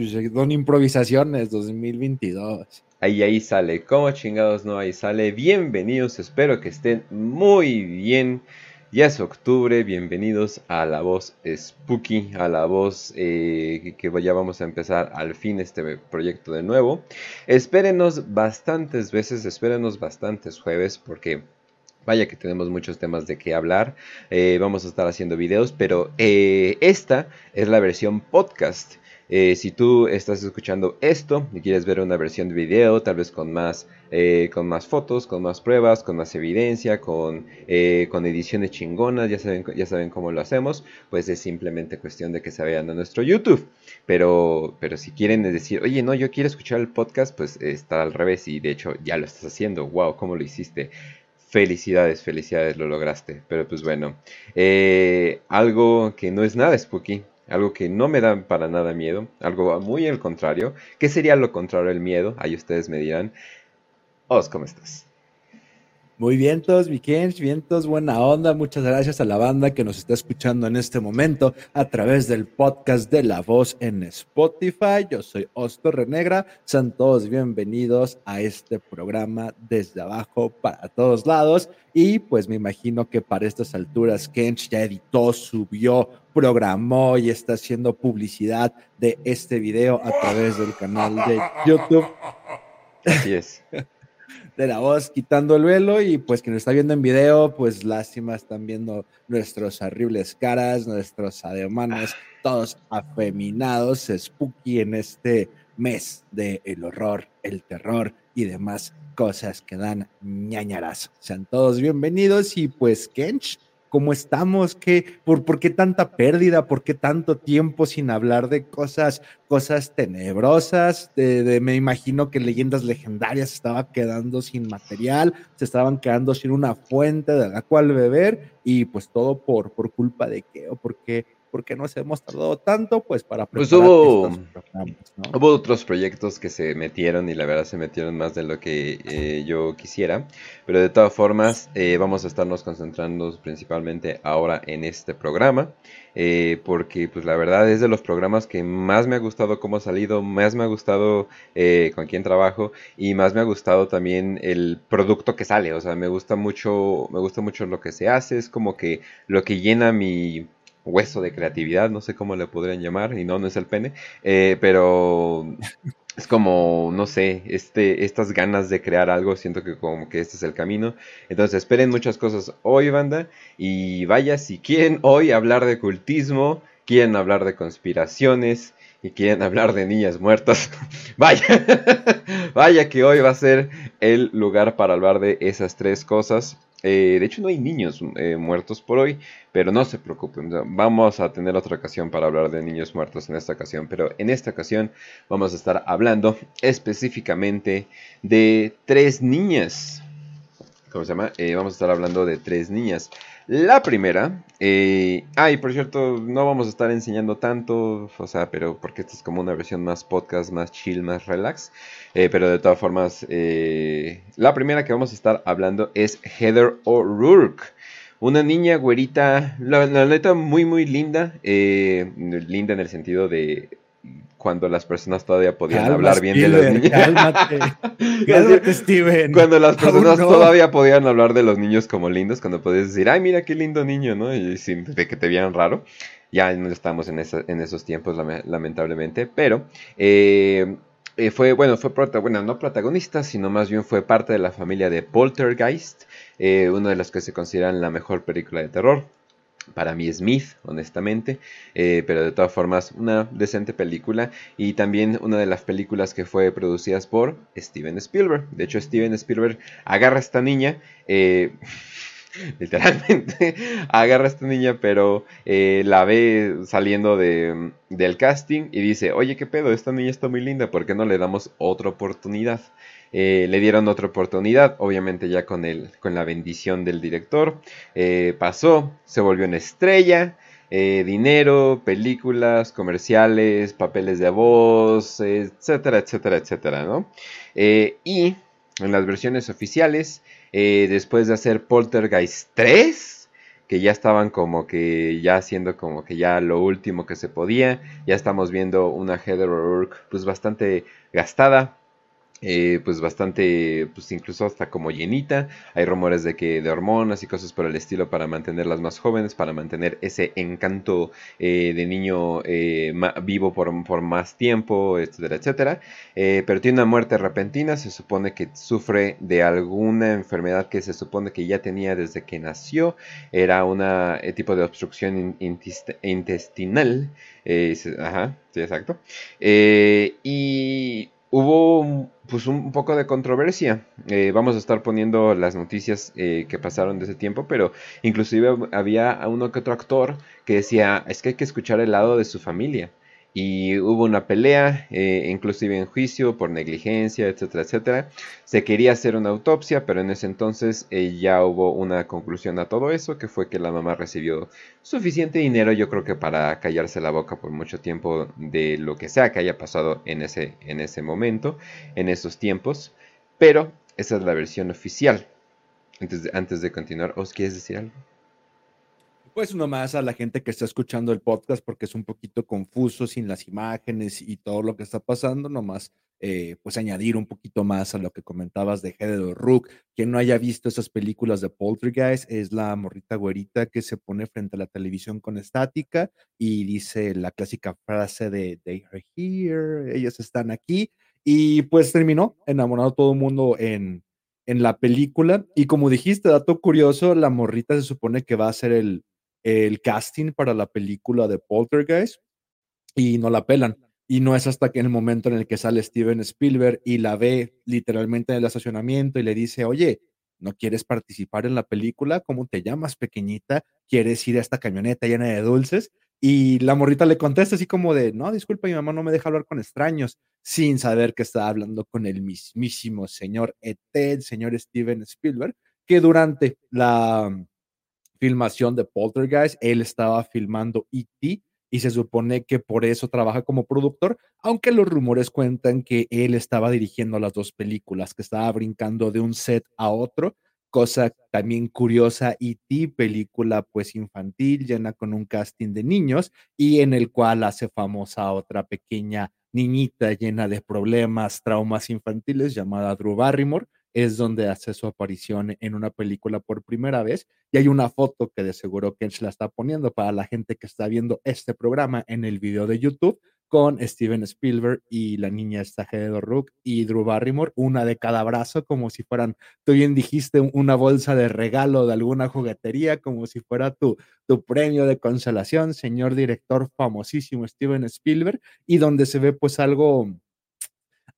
pues son improvisaciones 2022. Ahí, ahí sale. ¿Cómo chingados no? Ahí sale. Bienvenidos, espero que estén muy bien. Ya es octubre, bienvenidos a la voz Spooky, a la voz eh, que ya vamos a empezar al fin este proyecto de nuevo. Espérenos bastantes veces, espérenos bastantes jueves porque Vaya que tenemos muchos temas de qué hablar. Eh, vamos a estar haciendo videos, pero eh, esta es la versión podcast. Eh, si tú estás escuchando esto y quieres ver una versión de video, tal vez con más, eh, con más fotos, con más pruebas, con más evidencia, con, eh, con ediciones chingonas, ya saben, ya saben cómo lo hacemos, pues es simplemente cuestión de que se vean a nuestro YouTube. Pero, pero si quieren decir, oye, no, yo quiero escuchar el podcast, pues está al revés y de hecho ya lo estás haciendo. ¡Wow! ¿Cómo lo hiciste? Felicidades, felicidades, lo lograste. Pero pues bueno, algo que no es nada spooky, algo que no me da para nada miedo, algo muy al contrario. ¿Qué sería lo contrario del miedo? Ahí ustedes me dirán. Os, ¿cómo estás? Muy bien, todos, mi vientos, buena onda. Muchas gracias a la banda que nos está escuchando en este momento a través del podcast de La Voz en Spotify. Yo soy Osto Renegra. Sean todos bienvenidos a este programa desde abajo para todos lados. Y pues me imagino que para estas alturas Kench ya editó, subió, programó y está haciendo publicidad de este video a través del canal de YouTube. Así es. de la voz quitando el velo y pues quien está viendo en video, pues lástima, están viendo nuestros horribles caras, nuestros ademanes, todos afeminados, spooky en este mes de el horror, el terror y demás cosas que dan ñañaras. Sean todos bienvenidos y pues Kench, cómo estamos, ¿Qué, por, por, qué tanta pérdida, por qué tanto tiempo sin hablar de cosas, cosas tenebrosas. De, me imagino que leyendas legendarias estaba quedando sin material, se estaban quedando sin una fuente de la cual beber y pues todo por, por culpa de qué o por qué porque nos hemos tardado tanto, pues para pues hubo, hubo otros proyectos que se metieron y la verdad se metieron más de lo que eh, yo quisiera, pero de todas formas eh, vamos a estarnos concentrando principalmente ahora en este programa, eh, porque pues la verdad es de los programas que más me ha gustado cómo ha salido, más me ha gustado con quién trabajo y más me ha gustado también el producto que sale, o sea, me gusta mucho, me gusta mucho lo que se hace, es como que lo que llena mi hueso de creatividad, no sé cómo le podrían llamar, y no, no es el pene, eh, pero es como, no sé, este, estas ganas de crear algo, siento que como que este es el camino. Entonces esperen muchas cosas hoy, banda, y vaya, si quieren hoy hablar de cultismo, quieren hablar de conspiraciones, y quieren hablar de niñas muertas, vaya, vaya que hoy va a ser el lugar para hablar de esas tres cosas. Eh, de hecho, no hay niños eh, muertos por hoy, pero no se preocupen. Vamos a tener otra ocasión para hablar de niños muertos en esta ocasión, pero en esta ocasión vamos a estar hablando específicamente de tres niñas. ¿Cómo se llama? Eh, vamos a estar hablando de tres niñas. La primera, eh, ah, y por cierto, no vamos a estar enseñando tanto, o sea, pero porque esta es como una versión más podcast, más chill, más relax. Eh, pero de todas formas, eh, la primera que vamos a estar hablando es Heather O'Rourke. Una niña güerita, la, la neta muy muy linda, eh, linda en el sentido de cuando las personas todavía podían hablar bien de los niños. Cálmate, cálmate Steven. Cuando las personas todavía podían hablar de los niños como lindos, cuando podías decir, ay, mira qué lindo niño, ¿no? Y sin de que te vieran raro. Ya no estamos en, en esos tiempos, lamentablemente. Pero eh, eh, fue, bueno, fue bueno, no protagonista, sino más bien fue parte de la familia de Poltergeist, eh, una de las que se consideran la mejor película de terror para mí Smith, honestamente, eh, pero de todas formas una decente película y también una de las películas que fue producidas por Steven Spielberg. De hecho, Steven Spielberg agarra a esta niña, eh, literalmente agarra a esta niña, pero eh, la ve saliendo de, del casting y dice, oye, ¿qué pedo? Esta niña está muy linda, ¿por qué no le damos otra oportunidad? Eh, le dieron otra oportunidad, obviamente ya con, el, con la bendición del director. Eh, pasó, se volvió una estrella. Dinero, películas, comerciales, papeles de voz, etcétera, etcétera, etcétera, ¿no? y en las versiones oficiales, después de hacer Poltergeist 3, que ya estaban como que ya haciendo como que ya lo último que se podía. Ya estamos viendo una Heather O'Rourke pues bastante gastada, eh, pues bastante, pues incluso hasta como llenita. Hay rumores de que de hormonas y cosas por el estilo para mantenerlas más jóvenes, para mantener ese encanto eh, de niño eh, vivo por, por, más tiempo, etcétera, etcétera. pero tiene una muerte repentina, se supone que sufre de alguna enfermedad que se supone que ya tenía desde que nació. Era un tipo de obstrucción intestinal. ajá, sí, exacto. y hubo pues un poco de controversia. Eh, vamos a estar poniendo las noticias eh, que pasaron de ese tiempo, pero inclusive había uno que otro actor que decía, es que hay que escuchar el lado de su familia y hubo una pelea, eh, inclusive en juicio por negligencia, etcétera, etcétera. Se quería hacer una autopsia, pero en ese entonces eh, ya hubo una conclusión a todo eso, que fue que la mamá recibió suficiente dinero, yo creo que para callarse la boca por mucho tiempo de lo que sea que haya pasado en ese, en ese momento, en esos tiempos. Pero esa es la versión oficial. De, antes de continuar, ¿os quieres decir algo? Pues más a la gente que está escuchando el podcast porque es un poquito confuso sin las imágenes y todo lo que está pasando, nomás eh, pues añadir un poquito más a lo que comentabas de Heather Rook. Quien no haya visto esas películas de Poltergeist es la morrita güerita que se pone frente a la televisión con estática y dice la clásica frase de They are here, ellos están aquí y pues terminó enamorado todo el mundo en, en la película y como dijiste, dato curioso, la morrita se supone que va a ser el el casting para la película de Poltergeist y no la pelan. Y no es hasta que en el momento en el que sale Steven Spielberg y la ve literalmente en el estacionamiento y le dice, oye, ¿no quieres participar en la película? ¿Cómo te llamas, pequeñita? ¿Quieres ir a esta camioneta llena de dulces? Y la morrita le contesta así como de, no, disculpa, mi mamá no me deja hablar con extraños, sin saber que está hablando con el mismísimo señor ET, el señor Steven Spielberg, que durante la, filmación de Poltergeist, él estaba filmando E.T. y se supone que por eso trabaja como productor, aunque los rumores cuentan que él estaba dirigiendo las dos películas, que estaba brincando de un set a otro, cosa también curiosa, E.T., película pues infantil, llena con un casting de niños y en el cual hace famosa otra pequeña niñita llena de problemas, traumas infantiles llamada Drew Barrymore, es donde hace su aparición en una película por primera vez. Y hay una foto que de seguro se la está poniendo para la gente que está viendo este programa en el video de YouTube con Steven Spielberg y la niña esta Rook y Drew Barrymore, una de cada brazo, como si fueran, tú bien dijiste, una bolsa de regalo de alguna juguetería, como si fuera tu, tu premio de consolación, señor director famosísimo Steven Spielberg, y donde se ve pues algo,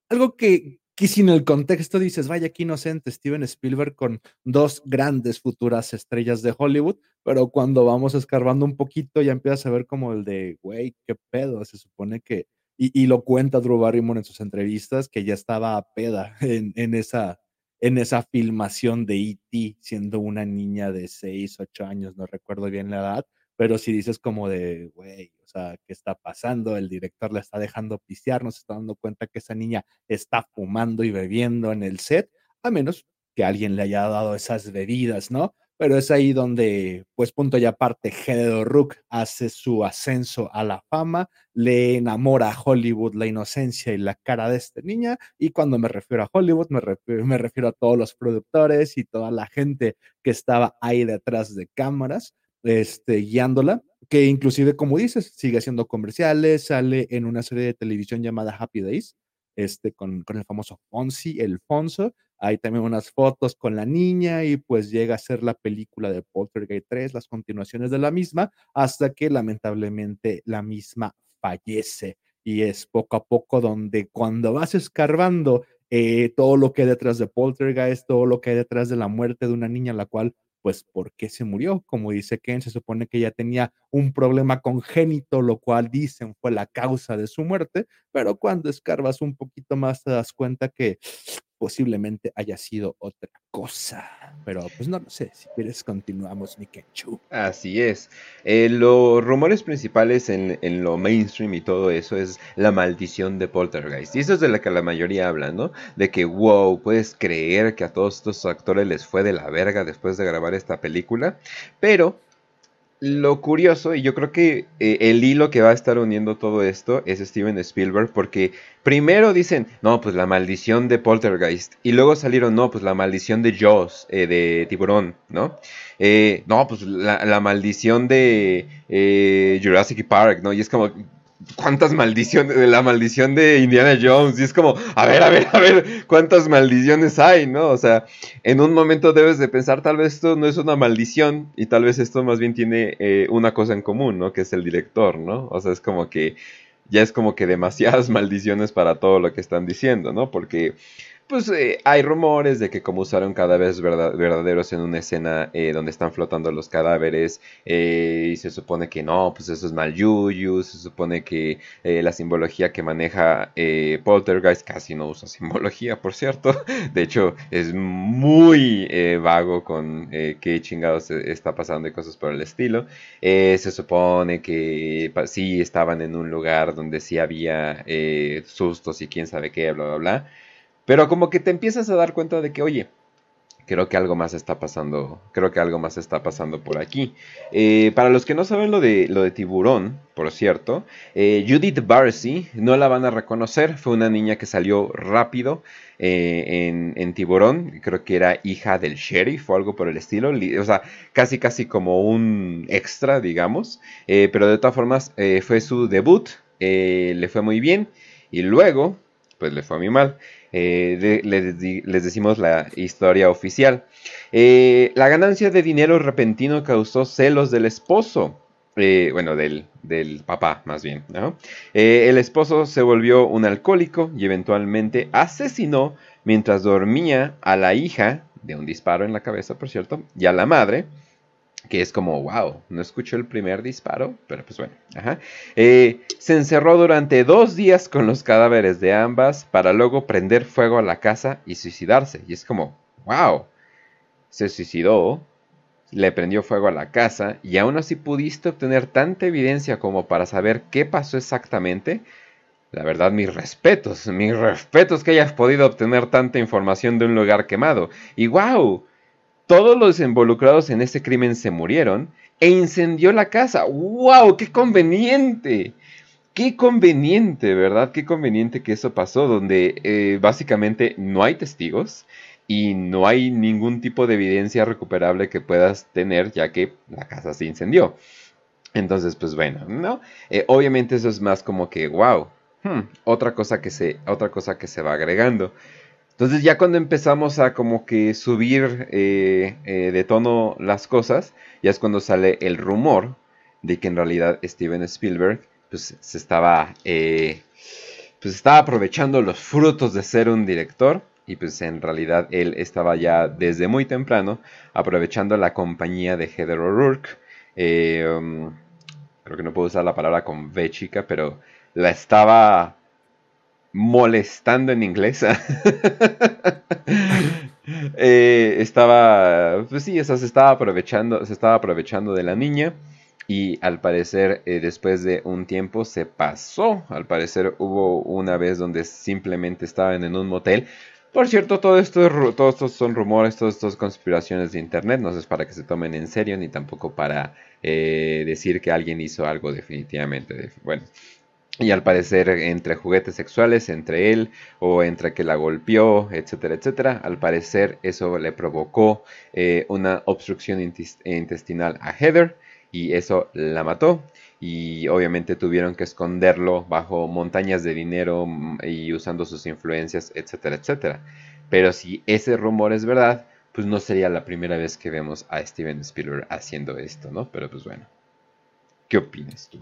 algo que, que sin el contexto dices, vaya, qué inocente Steven Spielberg con dos grandes futuras estrellas de Hollywood, pero cuando vamos escarbando un poquito ya empiezas a ver como el de, güey, qué pedo, se supone que, y, lo cuenta Drew Barrymore en sus entrevistas, que ya estaba a peda en, en esa, en esa filmación de E.T., siendo una niña de 6, 8 años, no recuerdo bien la edad, pero si dices como de, güey, sea, ¿qué está pasando? El director la está dejando pistear, no está dando cuenta que esa niña está fumando y bebiendo en el set, a menos que alguien le haya dado esas bebidas, ¿no? Pero es ahí donde, pues punto y aparte, Heather Rook hace su ascenso a la fama, le enamora a Hollywood la inocencia y la cara de esta niña, y cuando me refiero a Hollywood, me me refiero a todos los productores y toda la gente que estaba ahí detrás de cámaras, este, guiándola, que inclusive, como dices, sigue haciendo comerciales, sale en una serie de televisión llamada Happy Days, este, con, con el famoso Fonsi, el Fonso. Hay también unas fotos con la niña y pues llega a ser la película de Poltergeist 3, las continuaciones de la misma, hasta que lamentablemente la misma fallece. Y es poco a poco donde cuando vas escarbando eh, todo lo que hay detrás de Poltergeist, todo lo que hay detrás de la muerte de una niña, la cual pues ¿por qué se murió? Como dice Ken, se supone que ella tenía un problema congénito, lo cual dicen fue la causa de su muerte, pero cuando escarbas un poquito más te das cuenta que posiblemente haya sido otra cosa. Pero pues no lo sé, si quieres continuamos, mi Kenchu. Así es. Eh, los rumores principales en, en, lo mainstream y todo eso es la maldición de Poltergeist. Y eso es de la que la mayoría habla, ¿no? De que, wow, puedes creer que a todos estos actores les fue de la verga después de grabar esta película. Pero lo curioso, y yo creo que eh, el hilo que va a estar uniendo todo esto es Steven Spielberg, porque primero dicen, no, pues la maldición de Poltergeist, y luego salieron, no, pues la maldición de Jaws, eh, de Tiburón, ¿no? Eh, no, pues la, la maldición de Jurassic Park, ¿no? Y es como, cuántas maldiciones, la maldición de Indiana Jones, y es como, a ver, a ver, a ver, cuántas maldiciones hay, ¿no? O sea, en un momento debes de pensar, tal vez esto no es una maldición, y tal vez esto más bien tiene eh, una cosa en común, ¿no? Que es el director, ¿no? O sea, es como que ya es como que demasiadas maldiciones para todo lo que están diciendo, ¿no? Porque pues eh, hay rumores de que como usaron cadáveres verdaderos en una escena eh, donde están flotando los cadáveres eh, y se supone que no, pues eso es mal yuyu, se supone que la simbología que maneja Poltergeist casi no usa simbología, por cierto, de hecho es muy vago con qué chingados está pasando y cosas por el estilo, se supone que sí estaban en un lugar donde sí había sustos y quién sabe qué, bla, bla, bla. Pero como que te empiezas a dar cuenta de que, oye, creo que algo más está pasando, creo que algo más está pasando por aquí. Eh, para los que no saben lo de, lo de tiburón, por cierto, eh, Judith Barcy no la van a reconocer, fue una niña que salió rápido eh, en, en, tiburón, creo que era hija del sheriff o algo por el estilo, o sea, casi casi como un extra, digamos, pero de todas formas fue su debut, le fue muy bien. Y luego, pues le fue muy mal. Eh, les, decimos la historia oficial. Eh, la ganancia de dinero repentino causó celos del esposo. Eh, bueno, del, del, papá más bien. el esposo se volvió un alcohólico y eventualmente asesinó mientras dormía a la hija de un disparo en la cabeza, por cierto, y a la madre que es como, wow, no escucho el primer disparo, pero pues bueno, eh, se encerró durante dos días con los cadáveres de ambas para luego prender fuego a la casa y suicidarse. Y es como, wow, se suicidó, le prendió fuego a la casa y aún así pudiste obtener tanta evidencia como para saber qué pasó exactamente. La verdad, mis respetos, mis respetos que hayas podido obtener tanta información de un lugar quemado. Y wow, todos los involucrados en ese crimen se murieron e incendió la casa. ¡Wow! ¡Qué conveniente! Qué conveniente, ¿verdad? Qué conveniente que eso pasó, donde eh, básicamente no hay testigos y no hay ningún tipo de evidencia recuperable que puedas tener, ya que la casa se incendió. Entonces, pues bueno, ¿no? Eh, obviamente eso es más como que, wow, hmm, otra, cosa que se, otra cosa que se va agregando. Entonces ya cuando empezamos a como que subir eh, eh, de tono las cosas, ya es cuando sale el rumor de que en realidad Steven Spielberg pues se estaba, eh, pues estaba aprovechando los frutos de ser un director y pues en realidad él estaba ya desde muy temprano aprovechando la compañía de Heather O'Rourke. Um, creo que no puedo usar la palabra con V chica, pero la estaba molestando en inglés. Eh, estaba, pues sí, se estaba aprovechando, se estaba aprovechando de la niña y al parecer eh, después de un tiempo se pasó. Al parecer hubo una vez donde simplemente estaban en un motel. Por cierto, todo esto, todos estos son rumores, todas estas conspiraciones de internet, no es para que se tomen en serio ni tampoco para eh, decir que alguien hizo algo definitivamente. Bueno, y al parecer entre juguetes sexuales, entre él o entre que la golpeó, etcétera, etcétera, al parecer eso le provocó eh, una obstrucción intestinal a Heather y eso la mató y obviamente tuvieron que esconderlo bajo montañas de dinero mm, y usando sus influencias, etcétera, etcétera. Pero si ese rumor es verdad, pues no sería la primera vez que vemos a Steven Spielberg haciendo esto, ¿no? Pero pues bueno, ¿qué opinas tú?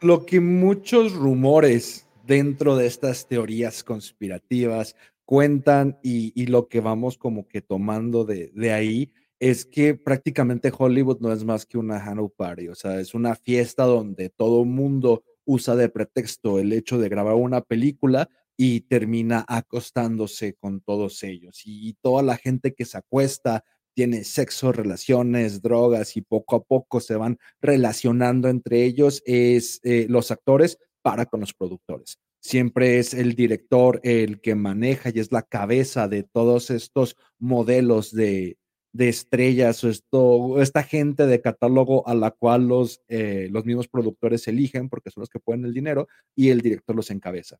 Lo que muchos rumores dentro de estas teorías conspirativas cuentan y, lo que vamos como que tomando de, ahí es que prácticamente Hollywood no es más que una Hano Party, o sea, es una fiesta donde todo mundo usa de pretexto el hecho de grabar una película y termina acostándose con todos ellos. y toda la gente que se acuesta tiene sexo, relaciones, drogas y poco a poco se van relacionando entre ellos, es eh, los actores para con los productores. Siempre es el director el que maneja y es la cabeza de todos estos modelos de, de estrellas o esto, esta gente de catálogo a la cual los, eh, los mismos productores eligen porque son los que ponen el dinero y el director los encabeza.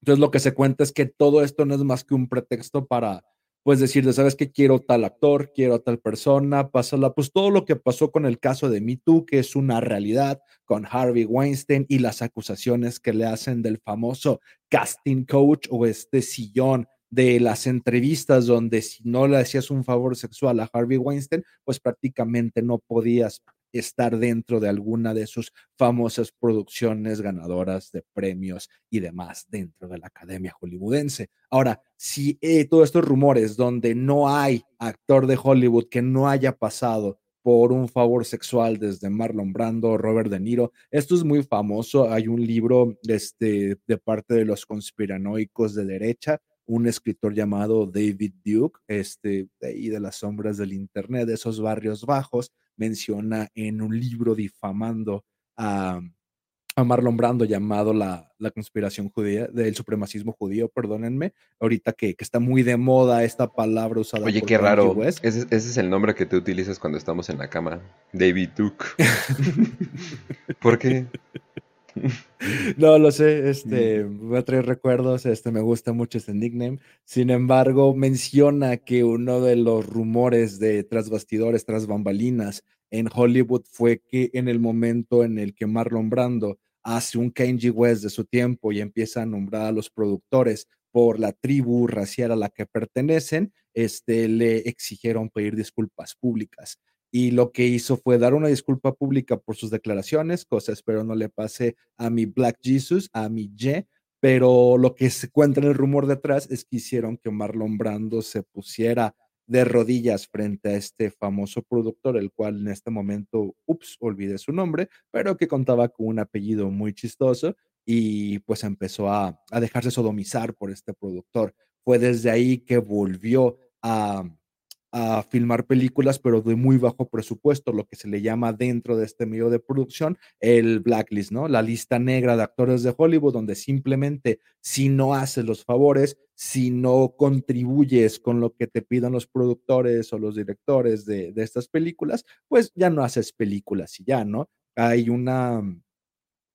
Entonces lo que se cuenta es que todo esto no es más que un pretexto para pues decirle, ¿sabes qué? Quiero tal actor, quiero tal persona, pásala, pues todo lo que pasó con el caso de Me Too, que es una realidad, con Harvey Weinstein y las acusaciones que le hacen del famoso casting coach o este sillón de las entrevistas donde si no le hacías un favor sexual a Harvey Weinstein, pues prácticamente no podías estar dentro de alguna de sus famosas producciones ganadoras de premios y demás dentro de la academia hollywoodense. Ahora, si eh, todos estos rumores donde no hay actor de Hollywood que no haya pasado por un favor sexual desde Marlon Brando, Robert De Niro. Esto es muy famoso. Hay un libro este, de parte de los conspiranoicos de derecha un escritor llamado David Duke, este, de ahí de las sombras del Internet, de esos barrios bajos, menciona en un libro difamando a, a Marlon Brando llamado la, la, conspiración judía, del supremacismo judío, perdónenme, ahorita que, que, está muy de moda esta palabra usada. Oye, qué raro, ese, ese, es el nombre que tú utilizas cuando estamos en la cama, David Duke. ¿Por qué? No, lo sé, este, me trae recuerdos, este, me gusta mucho ese nickname. Sin embargo, menciona que uno de los rumores de tras bastidores, tras bambalinas en Hollywood fue que en el momento en el que Marlon Brando hace un Kenji West de su tiempo y empieza a nombrar a los productores por la tribu racial a la que pertenecen, este, le exigieron pedir disculpas públicas y lo que hizo fue dar una disculpa pública por sus declaraciones, cosa espero no le pase a mi Black Jesus, a mi Ye, pero lo que se cuenta en el rumor detrás es que hicieron que Marlon Brando se pusiera de rodillas frente a este famoso productor, el cual en este momento, ups, olvidé su nombre, pero que contaba con un apellido muy chistoso y pues empezó a, a dejarse sodomizar por este productor. Fue desde ahí que volvió a a filmar películas, pero de muy bajo presupuesto, lo que se le llama dentro de este medio de producción el blacklist, ¿no? La lista negra de actores de Hollywood, donde simplemente si no haces los favores, si no contribuyes con lo que te pidan los productores o los directores de, de estas películas, pues ya no haces películas y ya, ¿no? Hay una,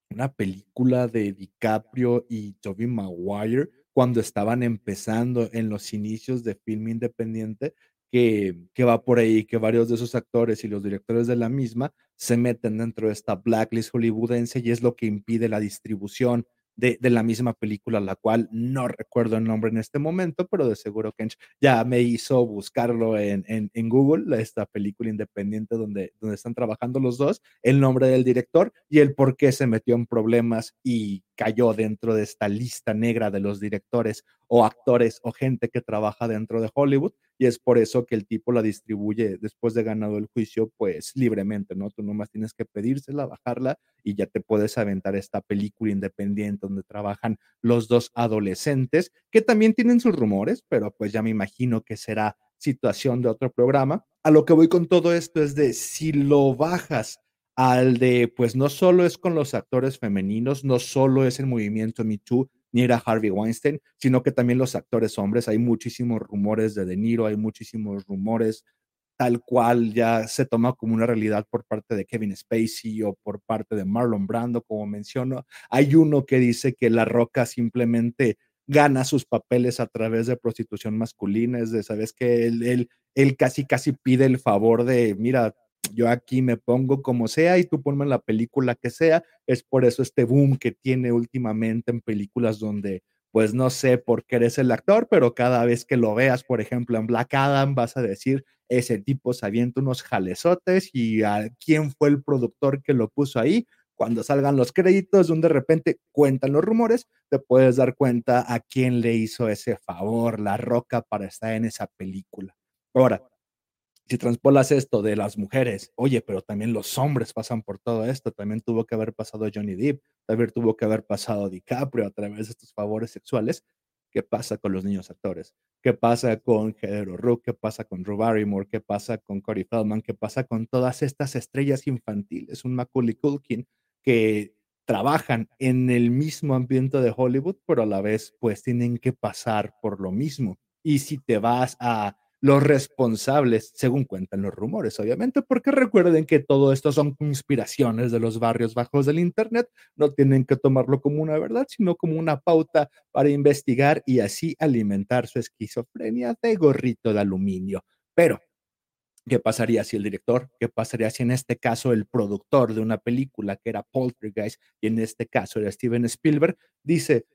una película de DiCaprio y Tobey Maguire cuando estaban empezando en los inicios de film independiente, que, va por ahí, que varios de esos actores y los directores de la misma se meten dentro de esta blacklist hollywoodense y es lo que impide la distribución de, la misma película, la cual no recuerdo el nombre en este momento, pero de seguro que ya me hizo buscarlo en, en, Google, esta película independiente donde, donde están trabajando los dos, el nombre del director y el por qué se metió en problemas y cayó dentro de esta lista negra de los directores o actores o gente que trabaja dentro de Hollywood y es por eso que el tipo la distribuye después de ganado el juicio, pues libremente, ¿no? Tú nomás tienes que pedírsela, bajarla y ya te puedes aventar esta película independiente donde trabajan los dos adolescentes, que también tienen sus rumores, pero pues ya me imagino que será situación de otro programa. A lo que voy con todo esto es de si lo bajas al de, pues no solo es con los actores femeninos, no solo es el movimiento Me Too, ni era Harvey Weinstein, sino que también los actores hombres. Hay muchísimos rumores de De Niro, hay muchísimos rumores tal cual ya se toma como una realidad por parte de Kevin Spacey o por parte de Marlon Brando, como menciono. Hay uno que dice que La Roca simplemente gana sus papeles a través de prostitución masculina, es de, sabes que él, él, él casi, casi pide el favor de, mira, yo aquí me pongo como sea y tú ponme la película que sea. Es por eso este boom que tiene últimamente en películas donde, pues no sé por qué eres el actor, pero cada vez que lo veas, por ejemplo, en Black Adam, vas a decir, ese tipo se avienta unos jalezotes y a quién fue el productor que lo puso ahí. Cuando salgan los créditos, donde de repente cuentan los rumores, te puedes dar cuenta a quién le hizo ese favor, la roca, para estar en esa película. Ahora, si transpolas esto de las mujeres, oye, pero también los hombres pasan por todo esto, también tuvo que haber pasado Johnny Depp, también tuvo que haber pasado DiCaprio a través de estos favores sexuales. ¿Qué pasa con los niños actores? ¿Qué pasa con Heather Rook? ¿Qué pasa con Drew Barrymore? ¿Qué pasa con Corey Feldman? ¿Qué pasa con todas estas estrellas infantiles? Un Macaulay Culkin que trabajan en el mismo ambiente de Hollywood, pero a la vez pues tienen que pasar por lo mismo. Y si te vas a los responsables, según cuentan los rumores, obviamente, porque recuerden que todo esto son conspiraciones de los barrios bajos del Internet, no tienen que tomarlo como una verdad, sino como una pauta para investigar y así alimentar su esquizofrenia de gorrito de aluminio. Pero, ¿qué pasaría si el director, qué pasaría si en este caso el productor de una película que era Poltergeist y en este caso era Steven Spielberg, dice,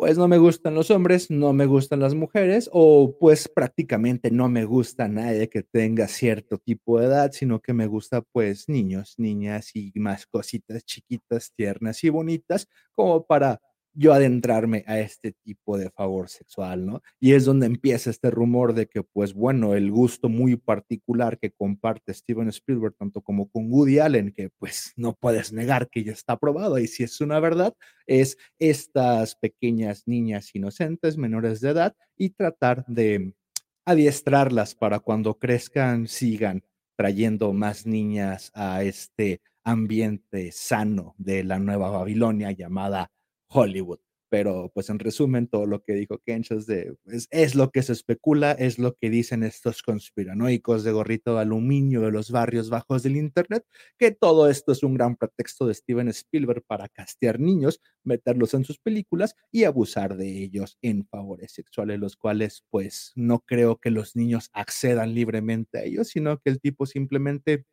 pues no me gustan los hombres, no me gustan las mujeres, o pues prácticamente no me gusta nadie que tenga cierto tipo de edad, sino que me gusta pues niños, niñas y más cositas chiquitas, tiernas y bonitas, como para yo adentrarme a este tipo de favor sexual, ¿no? Y es donde empieza este rumor de que, pues bueno, el gusto muy particular que comparte Steven Spielberg, tanto como con Woody Allen, que pues no puedes negar que ya está probado, y si es una verdad, es estas pequeñas niñas inocentes, menores de edad, y tratar de adiestrarlas para cuando crezcan, sigan trayendo más niñas a este ambiente sano de la nueva Babilonia llamada Hollywood. Pero pues en resumen, todo lo que dijo Kench es, de, pues, es lo que se especula, es lo que dicen estos conspiranoicos de gorrito de aluminio de los barrios bajos del Internet, que todo esto es un gran pretexto de Steven Spielberg para castear niños, meterlos en sus películas y abusar de ellos en favores sexuales, los cuales pues no creo que los niños accedan libremente a ellos, sino que el tipo simplemente,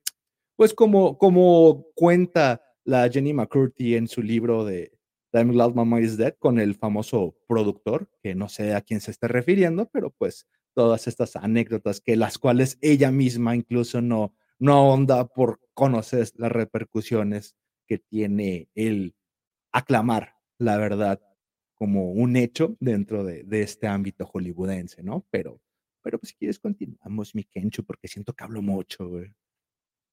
pues como, como cuenta la Jenny McCurdy en su libro de I'm Glad Mama is Dead con el famoso productor, que no sé a quién se está refiriendo, pero pues todas estas anécdotas que las cuales ella misma incluso no, no ahonda por conocer las repercusiones que tiene el aclamar la verdad como un hecho dentro de, este ámbito hollywoodense, ¿no? Pero, pero pues si quieres continuamos, mi Kencho, porque siento que hablo mucho, güey.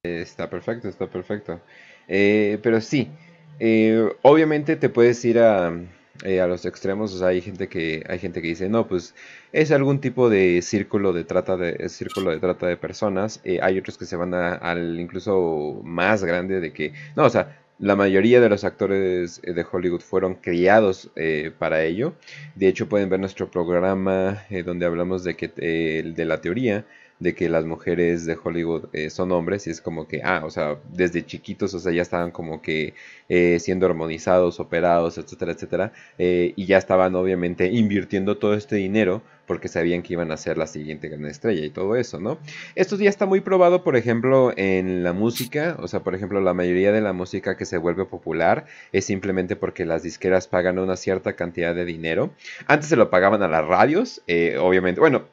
Está perfecto, está perfecto. Eh, pero sí, eh, obviamente te puedes ir eh, a, los extremos, hay gente que hay gente que dice, no, pues es algún tipo de círculo de trata de círculo de trata de personas. Eh, hay otros que se van al incluso más grande de que, no, o sea, la mayoría de los actores de Hollywood fueron criados para ello. De hecho, pueden ver nuestro programa donde hablamos de que de la teoría de que las mujeres de Hollywood eh, son hombres y es como que, ah, o sea, desde chiquitos, o sea, ya estaban como que eh, siendo hormonizados, operados, etcétera, etcétera, eh, y ya estaban obviamente invirtiendo todo este dinero porque sabían que iban a ser la siguiente gran estrella y todo eso, ¿no? Esto ya está muy probado, por ejemplo, en la música, o sea, por ejemplo, la mayoría de la música que se vuelve popular es simplemente porque las disqueras pagan una cierta cantidad de dinero. Antes se lo pagaban a las radios, obviamente, bueno,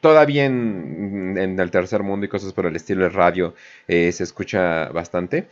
todavía en, el tercer mundo y cosas por el estilo de radio eh, se escucha bastante.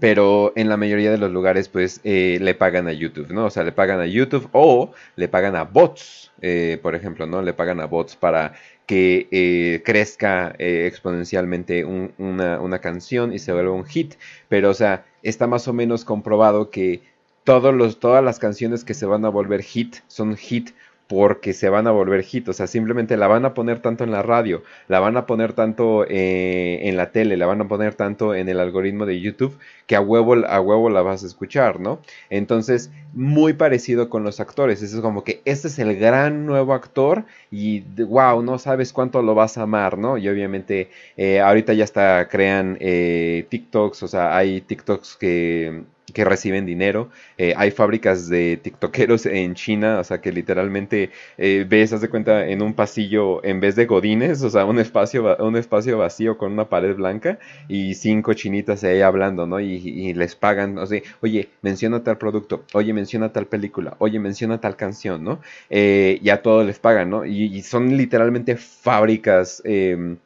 Pero en la mayoría de los lugares, pues, eh, le pagan a YouTube, ¿no? O sea, le pagan a YouTube o le pagan a bots, eh, por ejemplo, ¿no? Le pagan a bots para que crezca exponencialmente una, una, canción y se vuelva un hit. Pero, o sea, está más o menos comprobado que todos los, todas las canciones que se van a volver hit son hit porque se van a volver hit, o sea, simplemente la van a poner tanto en la radio, la van a poner tanto eh, en la tele, la van a poner tanto en el algoritmo de YouTube, que a huevo, a huevo la vas a escuchar, ¿no? Entonces, muy parecido con los actores, es como que este es el gran nuevo actor y wow, no sabes cuánto lo vas a amar, ¿no? Y obviamente eh, ahorita ya hasta crean eh, TikToks, o sea, hay TikToks que que reciben dinero. Eh, hay fábricas de tiktokeros en China, o sea que literalmente eh, ves, haz de cuenta, en un pasillo, en vez de godines, o sea, un espacio, un espacio vacío con una pared blanca y cinco chinitas ahí hablando, ¿no? Y, les pagan, o sea, oye, menciona tal producto, oye, menciona tal película, oye, menciona tal canción, ¿no? Eh, ya todo les pagan, ¿no? Y, y son literalmente fábricas em,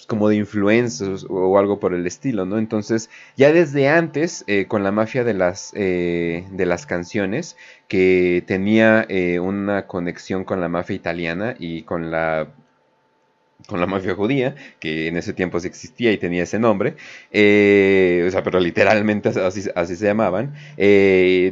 pues, como de influencers o algo por el estilo, ¿no? Entonces, ya desde antes, eh, con la mafia de las, eh, de las canciones, que tenía eh, una conexión con la mafia italiana y con la con la mafia judía, que en ese tiempo sí existía y tenía ese nombre, o sea, pero literalmente así, así se llamaban,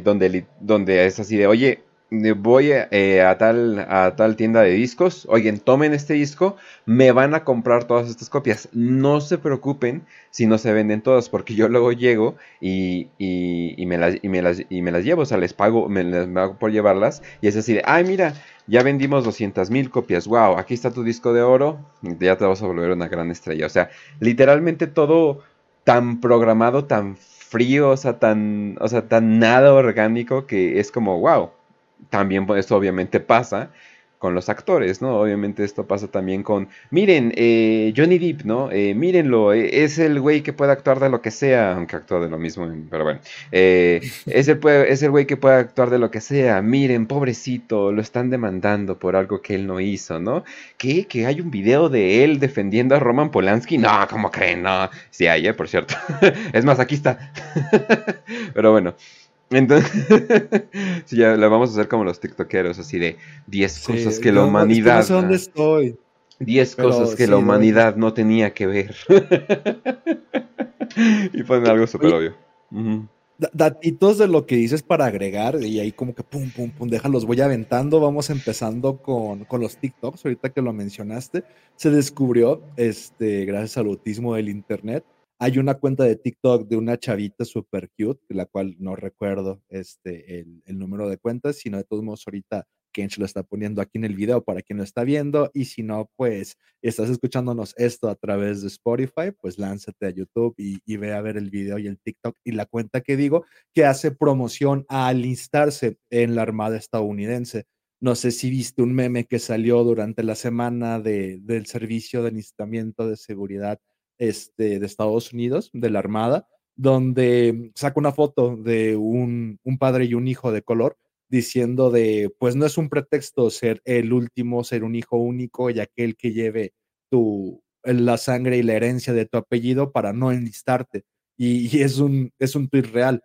donde, donde es así de, oye, voy eh, a, tal, a tal tienda de discos, oigan, tomen este disco, me van a comprar todas estas copias. No se preocupen si no se venden todas, porque yo luego llego y, y, me, las, y, me, las, y me las llevo, o sea, les pago, me les pago por llevarlas, y es así de, ay, mira, ya vendimos 200 mil copias, wow, aquí está tu disco de oro, ya te vas a volver una gran estrella. O sea, literalmente todo tan programado, tan frío, o sea, tan, o sea, tan nada orgánico que es como, wow. También pues, esto obviamente pasa con los actores, ¿no? Obviamente esto pasa también con, miren, eh, Johnny Depp, ¿no? Eh, mírenlo, eh, es el güey que puede actuar de lo que sea, aunque actúa de lo mismo, pero bueno, es, el, es el güey que puede actuar de lo que sea, miren, pobrecito, lo están demandando por algo que él no hizo, ¿no? ¿Qué? ¿Que hay un video de él defendiendo a Roman Polanski? No, ¿cómo creen? No, sí hay, por cierto. es más, aquí está. pero bueno. Entonces, sí, ya lo vamos a hacer como los tiktokeros, así de 10 cosas que la humanidad... No sé dónde estoy. 10 cosas que la humanidad no tenía que ver. y ponen algo súper obvio. Datitos de lo que dices para agregar, y ahí como que pum, pum, pum, déjalos, voy aventando. Vamos empezando con, con, los TikToks, ahorita que lo mencionaste. Se descubrió, este, gracias al autismo del Internet, hay una cuenta de TikTok de una chavita super cute, la cual no recuerdo este, el, número de cuentas, sino de todos modos ahorita Ken se lo está poniendo aquí en el video para quien lo está viendo. Y si no, pues estás escuchándonos esto a través de Spotify, pues lánzate a YouTube y, y, ve a ver el video y el TikTok y la cuenta que digo que hace promoción a alistarse en la Armada estadounidense. No sé si viste un meme que salió durante la semana de, del servicio de alistamiento de seguridad este, de Estados Unidos, de la Armada, donde saca una foto de un, padre y un hijo de color diciendo de, pues no es un pretexto ser el último, ser un hijo único y aquel que lleve tu, la sangre y la herencia de tu apellido para no enlistarte. Y, es un, es un tweet real.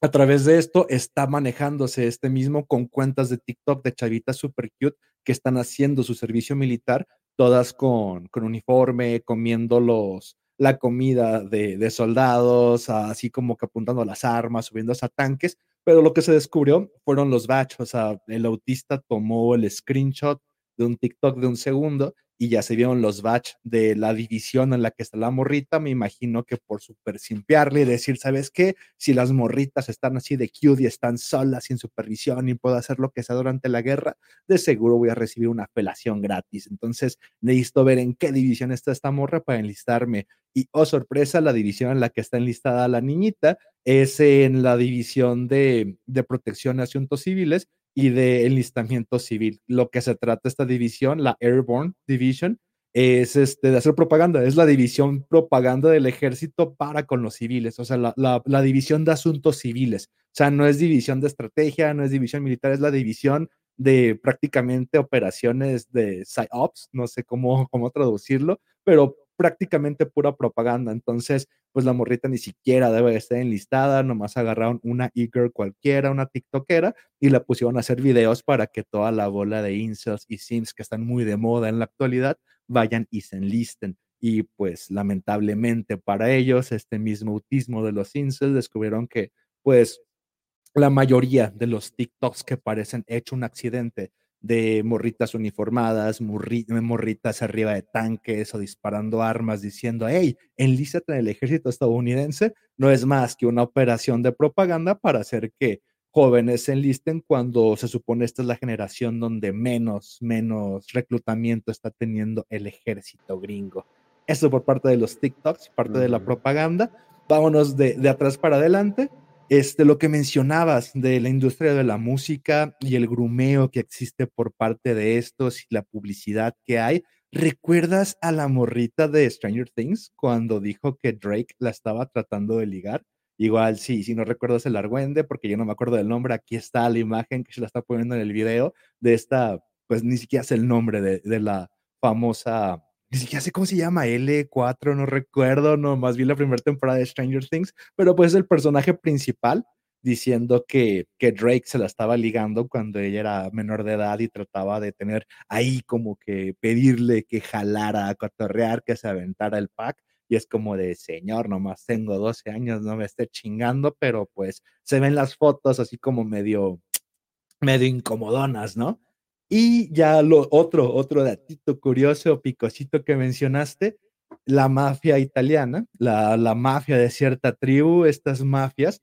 A través de esto está manejándose este mismo con cuentas de TikTok de chavitas super cute que están haciendo su servicio militar todas con, con uniforme, comiendo los, la comida de, de, soldados, así como que apuntando las armas, subiendo a tanques, pero lo que se descubrió fueron los batch, o sea, el autista tomó el screenshot de un TikTok de un segundo y ya se vieron los batch de la división en la que está la morrita, me imagino que por super simpiarle y decir, ¿sabes qué? Si las morritas están así de cute y están solas sin supervisión y puedo hacer lo que sea durante la guerra, de seguro voy a recibir una apelación gratis. Entonces necesito ver en qué división está esta morra para enlistarme. Y, oh sorpresa, la división en la que está enlistada la niñita es en la división de, de protección de asuntos civiles y de enlistamiento civil. Lo que se trata esta división, la Airborne Division, es este, de hacer propaganda, es la división propaganda del ejército para con los civiles, o sea, la, la, división de asuntos civiles, o sea, no es división de estrategia, no es división militar, es la división de prácticamente operaciones de PsyOps, no sé cómo, cómo traducirlo, pero prácticamente pura propaganda. Entonces, pues la morrita ni siquiera debe estar enlistada, nomás agarraron una e-girl cualquiera, una tiktokera, y la pusieron a hacer videos para que toda la bola de incels y sims que están muy de moda en la actualidad vayan y se enlisten. Y pues lamentablemente para ellos, este mismo autismo de los incels descubrieron que pues la mayoría de los TikToks que parecen hecho un accidente de morritas uniformadas, morritas arriba de tanques o disparando armas diciendo, hey, enlízate en el ejército estadounidense, no es más que una operación de propaganda para hacer que jóvenes se enlisten cuando se supone esta es la generación donde menos, menos reclutamiento está teniendo el ejército gringo. Eso por parte de los TikToks, parte de la propaganda. Vámonos de, de atrás para adelante este, lo que mencionabas de la industria de la música y el grumeo que existe por parte de estos y la publicidad que hay, ¿recuerdas a la morrita de Stranger Things cuando dijo que Drake la estaba tratando de ligar? Igual, sí, si no recuerdas el argüende, porque yo no me acuerdo del nombre, aquí está la imagen que se la está poniendo en el video de esta, pues ni siquiera es el nombre de, de la famosa ni siquiera sé cómo se llama, L4, no recuerdo, no, más bien la primera temporada de Stranger Things, pero pues el personaje principal diciendo que, que Drake se la estaba ligando cuando ella era menor de edad y trataba de tener ahí como que pedirle que jalara a cotorrear, que se aventara el pack. Y es como de, señor, nomás tengo 12 años, no me esté chingando, pero pues se ven las fotos así como medio, medio incomodonas, ¿no? Y ya lo otro, otro datito curioso, picosito que mencionaste, la mafia italiana, la, la mafia de cierta tribu, estas mafias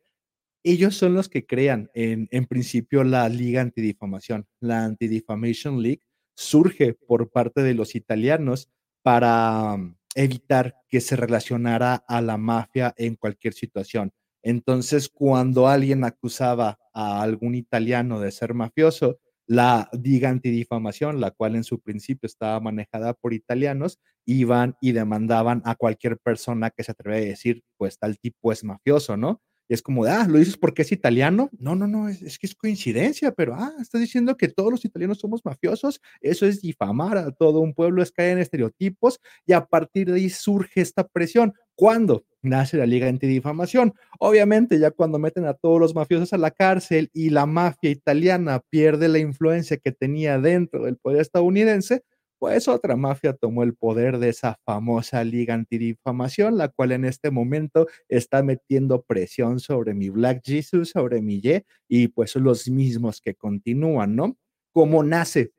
ellos son los que crean en, en principio la Liga Antidifamación. La Anti-Defamation League surge por parte de los italianos para um, evitar que se relacionara a la mafia en cualquier situación. Entonces, cuando alguien acusaba a algún italiano de ser mafioso, la diga antidifamación, la cual en su principio estaba manejada por italianos, iban y demandaban a cualquier persona que se atreve a decir, pues tal tipo es mafioso, ¿no? Y es como, ah, ¿lo dices porque es italiano? No, no, no, es, que es coincidencia, pero, ah, estás diciendo que todos los italianos somos mafiosos. Eso es difamar a todo un pueblo, es caer en estereotipos y a partir de ahí surge esta presión. ¿Cuándo? Nace la Liga Antidifamación. Obviamente, ya cuando meten a todos los mafiosos a la cárcel y la mafia italiana pierde la influencia que tenía dentro del poder estadounidense, pues otra mafia tomó el poder de esa famosa liga antidifamación, la cual en este momento está metiendo presión sobre mi Black Jesus, sobre mi Ye, y pues son los mismos que continúan, ¿no? ¿Cómo nace?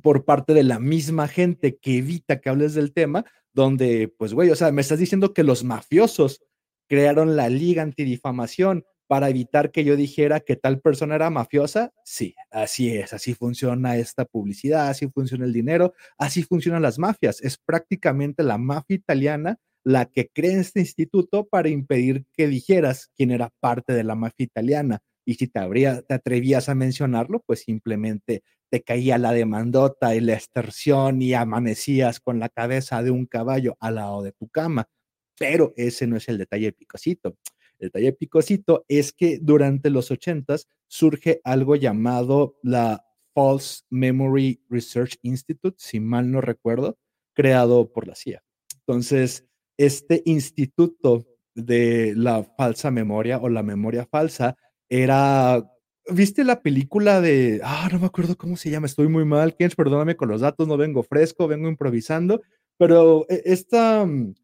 Por parte de la misma gente que evita que hables del tema, donde, pues, güey, o sea, me estás diciendo que los mafiosos crearon la liga antidifamación para evitar que yo dijera que tal persona era mafiosa? Sí, así es, así funciona esta publicidad, así funciona el dinero, así funcionan las mafias. Es prácticamente la mafia italiana la que crea este instituto para impedir que dijeras quién era parte de la mafia italiana. Y si te, te atrevías a mencionarlo, pues simplemente te caía la demandota y la extorsión y amanecías con la cabeza de un caballo al lado de tu cama. Pero ese no es el detalle picosito. El detalle picosito es que durante los ochentas surge algo llamado la False Memory Research Institute, si mal no recuerdo, creado por la CIA. Entonces, este instituto de la falsa memoria o la memoria falsa era ¿Viste la película de, ah, no me acuerdo cómo se llama, estoy muy mal, Kens, perdóname con los datos, no vengo fresco, vengo improvisando, pero e, esta, mm,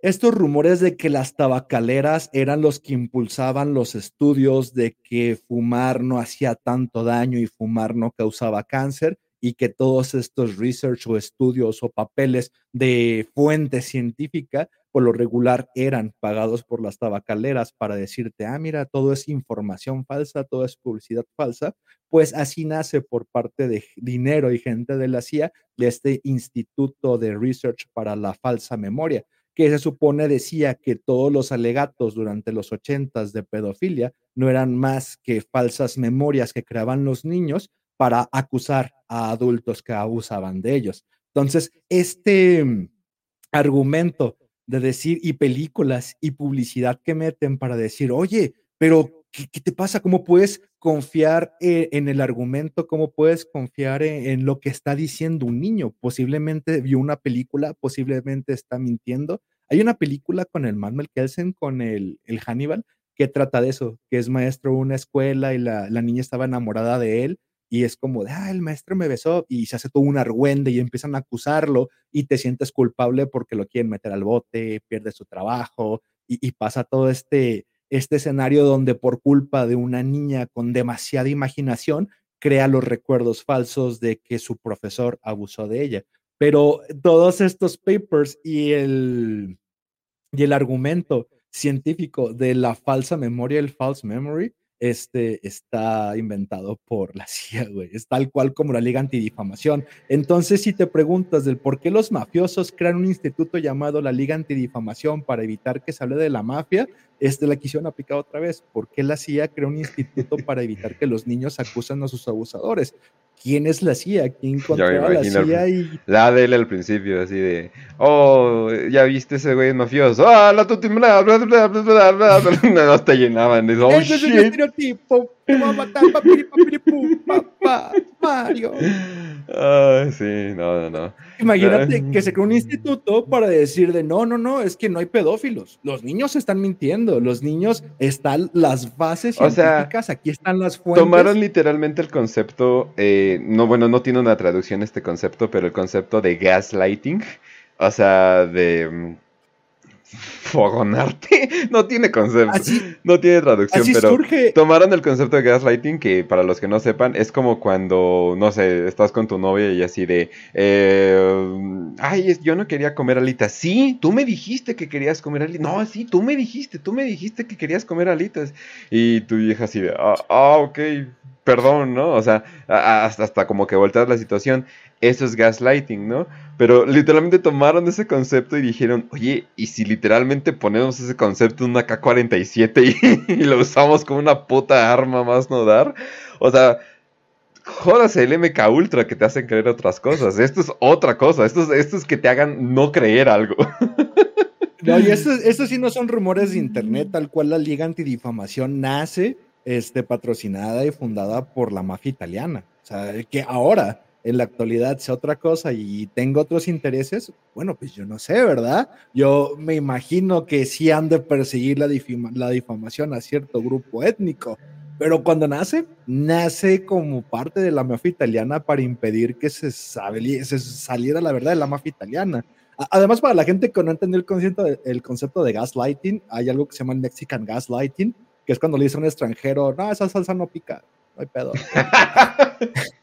estos rumores de que las tabacaleras eran los que impulsaban los estudios de que fumar no hacía tanto daño y fumar no causaba cáncer y que todos estos research o estudios o papeles de fuente científica por lo regular eran pagados por las tabacaleras para decirte, ah, mira, todo es información falsa, todo es publicidad falsa, pues así nace por parte de dinero y gente de la CIA de este Instituto de Research para la Falsa Memoria que se supone decía que todos los alegatos durante los ochentas de pedofilia no eran más que falsas memorias que creaban los niños para acusar a adultos que abusaban de ellos. Entonces, este mm, argumento de decir y películas y publicidad que meten para decir, oye, pero ¿qué, te pasa? ¿Cómo puedes confiar eh, en el argumento? ¿Cómo puedes confiar en, lo que está diciendo un niño? Posiblemente vio una película, posiblemente está mintiendo. Hay una película con el Manuel Kelsen, con el, el Hannibal, que trata de eso, que es maestro de una escuela y la, la niña estaba enamorada de él y es como de, ah, el maestro me besó y se hace todo un argüende y empiezan a acusarlo y te sientes culpable porque lo quieren meter al bote, pierde su trabajo y, pasa todo este, este escenario donde por culpa de una niña con demasiada imaginación crea los recuerdos falsos de que su profesor abusó de ella. Pero todos estos papers y el, y el argumento científico de la falsa memoria, el false memory, este está inventado por la CIA, güey. Es tal cual como la Liga Antidifamación. Entonces, si te preguntas del por qué los mafiosos crean un instituto llamado la Liga Antidifamación para evitar que se hable de la mafia, este la quisieron aplicar otra vez. ¿Por qué la CIA creó un instituto para evitar que los niños acusen a sus abusadores? Quién es la CIA, quién controla la CIA y... La de él al principio, así de, oh, ya viste ese güey mafioso, ah, la tuti, bla, bla, bla, bla, bla, bla, no te llenaban, de, oh, shit. Es el papá, Mario. Ay, sí, no, no, no. Imagínate que se creó un instituto para decir de no, no, no, es que no hay pedófilos. Los niños están mintiendo, los niños están las bases científicas, aquí están las fuentes. Tomaron literalmente el concepto, eh, no, bueno, no tiene una traducción este concepto, pero el concepto de gaslighting, o sea, de fogonarte. No tiene concepto. no tiene traducción, pero tomaron el concepto de gaslighting que para los que no sepan es como cuando, no sé, estás con tu novia y así de, eh, ay, yo no quería comer alitas. Sí, tú me dijiste que querías comer alitas. No, sí, tú me dijiste, tú me dijiste que querías comer alitas. Y tu vieja así de, ah, ah ok, perdón, ¿no? O sea, hasta, hasta como que volteas la situación. Eso es gaslighting, ¿no? Pero literalmente tomaron ese concepto y dijeron, oye, ¿y si literalmente ponemos ese concepto en una K-47 y, lo usamos como una puta arma más no dar? O sea, jódase el MK Ultra que te hacen creer otras cosas. Esto es otra cosa. Esto es, esto es que te hagan no creer algo. No, y esto, sí no son rumores de internet, tal cual la Liga Antidifamación nace este, patrocinada y fundada por la mafia italiana. O sea, que ahora en la actualidad sea otra cosa y tengo otros intereses, bueno, pues yo no sé, ¿verdad? Yo me imagino que sí han de perseguir la, la difamación a cierto grupo étnico, pero cuando nace, nace como parte de la mafia italiana para impedir que se, se saliera la verdad de la mafia italiana. Además, para la gente que no entendió el concepto, de, el concepto de gaslighting, hay algo que se llama Mexican gaslighting, que es cuando le dice a un extranjero, no, esa salsa no pica, no hay pedo.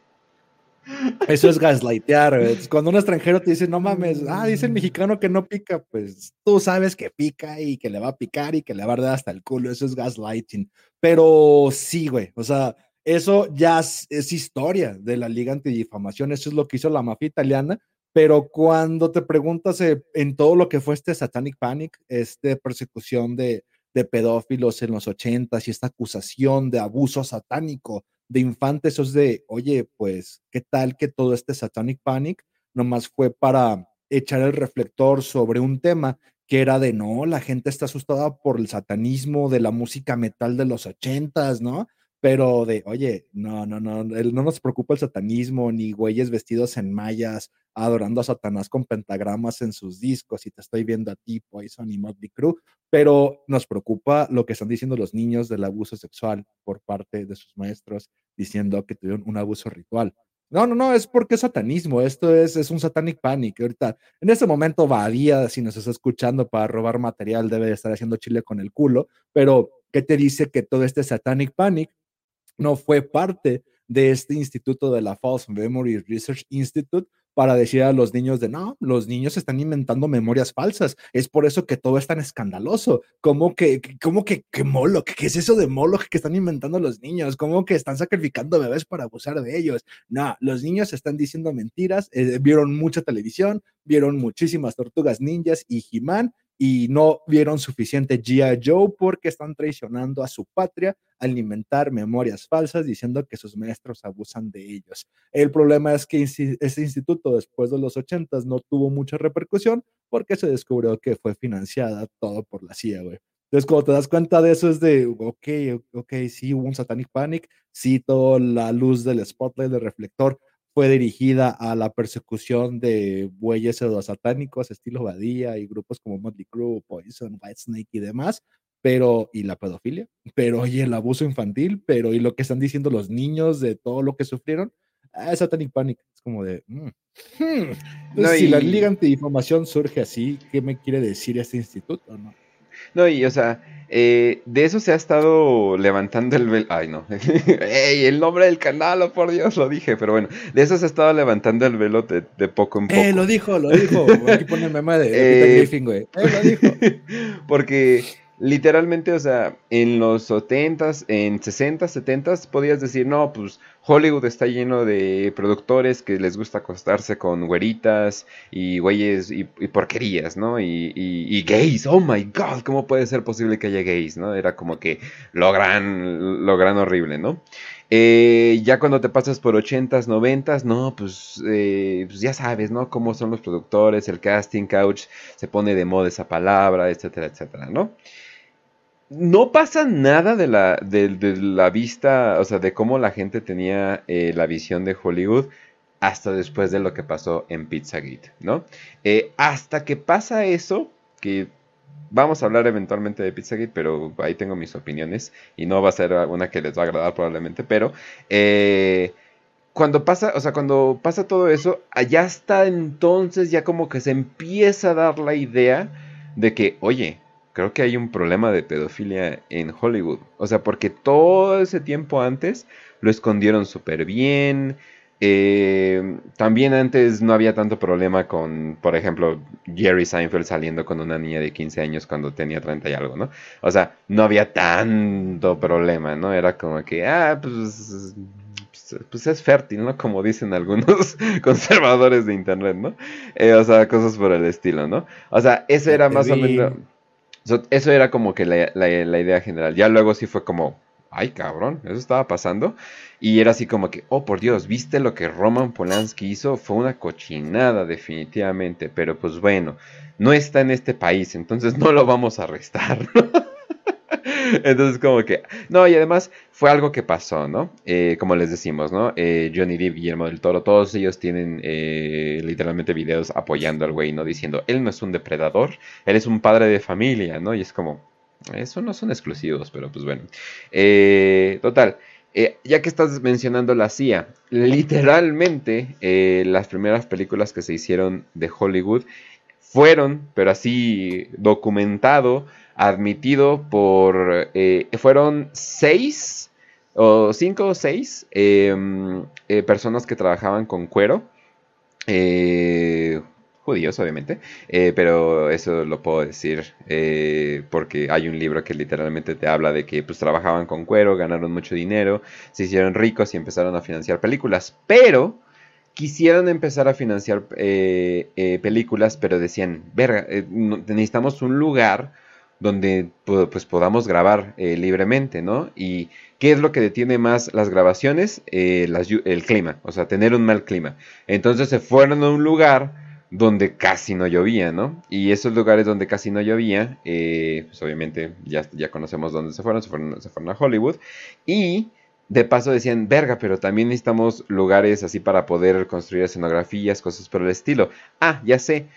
Eso es gaslightear. Cuando un extranjero te dice, no mames, ah, dice el mexicano que no pica, pues tú sabes que pica y que le va a picar y que le va a dar hasta el culo. Eso es gaslighting. Pero sí, güey, o sea, eso ya es, historia de la Liga Antidifamación. Eso es lo que hizo la mafia italiana. Pero cuando te preguntas eh, en todo lo que fue este Satanic Panic, esta persecución de, de pedófilos en los ochentas y esta acusación de abuso satánico de infantes, eso es de, oye, pues, ¿qué tal que todo este Satanic Panic nomás fue para echar el reflector sobre un tema que era de, no, la gente está asustada por el satanismo de la música metal de los ochentas, ¿no? Pero de, oye, no, no, no, no nos preocupa el satanismo, ni güeyes vestidos en mallas, adorando a Satanás con pentagramas en sus discos, y te estoy viendo a ti, Poison y Motley Crue, pero nos preocupa lo que están diciendo los niños del abuso sexual por parte de sus maestros, diciendo que tuvieron un abuso ritual. No, no, no, es porque es satanismo, esto es, es un satanic panic. Ahorita, en este momento, Badía, si nos está escuchando para robar material, debe de estar haciendo chile con el culo, pero ¿qué te dice que todo este satanic panic no fue parte de este instituto de la False Memory Research Institute para decir a los niños de no, los niños están inventando memorias falsas. Es por eso que todo es tan escandaloso. ¿Cómo que, cómo que, que Moloch? ¿Qué es eso de Moloch que están inventando los niños? ¿Cómo que están sacrificando bebés para abusar de ellos? No, los niños están diciendo mentiras. Eh, vieron mucha televisión, vieron muchísimas tortugas ninjas y He-Man y no vieron suficiente G.I. Joe porque están traicionando a su patria al alimentar memorias falsas diciendo que sus maestros abusan de ellos. El problema es que este instituto después de los 80 no tuvo mucha repercusión porque se descubrió que fue financiada todo por la CIA, güey. Entonces, cuando te das cuenta de eso, es de, ok, ok, sí hubo un Satanic Panic, sí, toda la luz del spotlight, del reflector, fue dirigida a la persecución de bueyes satánicos, estilo Badía y grupos como Motley Crue, Poison, Whitesnake y demás, pero, y la pedofilia, pero, y el abuso infantil, pero, y lo que están diciendo los niños de todo lo que sufrieron, ah, Satanic Panic, es como de, mm, hmm". si la Liga Antidifamación surge así, ¿qué me quiere decir este instituto? No? No, y o sea, eh, de eso se ha estado levantando el velo. Ay, no. ¡Ey! El nombre del canal, oh, por Dios, lo dije. Pero bueno, de eso se ha estado levantando el velo de, poco en poco. Eh, lo dijo, lo dijo. Aquí pone el meme de, de eh, Griffin, güey. Eh, lo dijo. Porque literalmente, o sea, en los 70s, en 60s, 70s, podías decir, no, pues Hollywood está lleno de productores que les gusta acostarse con güeritas y güeyes y, porquerías, ¿no? Y, gays, oh my god, ¿cómo puede ser posible que haya gays, ¿no? Era como que lo gran, lo gran horrible, ¿no? Eh, ya cuando te pasas por 80s, 90s, no, pues, eh, pues, ya sabes, ¿no? Cómo son los productores, el casting couch, se pone de moda esa palabra, etcétera, etcétera, ¿no? No pasa nada de la, de, la vista, o sea, de cómo la gente tenía eh, la visión de Hollywood hasta después de lo que pasó en Pizzagate, ¿no? Eh, hasta que pasa eso, que vamos a hablar eventualmente de Pizzagate, pero ahí tengo mis opiniones y no va a ser una que les va a agradar probablemente, pero eh, cuando pasa, o sea, cuando pasa todo eso, allá está entonces ya como que se empieza a dar la idea de que, oye, creo que hay un problema de pedofilia en Hollywood. O sea, porque todo ese tiempo antes lo escondieron súper bien. Eh, también antes no había tanto problema con, por ejemplo, Jerry Seinfeld saliendo con una niña de 15 años cuando tenía 30 y algo, ¿no? O sea, no había tanto problema, ¿no? Era como que, ah, pues, pues, pues es fértil, ¿no? Como dicen algunos conservadores de Internet, ¿no? Eh, o sea, cosas por el estilo, ¿no? O sea, eso era más o menos eso era como que la, idea general. Ya luego sí fue como, ay cabrón, eso estaba pasando. Y era así como que, oh por Dios, ¿viste lo que Roman Polanski hizo? Fue una cochinada definitivamente, pero pues bueno, no está en este país, entonces no lo vamos a arrestar. Entonces, como que. No, y además fue algo que pasó, ¿no? Eh, como les decimos, ¿no? Eh, Johnny Depp, Guillermo del Toro, todos ellos tienen eh, literalmente videos apoyando al güey, ¿no? Diciendo, él no es un depredador, él es un padre de familia, ¿no? Y es como. Eso no son exclusivos, pero pues bueno. total. ya que estás mencionando la CIA, literalmente las primeras películas que se hicieron de Hollywood fueron, pero así documentado, admitido por... Eh, fueron seis o cinco o seis em, eh, personas que trabajaban con cuero. Eh, judíos, obviamente, pero eso lo puedo decir porque hay un libro que literalmente te habla de que pues trabajaban con cuero, ganaron mucho dinero, se hicieron ricos y empezaron a financiar películas, pero quisieron empezar a financiar películas, pero decían, verga, necesitamos un lugar donde pues podamos grabar eh, libremente, ¿no? Y ¿qué es lo que detiene más las grabaciones? Eh, el clima, o sea, tener un mal clima. Entonces se fueron a un lugar donde casi no llovía, ¿no? Y esos lugares donde casi no llovía, eh, pues obviamente ya, ya conocemos dónde se fueron, se fueron, se fueron a Hollywood. Y de paso decían, verga, pero también necesitamos lugares así para poder construir escenografías, cosas por el estilo. Ah, ya sé.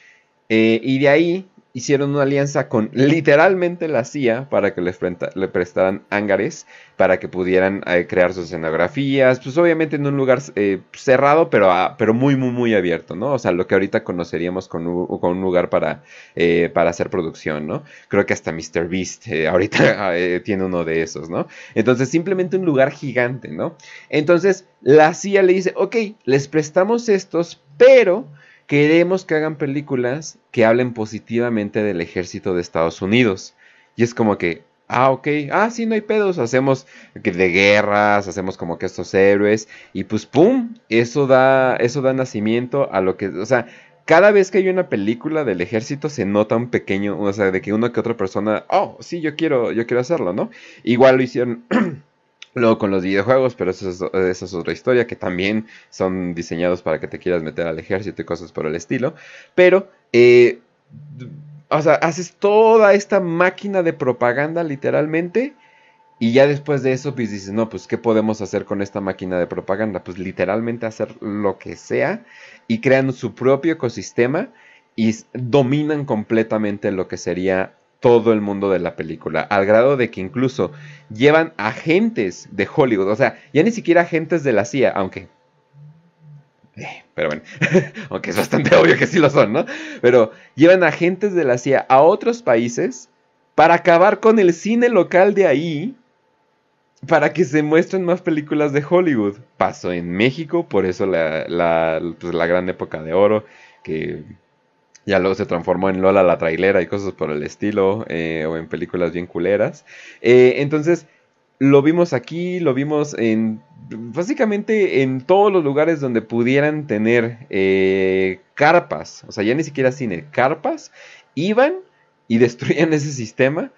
y de ahí hicieron una alianza con literalmente la CIA para que les le prestaran hangares para que pudieran eh, crear sus escenografías, pues obviamente en un lugar eh, cerrado, pero, pero muy, muy, muy abierto, ¿no? O sea, lo que ahorita conoceríamos con, con un lugar para, eh, para hacer producción, ¿no? Creo que hasta Mr. Beast ahorita tiene uno de esos, ¿no? Entonces, simplemente un lugar gigante, ¿no? Entonces, la CIA le dice, ok, les prestamos estos, pero queremos que hagan películas que hablen positivamente del ejército de Estados Unidos. Y es como que, ah, ok, ah, sí, no hay pedos, hacemos de guerras, hacemos como que estos héroes, y pues, ¡pum! Eso da, eso da nacimiento a lo que, o sea, cada vez que hay una película del ejército se nota un pequeño, o sea, de que una que otra persona, oh, sí, yo quiero, yo quiero hacerlo, ¿no? Igual lo hicieron Luego con los videojuegos, pero eso es, otra historia, que también son diseñados para que te quieras meter al ejército y cosas por el estilo. Pero, eh, o sea, haces toda esta máquina de propaganda literalmente. Y ya después de eso, pues dices, no, pues, ¿qué podemos hacer con esta máquina de propaganda? Pues literalmente hacer lo que sea y crean su propio ecosistema y dominan completamente lo que sería todo el mundo de la película, al grado de que incluso llevan agentes de Hollywood, o sea, ya ni siquiera agentes de la CIA, aunque... Eh, pero bueno, aunque es bastante obvio que sí lo son, ¿no? Pero llevan agentes de la CIA a otros países para acabar con el cine local de ahí, para que se muestren más películas de Hollywood. Pasó en México, por eso la, la, pues, la gran época de oro, que ya luego se transformó en Lola la trailera y cosas por el estilo, eh, o en películas bien culeras. Eh, entonces, lo vimos aquí, lo vimos en básicamente en todos los lugares donde pudieran tener eh, carpas, o sea, ya ni siquiera cine, carpas, iban y destruían ese sistema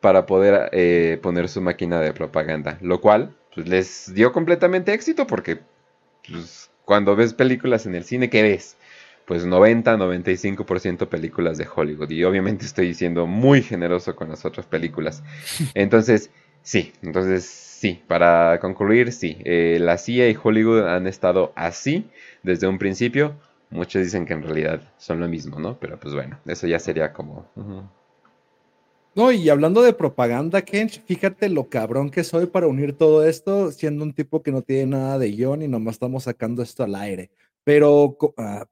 para poder poner su máquina de propaganda, lo cual pues, les dio completamente éxito porque pues, cuando ves películas en el cine, ¿qué ves? Pues 90-95% películas de Hollywood. Y obviamente estoy siendo muy generoso con las otras películas. Entonces, sí, entonces sí, para concluir, sí, eh, la CIA y Hollywood han estado así desde un principio. Muchos dicen que en realidad son lo mismo, ¿no? Pero pues bueno, eso ya sería como... No, y hablando de propaganda, Kench, fíjate lo cabrón que soy para unir todo esto, siendo un tipo que no tiene nada de guion y nomás estamos sacando esto al aire. Pero, ah,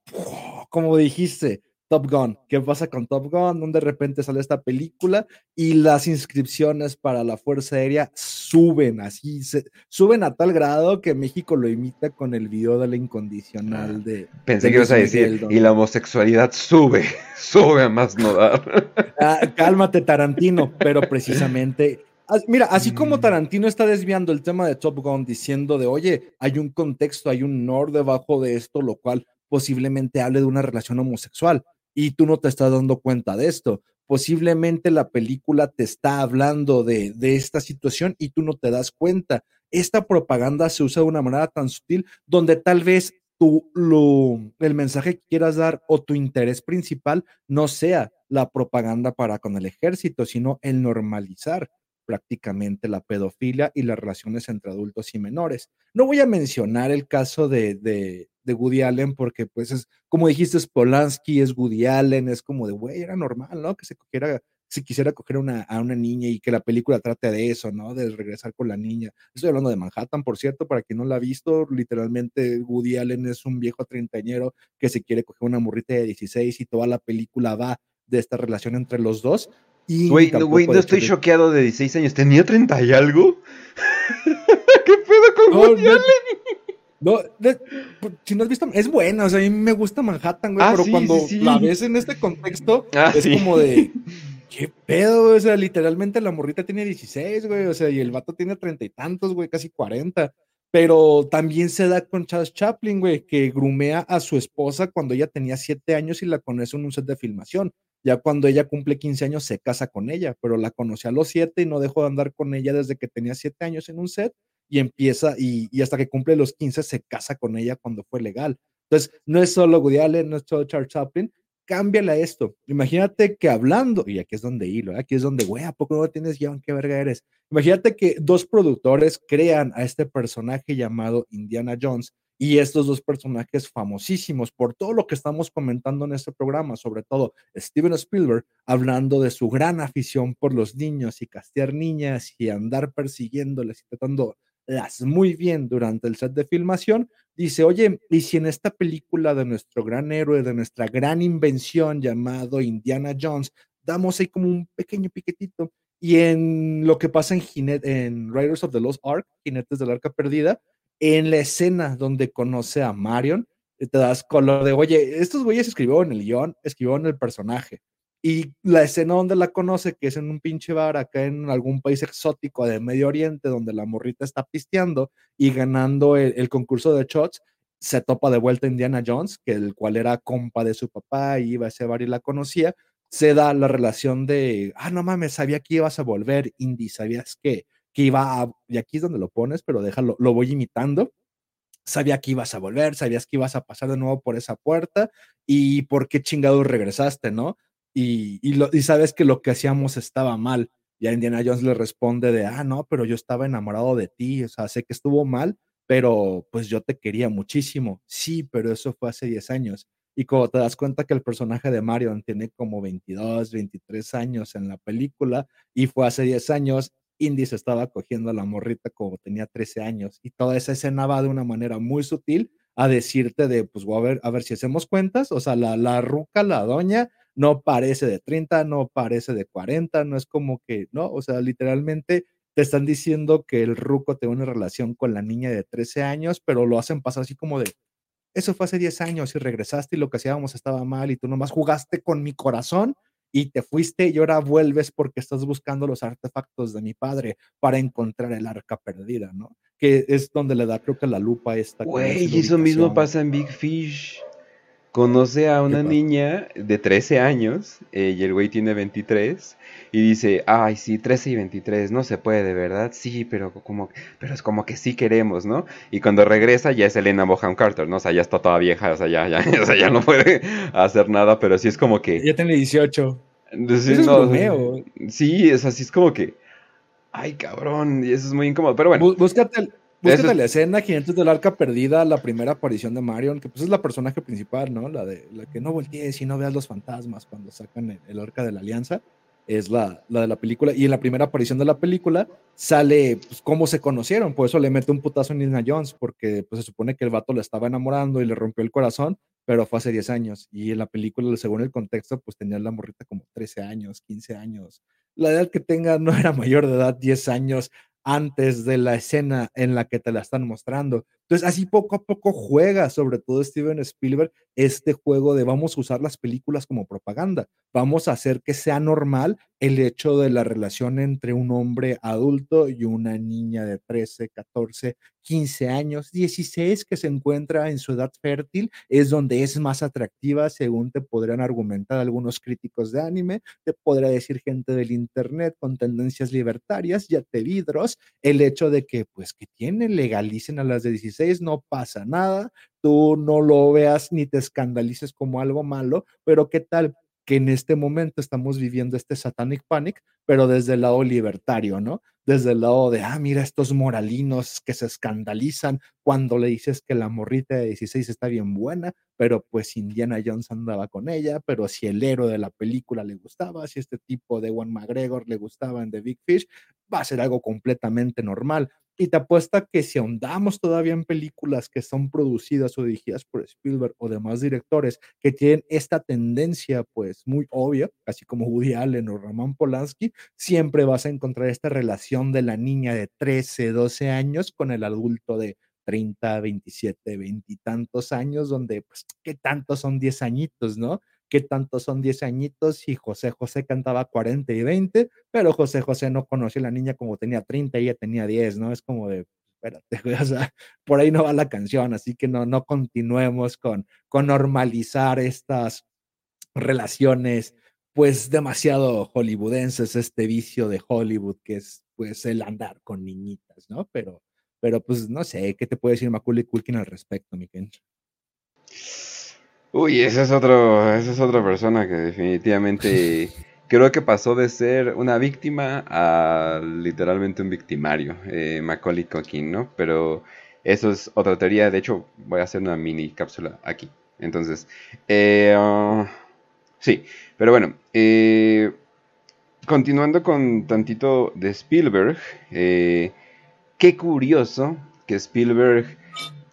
como dijiste, Top Gun. ¿Qué pasa con Top Gun? Donde de repente sale esta película y las inscripciones para la Fuerza Aérea suben, así, se, suben a tal grado que México lo imita con el video de la incondicional de... Pensé que ibas a decir, y la homosexualidad sube, sube a más no dar. Ah, cálmate, Tarantino, pero precisamente Mira, así como mm. Tarantino está desviando el tema de Top Gun diciendo de, oye, hay un contexto, hay un nor debajo de esto, lo cual posiblemente hable de una relación homosexual y tú no te estás dando cuenta de esto. Posiblemente la película te está hablando de, de esta situación y tú no te das cuenta. Esta propaganda se usa de una manera tan sutil donde tal vez tú, lo, el mensaje que quieras dar o tu interés principal no sea la propaganda para con el ejército, sino el normalizar prácticamente la pedofilia y las relaciones entre adultos y menores. No voy a mencionar el caso de, de, Woody Allen porque, pues, es como dijiste, es Polanski, es Woody Allen, es como de, güey, era normal, ¿no? Que se cogiera, si quisiera coger una, a una niña y que la película trate de eso, ¿no? De regresar con la niña. Estoy hablando de Manhattan, por cierto, para quien no la ha visto, literalmente Woody Allen es un viejo treintañero que se quiere coger una morrita de 16 y toda la película va de esta relación entre los dos, Güey, no, no estoy choqueado de 16 años. ¿Tenía 30 y algo? ¿Qué pedo con Woody Allen? No, si no has visto, es buena, o sea, a mí me gusta Manhattan, güey, ah, pero cuando la ves en este contexto, ah, es como de, ¿qué pedo? O sea, literalmente la morrita tiene 16, güey, o sea, y el vato tiene treinta y tantos, güey, casi 40. Pero también se da con Charles Chaplin, güey, que grumea a su esposa cuando ella tenía 7 años y la conoce en un set de filmación. Ya cuando ella cumple 15 años se casa con ella, pero la conoció a los 7 y no dejó de andar con ella desde que tenía 7 años en un set y empieza y, hasta que cumple los 15 se casa con ella cuando fue legal. Entonces, no es solo Woody Allen, no es solo Charles Chaplin, cámbiale a esto. Imagínate que hablando, y aquí es donde hilo, aquí es donde, güey, ¿a poco no tienes guion? ¿Qué verga eres? Imagínate que dos productores crean a este personaje llamado Indiana Jones y estos dos personajes famosísimos por todo lo que estamos comentando en este programa, sobre todo Steven Spielberg, hablando de su gran afición por los niños y castear niñas y andar persiguiéndoles y tratándolas muy bien durante el set de filmación, dice, oye, ¿y si en esta película de nuestro gran héroe, de nuestra gran invención llamado Indiana Jones, damos ahí como un pequeño piquetito? Y en lo que pasa en, en Riders of the Lost Ark, Jinetes del Arca Perdida, en la escena donde conoce a Marion, te das color de, oye, estos güeyes escribieron el guion, escribieron el personaje. Y la escena donde la conoce, que es en un pinche bar acá en algún país exótico de Medio Oriente, donde la morrita está pisteando y ganando el, concurso de shots, se topa de vuelta Indiana Jones, que el cual era compa de su papá y iba a ese bar y la conocía. Se da la relación de, ah, no mames, sabía que ibas a volver, Indy, sabías que que iba a, y aquí es donde lo pones, pero déjalo, lo voy imitando. Sabía que ibas a volver, sabías que ibas a pasar de nuevo por esa puerta y por qué chingados regresaste, ¿no? Y, y, lo, y sabes que lo que hacíamos estaba mal. Ya Indiana Jones le responde de, ah, no, pero yo estaba enamorado de ti, o sea, sé que estuvo mal, pero pues yo te quería muchísimo. Sí, pero eso fue hace 10 años. Y como te das cuenta que el personaje de Marion tiene como 22, 23 años en la película y fue hace 10 años, Indy se estaba cogiendo a la morrita como tenía 13 años y toda esa escena va de una manera muy sutil a decirte de, pues, a ver, a ver si hacemos cuentas, o sea, la, la ruca, la doña, no parece de 30, no parece de 40, no es como que, no, o sea, literalmente te están diciendo que el ruco tiene una relación con la niña de 13 años, pero lo hacen pasar así como de, eso fue hace 10 años y regresaste y lo que hacíamos estaba mal y tú nomás jugaste con mi corazón y te fuiste y ahora vuelves porque estás buscando los artefactos de mi padre para encontrar el arca perdida, ¿no? Que es donde le da creo que la lupa esta. Güey, y eso mismo pasa en Big Fish. Conoce a una niña de 13 años eh, y el güey tiene 23 y dice, ay, sí, 13 y 23, no se puede, ¿verdad? Sí, pero como, pero es como que sí queremos, ¿no? Y cuando regresa ya es Elena Boham Carter, ¿no? O sea, ya está toda vieja, o sea, ya, ya, o sea, ya no puede hacer nada, pero sí es como que... Ya tiene 18. Sí, es no, sí, es así, es como que. Ay, cabrón, y eso es muy incómodo. Pero bueno. Búscate, búscate la escena Gigantes del Arca Perdida, la primera aparición de Marion, que pues es la personaje principal, ¿no? La de la que no voltees y no veas los fantasmas cuando sacan el, Arca de la Alianza. Es la, la, de la película. Y en la primera aparición de la película sale pues, cómo se conocieron. Por eso le mete un putazo a Nina Jones, porque pues, se supone que el vato le estaba enamorando y le rompió el corazón pero fue hace 10 años. Y en la película, según el contexto, pues tenía la morrita como 13 años, 15 años. La edad que tenga no era mayor de edad, 10 años antes de la escena en la que te la están mostrando. Entonces, así poco a poco juega, sobre todo Steven Spielberg, este juego de vamos a usar las películas como propaganda, vamos a hacer que sea normal el hecho de la relación entre un hombre adulto y una niña de 13, 14, 15 años, 16 que se encuentra en su edad fértil, es donde es más atractiva, según te podrían argumentar algunos críticos de anime, te podría decir gente del internet con tendencias libertarias, ya te vidros, el hecho de que pues que tienen, legalicen a las de 16 no pasa nada, tú no lo veas ni te escandalices como algo malo, pero qué tal que en este momento estamos viviendo este satanic panic, pero desde el lado libertario, ¿no? Desde el lado de, ah, mira estos moralinos que se escandalizan cuando le dices que la morrita de 16 está bien buena, pero pues Indiana Jones andaba con ella, pero si el héroe de la película le gustaba, si este tipo de Juan McGregor le gustaba en The Big Fish, va a ser algo completamente normal. Y te apuesta que si ahondamos todavía en películas que son producidas o dirigidas por Spielberg o demás directores que tienen esta tendencia, pues muy obvia, así como Woody Allen o Roman Polanski, siempre vas a encontrar esta relación de la niña de 13, 12 años con el adulto de 30, 27, 20 y tantos años, donde, pues, ¿qué tanto son 10 añitos, no? Qué tanto son 10 añitos y José José cantaba 40 y 20, pero José José no conoció a la niña como tenía 30 y ella tenía 10, ¿no? Es como de, espérate, o sea, por ahí no va la canción, así que no, no continuemos con, con normalizar estas relaciones pues demasiado hollywoodenses, este vicio de Hollywood que es pues el andar con niñitas, ¿no? Pero, pero pues no sé, ¿qué te puede decir Macaulay Culkin al respecto, mi Uy, esa es otro, esa es otra persona que definitivamente creo que pasó de ser una víctima a literalmente un victimario, eh, Macaulay Culkin, ¿no? Pero eso es otra teoría. De hecho, voy a hacer una mini cápsula aquí. Entonces, eh, ah, sí, pero bueno, eh, continuando con tantito de Spielberg, eh, qué curioso que Spielberg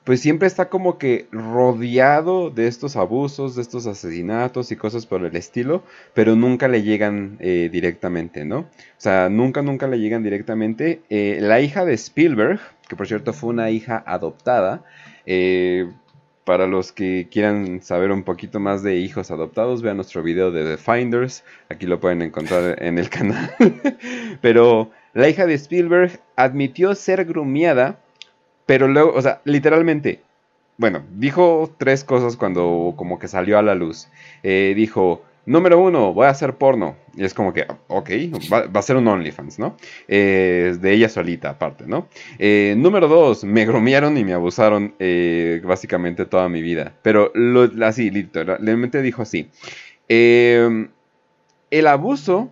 pues siempre está como que rodeado de estos abusos, de estos asesinatos y cosas por el estilo, pero nunca le llegan eh, directamente, ¿no? O sea, nunca, nunca le llegan directamente. Eh, la hija de Spielberg, que por cierto fue una hija adoptada, eh, para los que quieran saber un poquito más de hijos adoptados, vean nuestro video de The Finders, aquí lo pueden encontrar en el canal. pero la hija de Spielberg admitió ser grumiada pero luego, o sea, literalmente, bueno, dijo tres cosas cuando como que salió a la luz. Eh, dijo, número uno, voy a hacer porno. Y es como que, ok, va, a ser un OnlyFans, ¿no? Eh, de ella solita, aparte, ¿no? Eh, número dos, me gromearon y me abusaron básicamente toda mi vida. Pero así, literalmente dijo así. el abuso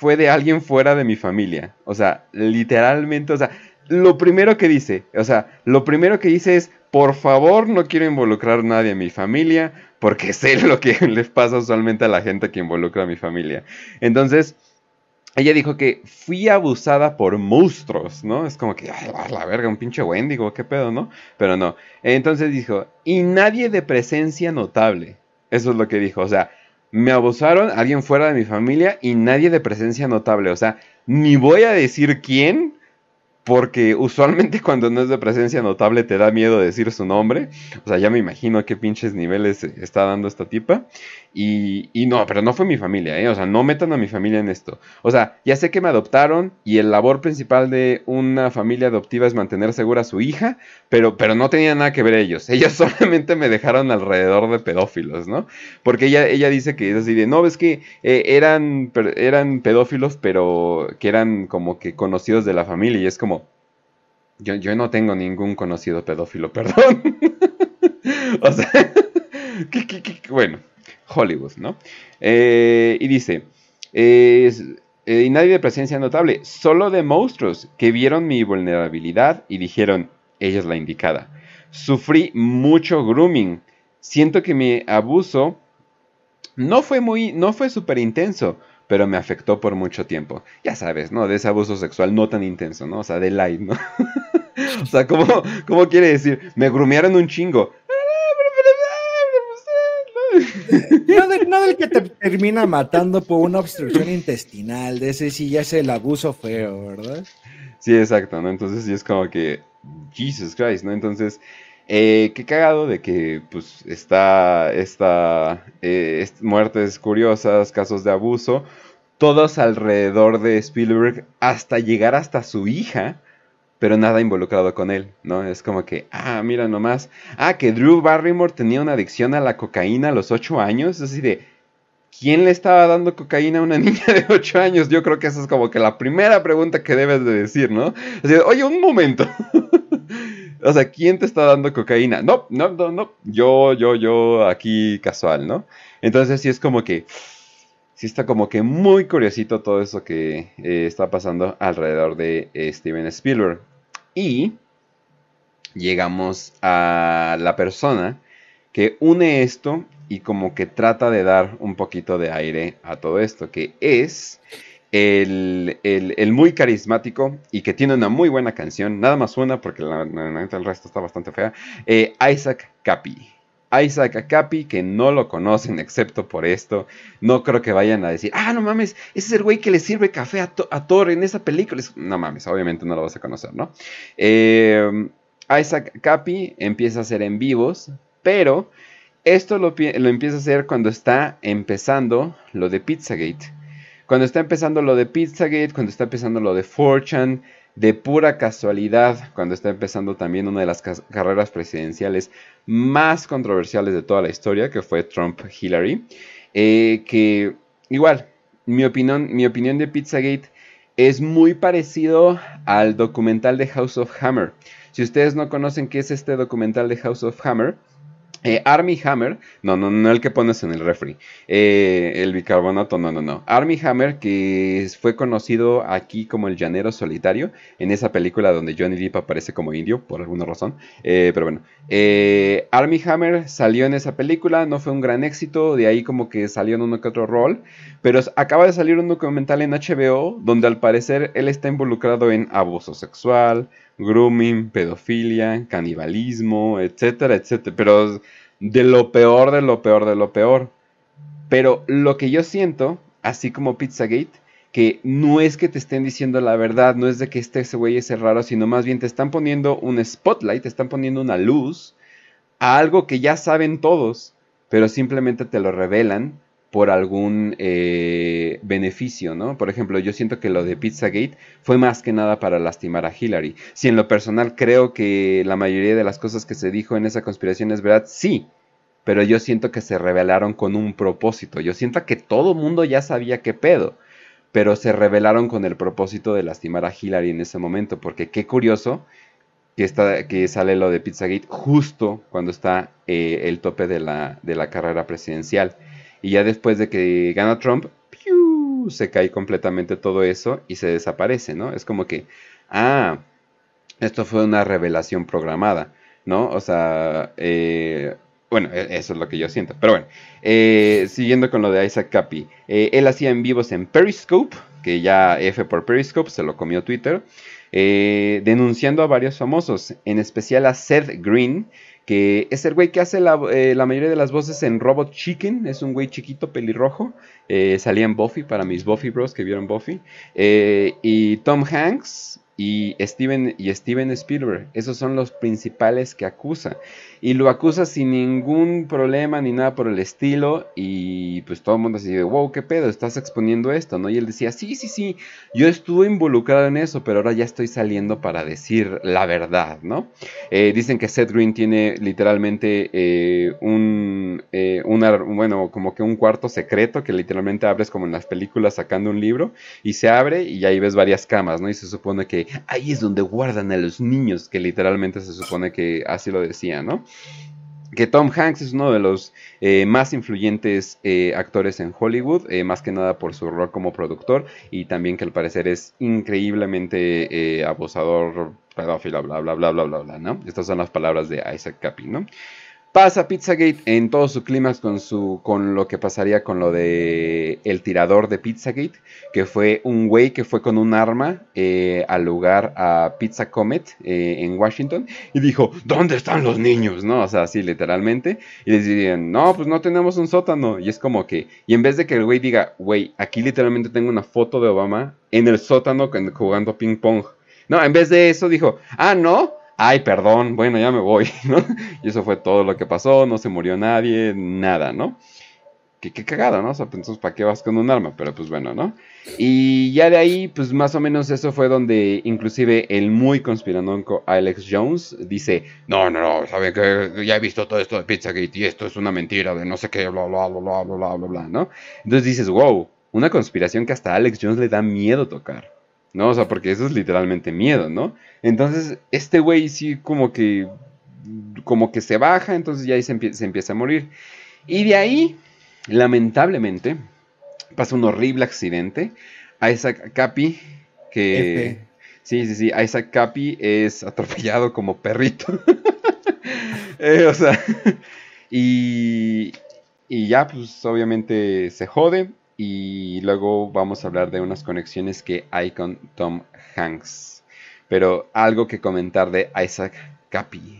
fue de alguien fuera de mi familia. O sea, literalmente, o sea, lo primero que dice, o sea, lo primero que dice es, por favor, no quiero involucrar a nadie en mi familia, porque sé lo que les pasa usualmente a la gente que involucra a mi familia. Entonces, ella dijo que fui abusada por monstruos, ¿no? Es como que, ay, la verga, un pinche Wendigo, qué pedo, ¿no? Pero no. Entonces dijo, y nadie de presencia notable. Eso es lo que dijo, o sea, me abusaron alguien fuera de mi familia y nadie de presencia notable. O sea, ni voy a decir quién, porque usualmente cuando no es de presencia notable te da miedo decir su nombre. O sea, ya me imagino qué pinches niveles está dando esta tipa. Y, no, pero no fue mi familia, ¿eh? O sea, no metan a mi familia en esto. O sea, ya sé que me adoptaron y el labor principal de una familia adoptiva es mantener segura a su hija, pero, pero no tenía nada que ver ellos. Ellos solamente me dejaron alrededor de pedófilos, ¿no? Porque ella, ella dice que es así de, no, ves que eh, eran, eran pedófilos, pero que eran como que conocidos de la familia. Y es como, yo, yo no tengo ningún conocido pedófilo, perdón. o sea, bueno. Hollywood, ¿no? Eh, y dice, eh, y nadie de presencia notable, solo de monstruos que vieron mi vulnerabilidad y dijeron, ella es la indicada. Sufrí mucho grooming. Siento que mi abuso no fue muy, no fue súper intenso, pero me afectó por mucho tiempo. Ya sabes, ¿no? De ese abuso sexual no tan intenso, ¿no? O sea, de light, ¿no? o sea, ¿cómo, ¿cómo, quiere decir? Me grumearon un chingo. No, del que te termina matando por una obstrucción intestinal, de ese sí ya es el abuso feo, ¿verdad? Sí, exacto, ¿no? Entonces sí es como que, Jesus Christ, ¿no? Entonces, eh, qué cagado de que, pues, está, esta, eh, muertes curiosas, casos de abuso, todos alrededor de Spielberg, hasta llegar hasta su hija, pero nada involucrado con él, ¿no? Es como que, ah, mira nomás, ah, que Drew Barrymore tenía una adicción a la cocaína a los ocho años, es así de, ¿quién le estaba dando cocaína a una niña de ocho años? Yo creo que esa es como que la primera pregunta que debes de decir, ¿no? Oye, un momento. o sea, ¿quién te está dando cocaína? No, no, no, no, yo, yo, yo, aquí casual, ¿no? Entonces sí es como que sí está como que muy curiosito todo eso que eh, está pasando alrededor de eh, Steven Spielberg. Y llegamos a la persona que une esto y como que trata de dar un poquito de aire a todo esto, que es el, muy carismático y que tiene una muy buena canción, nada más una porque el resto está bastante fea, eh, Isaac Capi. Isaac Capi, que no lo conocen excepto por esto, no creo que vayan a decir, ah, no mames, ese es el güey que le sirve café a, Thor en esa película. No mames, obviamente no lo vas a conocer, ¿no? Eh, Isaac Capi empieza a hacer en vivos, pero esto lo, lo, empieza a hacer cuando está empezando lo de Pizzagate. Cuando está empezando lo de Pizzagate, cuando está empezando lo de Fortune, de pura casualidad, cuando está empezando también una de las carreras presidenciales más controversiales de toda la historia, que fue Trump-Hillary, eh, que igual, mi opinión, mi opinión de Pizzagate es muy parecido al documental de House of Hammer. Si ustedes no conocen qué es este documental de House of Hammer, eh, Army Hammer, no, no, no el que pones en el refri, eh, el bicarbonato, no, no, no. Army Hammer, que fue conocido aquí como el llanero solitario, en esa película donde Johnny Depp aparece como indio, por alguna razón. Eh, pero bueno, Army Hammer salió en esa película, no fue un gran éxito, de ahí como que salió en uno que otro rol, pero acaba de salir un documental en HBO donde al parecer él está involucrado en abuso sexual, grooming, pedofilia, canibalismo, etcétera, etcétera. Pero de lo peor, de lo peor, de lo peor. Pero lo que yo siento, así como Pizzagate, que no es que te estén diciendo la verdad, no es de que este güey es raro, sino más bien te están poniendo un spotlight, te están poniendo una luz a algo que ya saben todos, pero simplemente te lo revelan por algún eh, beneficio, ¿no? Por ejemplo, yo siento que lo de Pizzagate fue más que nada para lastimar a Hillary. Si en lo personal creo que la mayoría de las cosas que se dijo en esa conspiración es verdad, sí, pero yo siento que se revelaron con un propósito. Yo siento que todo mundo ya sabía qué pedo, pero se revelaron con el propósito de lastimar a Hillary en ese momento, porque qué curioso que, está, que sale lo de Pizzagate justo cuando está eh, el tope de la, de la carrera presidencial. Y ya después de que gana Trump, se cae completamente todo eso y se desaparece, ¿no? Es como que, ah, esto fue una revelación programada, ¿no? O sea, eh, bueno, e-, eso es lo que yo siento. Pero bueno, eh, siguiendo con lo de Isaac Capi, eh, él hacía en vivos en Periscope, que ya F por Periscope se lo comió Twitter, denunciando a varios famosos, en especial a Seth Green, que es el güey que hace eh, la, mayoría de las voces en Robot Chicken, es un güey chiquito pelirrojo, eh, salía en Buffy para mis Buffy bros que vieron Buffy, eh, y Tom Hanks y Steven, y Steven Spielberg, esos son los principales que acusa y lo acusa sin ningún problema ni nada por el estilo y pues todo el mundo se dice, wow, qué pedo, estás exponiendo esto, ¿no? Y él decía, sí, sí, sí, yo estuve involucrado en eso, pero ahora ya estoy saliendo para decir la verdad, ¿no? Eh, dicen que Seth Green tiene literalmente eh, un, eh, bueno, como que un cuarto secreto que literalmente abres como en las películas sacando un libro y se abre y ahí ves varias camas, ¿no? Y se supone que ahí es donde guardan a los niños, que literalmente se supone que así lo decía, ¿no? que Tom Hanks es uno de los eh, más influyentes eh, actores en Hollywood, eh, más que nada por su rol como productor y también que al parecer es increíblemente abusador, pedófilo, bla, bla, bla, bla, bla, bla, ¿no? Estas son las palabras de Isaac Capi, ¿no? Pasa Pizzagate en todo su clima con, su, con lo que pasaría con lo de el tirador de Pizzagate, que fue un güey que fue con un arma eh, al lugar a Pizza Comet eh, en Washington y dijo, ¿dónde están los niños? ¿No? O sea, así literalmente. Y les dirían, no, pues no tenemos un sótano. Y es como que, y en vez de que el güey diga, güey, aquí literalmente tengo una foto de Obama en el sótano jugando ping pong. No, en vez de eso dijo, ah, no, ay, perdón, bueno, ya me voy, ¿no? Y eso fue todo lo que pasó, no se murió nadie, nada, ¿no? Qué, qué cagada, ¿no? O sea, pues, entonces, ¿para qué vas con un arma? Pero pues bueno, ¿no? Y ya de ahí, pues más o menos eso fue donde inclusive el muy conspiranoico Alex Jones dice, no, no, no, saben que ya he visto todo esto de Pizzagate y esto es una mentira de no sé qué, bla, bla, bla, bla, bla, bla, bla, ¿no? Entonces dices, wow, una conspiración que hasta a Alex Jones le da miedo tocar. ¿No? O sea, porque eso es literalmente miedo, ¿no? Entonces, este güey sí como que, como que se baja, entonces ya ahí se, empieza a morir. Y de ahí, lamentablemente, pasa un horrible accidente. Isaac Capi, que... Sí, sí, sí, Isaac Capi es atropellado como perrito. Eh, o sea, y, y ya, pues obviamente se jode y luego vamos a hablar de unas conexiones que hay con Tom Hanks. Pero algo que comentar de Isaac Capi.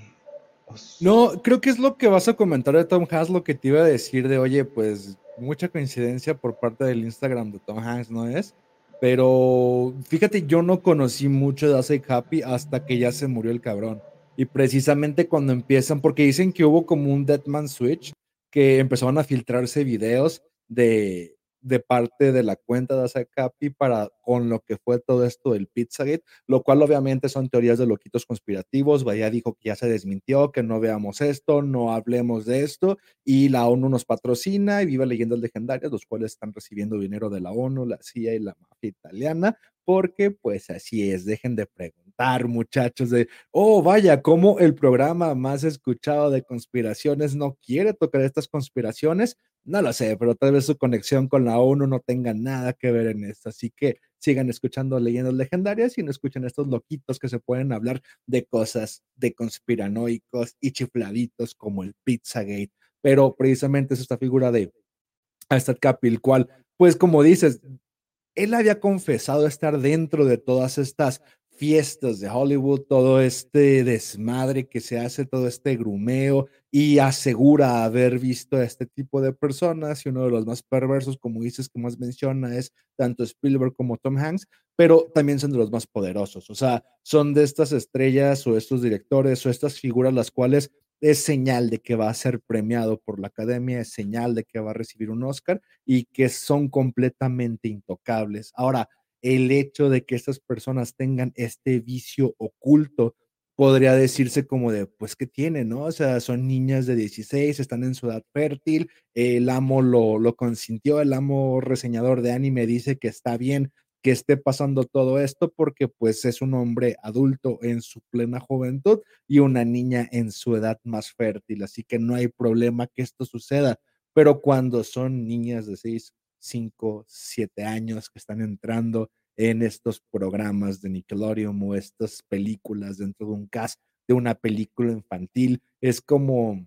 No, creo que es lo que vas a comentar de Tom Hanks, lo que te iba a decir de, oye, pues mucha coincidencia por parte del Instagram de Tom Hanks, ¿no es? Pero fíjate, yo no conocí mucho de Isaac Capi hasta que ya se murió el cabrón. Y precisamente cuando empiezan, porque dicen que hubo como un Deadman Switch, que empezaron a filtrarse videos de, de parte de la cuenta de Asacapi para con lo que fue todo esto del Pizzagate, lo cual obviamente son teorías de loquitos conspirativos. Vaya dijo que ya se desmintió, que no veamos esto, no hablemos de esto, y la ONU nos patrocina y viva leyendas legendarias, los cuales están recibiendo dinero de la ONU, la CIA y la mafia italiana, porque pues así es, dejen de preguntar muchachos de, oh vaya, como el programa más escuchado de conspiraciones no quiere tocar estas conspiraciones, no lo sé, pero tal vez su conexión con la ONU no tenga nada que ver en esto. Así que sigan escuchando leyendas legendarias y no escuchen estos loquitos que se pueden hablar de cosas de conspiranoicos y chifladitos como el Pizzagate. Pero precisamente es esta figura de Astat Capi, el cual, pues como dices, él había confesado estar dentro de todas estas fiestas de Hollywood, todo este desmadre que se hace, todo este grumeo, y asegura haber visto a este tipo de personas, y uno de los más perversos, como dices, que más menciona, es tanto Spielberg como Tom Hanks, pero también son de los más poderosos, o sea, son de estas estrellas o estos directores o estas figuras las cuales es señal de que va a ser premiado por la academia, es señal de que va a recibir un Oscar y que son completamente intocables. Ahora, el hecho de que estas personas tengan este vicio oculto podría decirse como de, pues, ¿qué tiene, no? O sea, son niñas de 16, están en su edad fértil, el amo lo, lo consintió, el amo reseñador de anime dice que está bien que esté pasando todo esto porque pues es un hombre adulto en su plena juventud y una niña en su edad más fértil, así que no hay problema que esto suceda, pero cuando son niñas de 6 5, 7 años que están entrando en estos programas de Nickelodeon o estas películas dentro de un cast de una película infantil. Es como,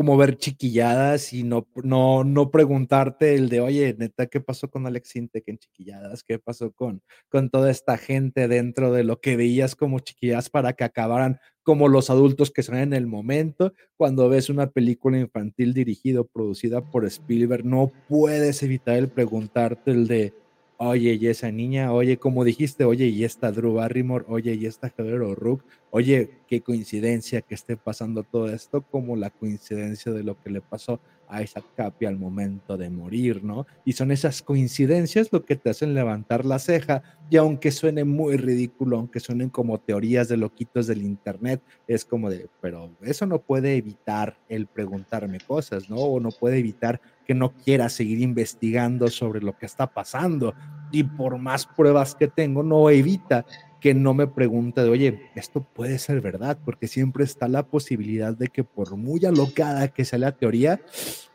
como ver chiquilladas y no, no, no preguntarte el de, oye, neta, ¿qué pasó con Alex Intec en chiquilladas? ¿Qué pasó con, con toda esta gente dentro de lo que veías como chiquilladas para que acabaran como los adultos que son en el momento? Cuando ves una película infantil dirigida o producida por Spielberg, no puedes evitar el preguntarte el de, oye, y esa niña, oye, como dijiste, oye, y esta Drew Barrymore, oye, y esta Heather Rook, oye, qué coincidencia que esté pasando todo esto, como la coincidencia de lo que le pasó a Isaac Capi al momento de morir, ¿no? Y son esas coincidencias lo que te hacen levantar la ceja, y aunque suene muy ridículo, aunque suenen como teorías de loquitos del internet, es como de, pero eso no puede evitar el preguntarme cosas, ¿no? O no puede evitar que no quiera seguir investigando sobre lo que está pasando. Y por más pruebas que tengo, no evita que no me pregunta de, oye, esto puede ser verdad, porque siempre está la posibilidad de que por muy alocada que sea la teoría,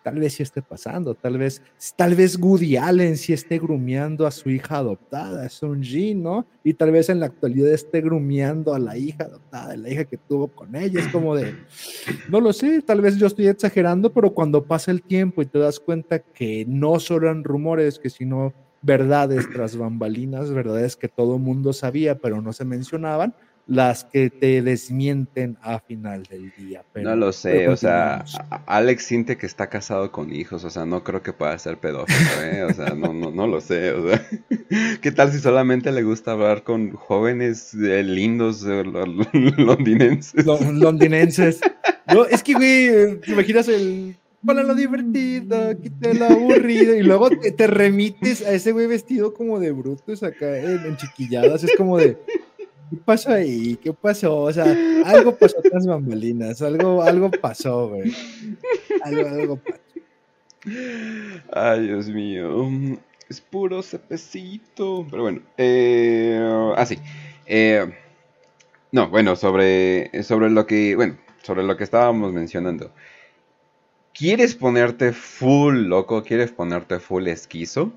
tal vez sí esté pasando, tal vez, tal vez Woody Allen sí esté grumeando a su hija adoptada, Sun Ji, ¿no? Y tal vez en la actualidad esté grumeando a la hija adoptada, la hija que tuvo con ella, es como de, no lo sé, tal vez yo estoy exagerando, pero cuando pasa el tiempo y te das cuenta que no solo eran rumores, que sino verdades tras bambalinas, verdades que todo mundo sabía, pero no se mencionaban, las que te desmienten a final del día. no lo sé, o sea, Alex siente que está casado con hijos, o sea, no creo que pueda ser pedófilo, ¿eh? o sea, no, no, no lo sé, o sea, ¿qué tal si solamente le gusta hablar con jóvenes eh, lindos eh, londinenses? londinenses. No, es que, güey, ¿te imaginas el para lo divertido, quite lo aburrido, y luego te, remites a ese güey vestido como de brutos acá en chiquilladas, es como de, ¿Qué pasó ahí? ¿Qué pasó? O sea, algo pasó con las bambalinas, algo, algo pasó, güey. Algo, algo pasó. Ay, Dios mío. Es puro cepecito. Pero bueno. Eh, ah, sí. Eh, no, bueno, sobre, sobre lo que. Bueno, sobre lo que estábamos mencionando. ¿Quieres ponerte full loco? ¿Quieres ponerte full esquizo?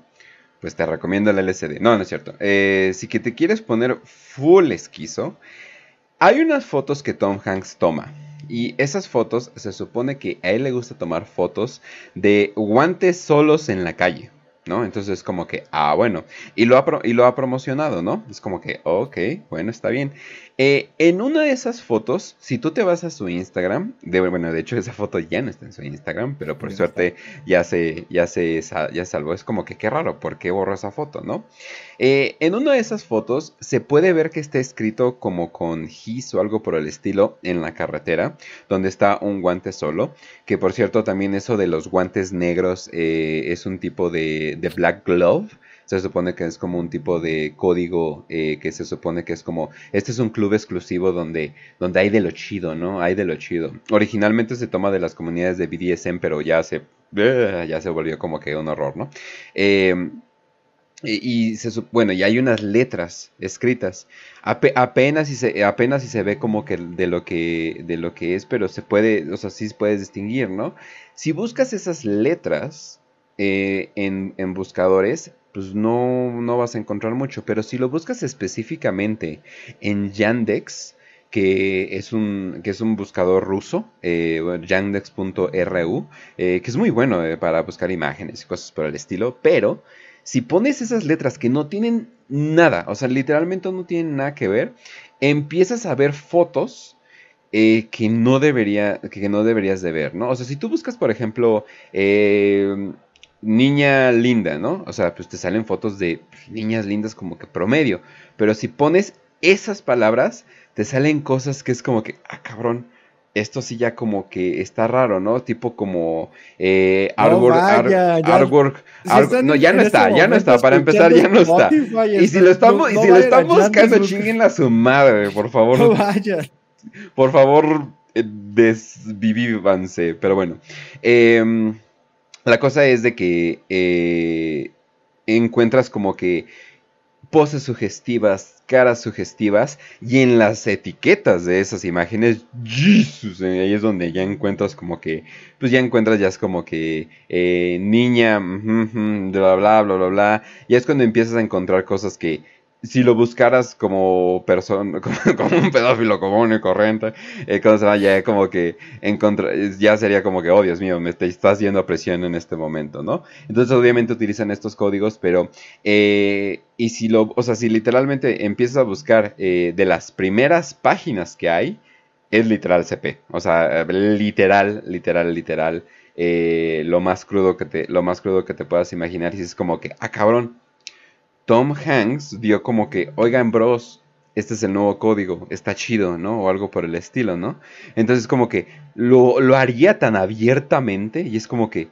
pues te recomiendo el LCD. No, no es cierto. Eh, si que te quieres poner full esquizo, hay unas fotos que Tom Hanks toma. Y esas fotos se supone que a él le gusta tomar fotos de guantes solos en la calle. ¿No? Entonces es como que, ah, bueno, y lo ha, y lo ha promocionado, ¿no? Es como que, ok, bueno, está bien. Eh, en una de esas fotos, si tú te vas a su Instagram, de, bueno, de hecho esa foto ya no está en su Instagram, pero por suerte ya se, ya se ya salvó. Es como que qué raro, ¿por qué borró esa foto, no? Eh, en una de esas fotos se puede ver que está escrito como con his o algo por el estilo en la carretera, donde está un guante solo, que por cierto también eso de los guantes negros eh, es un tipo de, de black glove se supone que es como un tipo de código eh, que se supone que es como, este es un club exclusivo donde, donde hay de lo chido, ¿no? Hay de lo chido. Originalmente se toma de las comunidades de BDSM, pero ya se, ya se volvió como que un horror, ¿no? Eh, y, se, bueno, y hay unas letras escritas. apenas, y se, apenas se ve como que de lo que, de lo que es, pero se puede, o sea, sí puedes distinguir, ¿no? Si buscas esas letras eh, en, en, buscadores, pues no, no vas a encontrar mucho. Pero si lo buscas específicamente en Yandex, que es un, que es un buscador ruso, eh, yandex.ru, eh, que es muy bueno para buscar imágenes y cosas por el estilo, pero si pones esas letras que no tienen nada, o sea, literalmente no tienen nada que ver, empiezas a ver fotos que, no debería, que no deberías de ver, ¿no? O sea, si tú buscas, por ejemplo, niña linda, ¿no? O sea, pues te salen fotos de niñas lindas como que promedio. Pero si pones esas palabras, te salen cosas que es como que, ah, cabrón, esto sí ya como que está raro, ¿no? Tipo como eh, artwork, no, ya no está, ya no está, para empezar ya no está. Y si lo estamos, y si lo estamos buscando, chinguen a su madre, por favor. No vaya. Por favor, eh, desvivívanse, pero bueno. Eh, la cosa es de que eh, encuentras como que poses sugestivas, caras sugestivas y en las etiquetas de esas imágenes, Jesus, ahí es donde ya encuentras como que, pues ya encuentras ya es como que eh, niña, bla, bla, bla, bla, bla, y es cuando empiezas a encontrar cosas que si lo buscaras como persona, como, un pedófilo común y corriente, eh, ya como que ya sería como que, oh Dios mío, me estás haciendo presión en este momento, ¿no? Entonces obviamente utilizan estos códigos, pero, eh, y si lo, o sea, si literalmente empiezas a buscar eh, de las primeras páginas que hay, es literal CP, o sea, literal, literal, literal, eh, lo más crudo que te, lo más crudo que te puedas imaginar, y es como que, ah, cabrón, Tom Hanks dio como que, oigan, bros, este es el nuevo código, está chido, ¿no? O algo por el estilo, ¿no? Entonces como que lo, haría tan abiertamente y es como que,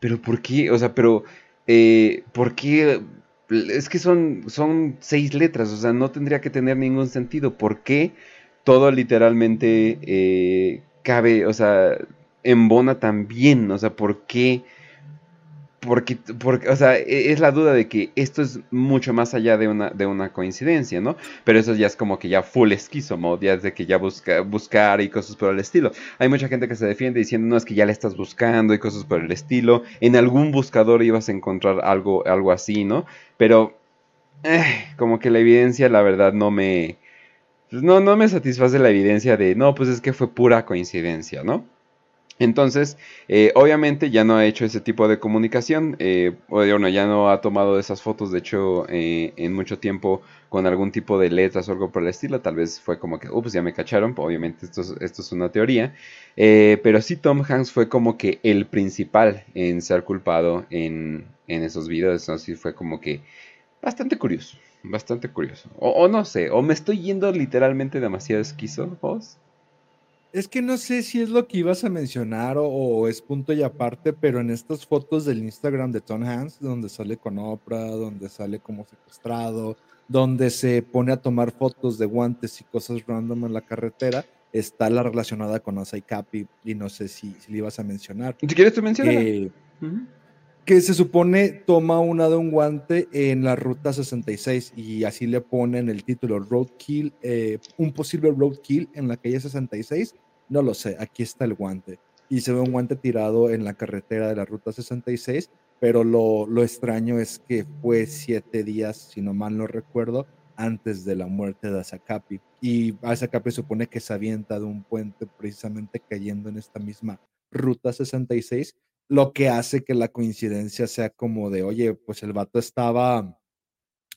pero ¿por qué? O sea, pero, eh, ¿por qué? Es que son, son seis letras, o sea, no tendría que tener ningún sentido. ¿Por qué todo literalmente eh, cabe, o sea, embona tan bien? O sea, ¿por qué? Porque, porque, o sea, e, es la duda de que esto es mucho más allá de una, de una coincidencia, ¿no? Pero eso ya es como que ya full esquizomo, ya es de que ya busca, buscar y cosas por el estilo. Hay mucha gente que se defiende diciendo, no, es que ya le estás buscando y cosas por el estilo. En algún buscador ibas a encontrar algo, algo así, ¿no? Pero, eh, como que la evidencia, la verdad, no me... Pues no, no me satisface la evidencia de, no, pues es que fue pura coincidencia, ¿no? Entonces, eh, obviamente ya no ha hecho ese tipo de comunicación, eh, bueno, ya no ha tomado esas fotos, de hecho, eh, en mucho tiempo con algún tipo de letras o algo por el estilo, tal vez fue como que, ups, ya me cacharon, obviamente esto es, esto es una teoría, pero sí Tom Hanks fue como que el principal en ser culpado en, esos videos, así fue como que bastante curioso, bastante curioso, o, no sé, o me estoy yendo literalmente demasiado esquizo, vos. Es que no sé si es lo que ibas a mencionar o, es punto y aparte, pero en estas fotos del Instagram de Tom Hanks, donde sale con Oprah, donde sale como secuestrado, donde se pone a tomar fotos de guantes y cosas random en la carretera, está la relacionada con Osai Capi y no sé si, si le ibas a mencionar. Si quieres tú mencionar. Que se supone toma una de un guante en la ruta 66 y así le ponen el título Roadkill, eh, un posible roadkill en la calle 66. No lo sé, aquí está el guante. Y se ve un guante tirado en la carretera de la ruta 66, pero lo, lo extraño es que fue siete días, si no mal no recuerdo, antes de la muerte de Asakapi. Y Asakapi supone que se avienta de un puente precisamente cayendo en esta misma ruta 66 lo que hace que la coincidencia sea como de, oye, pues el vato estaba,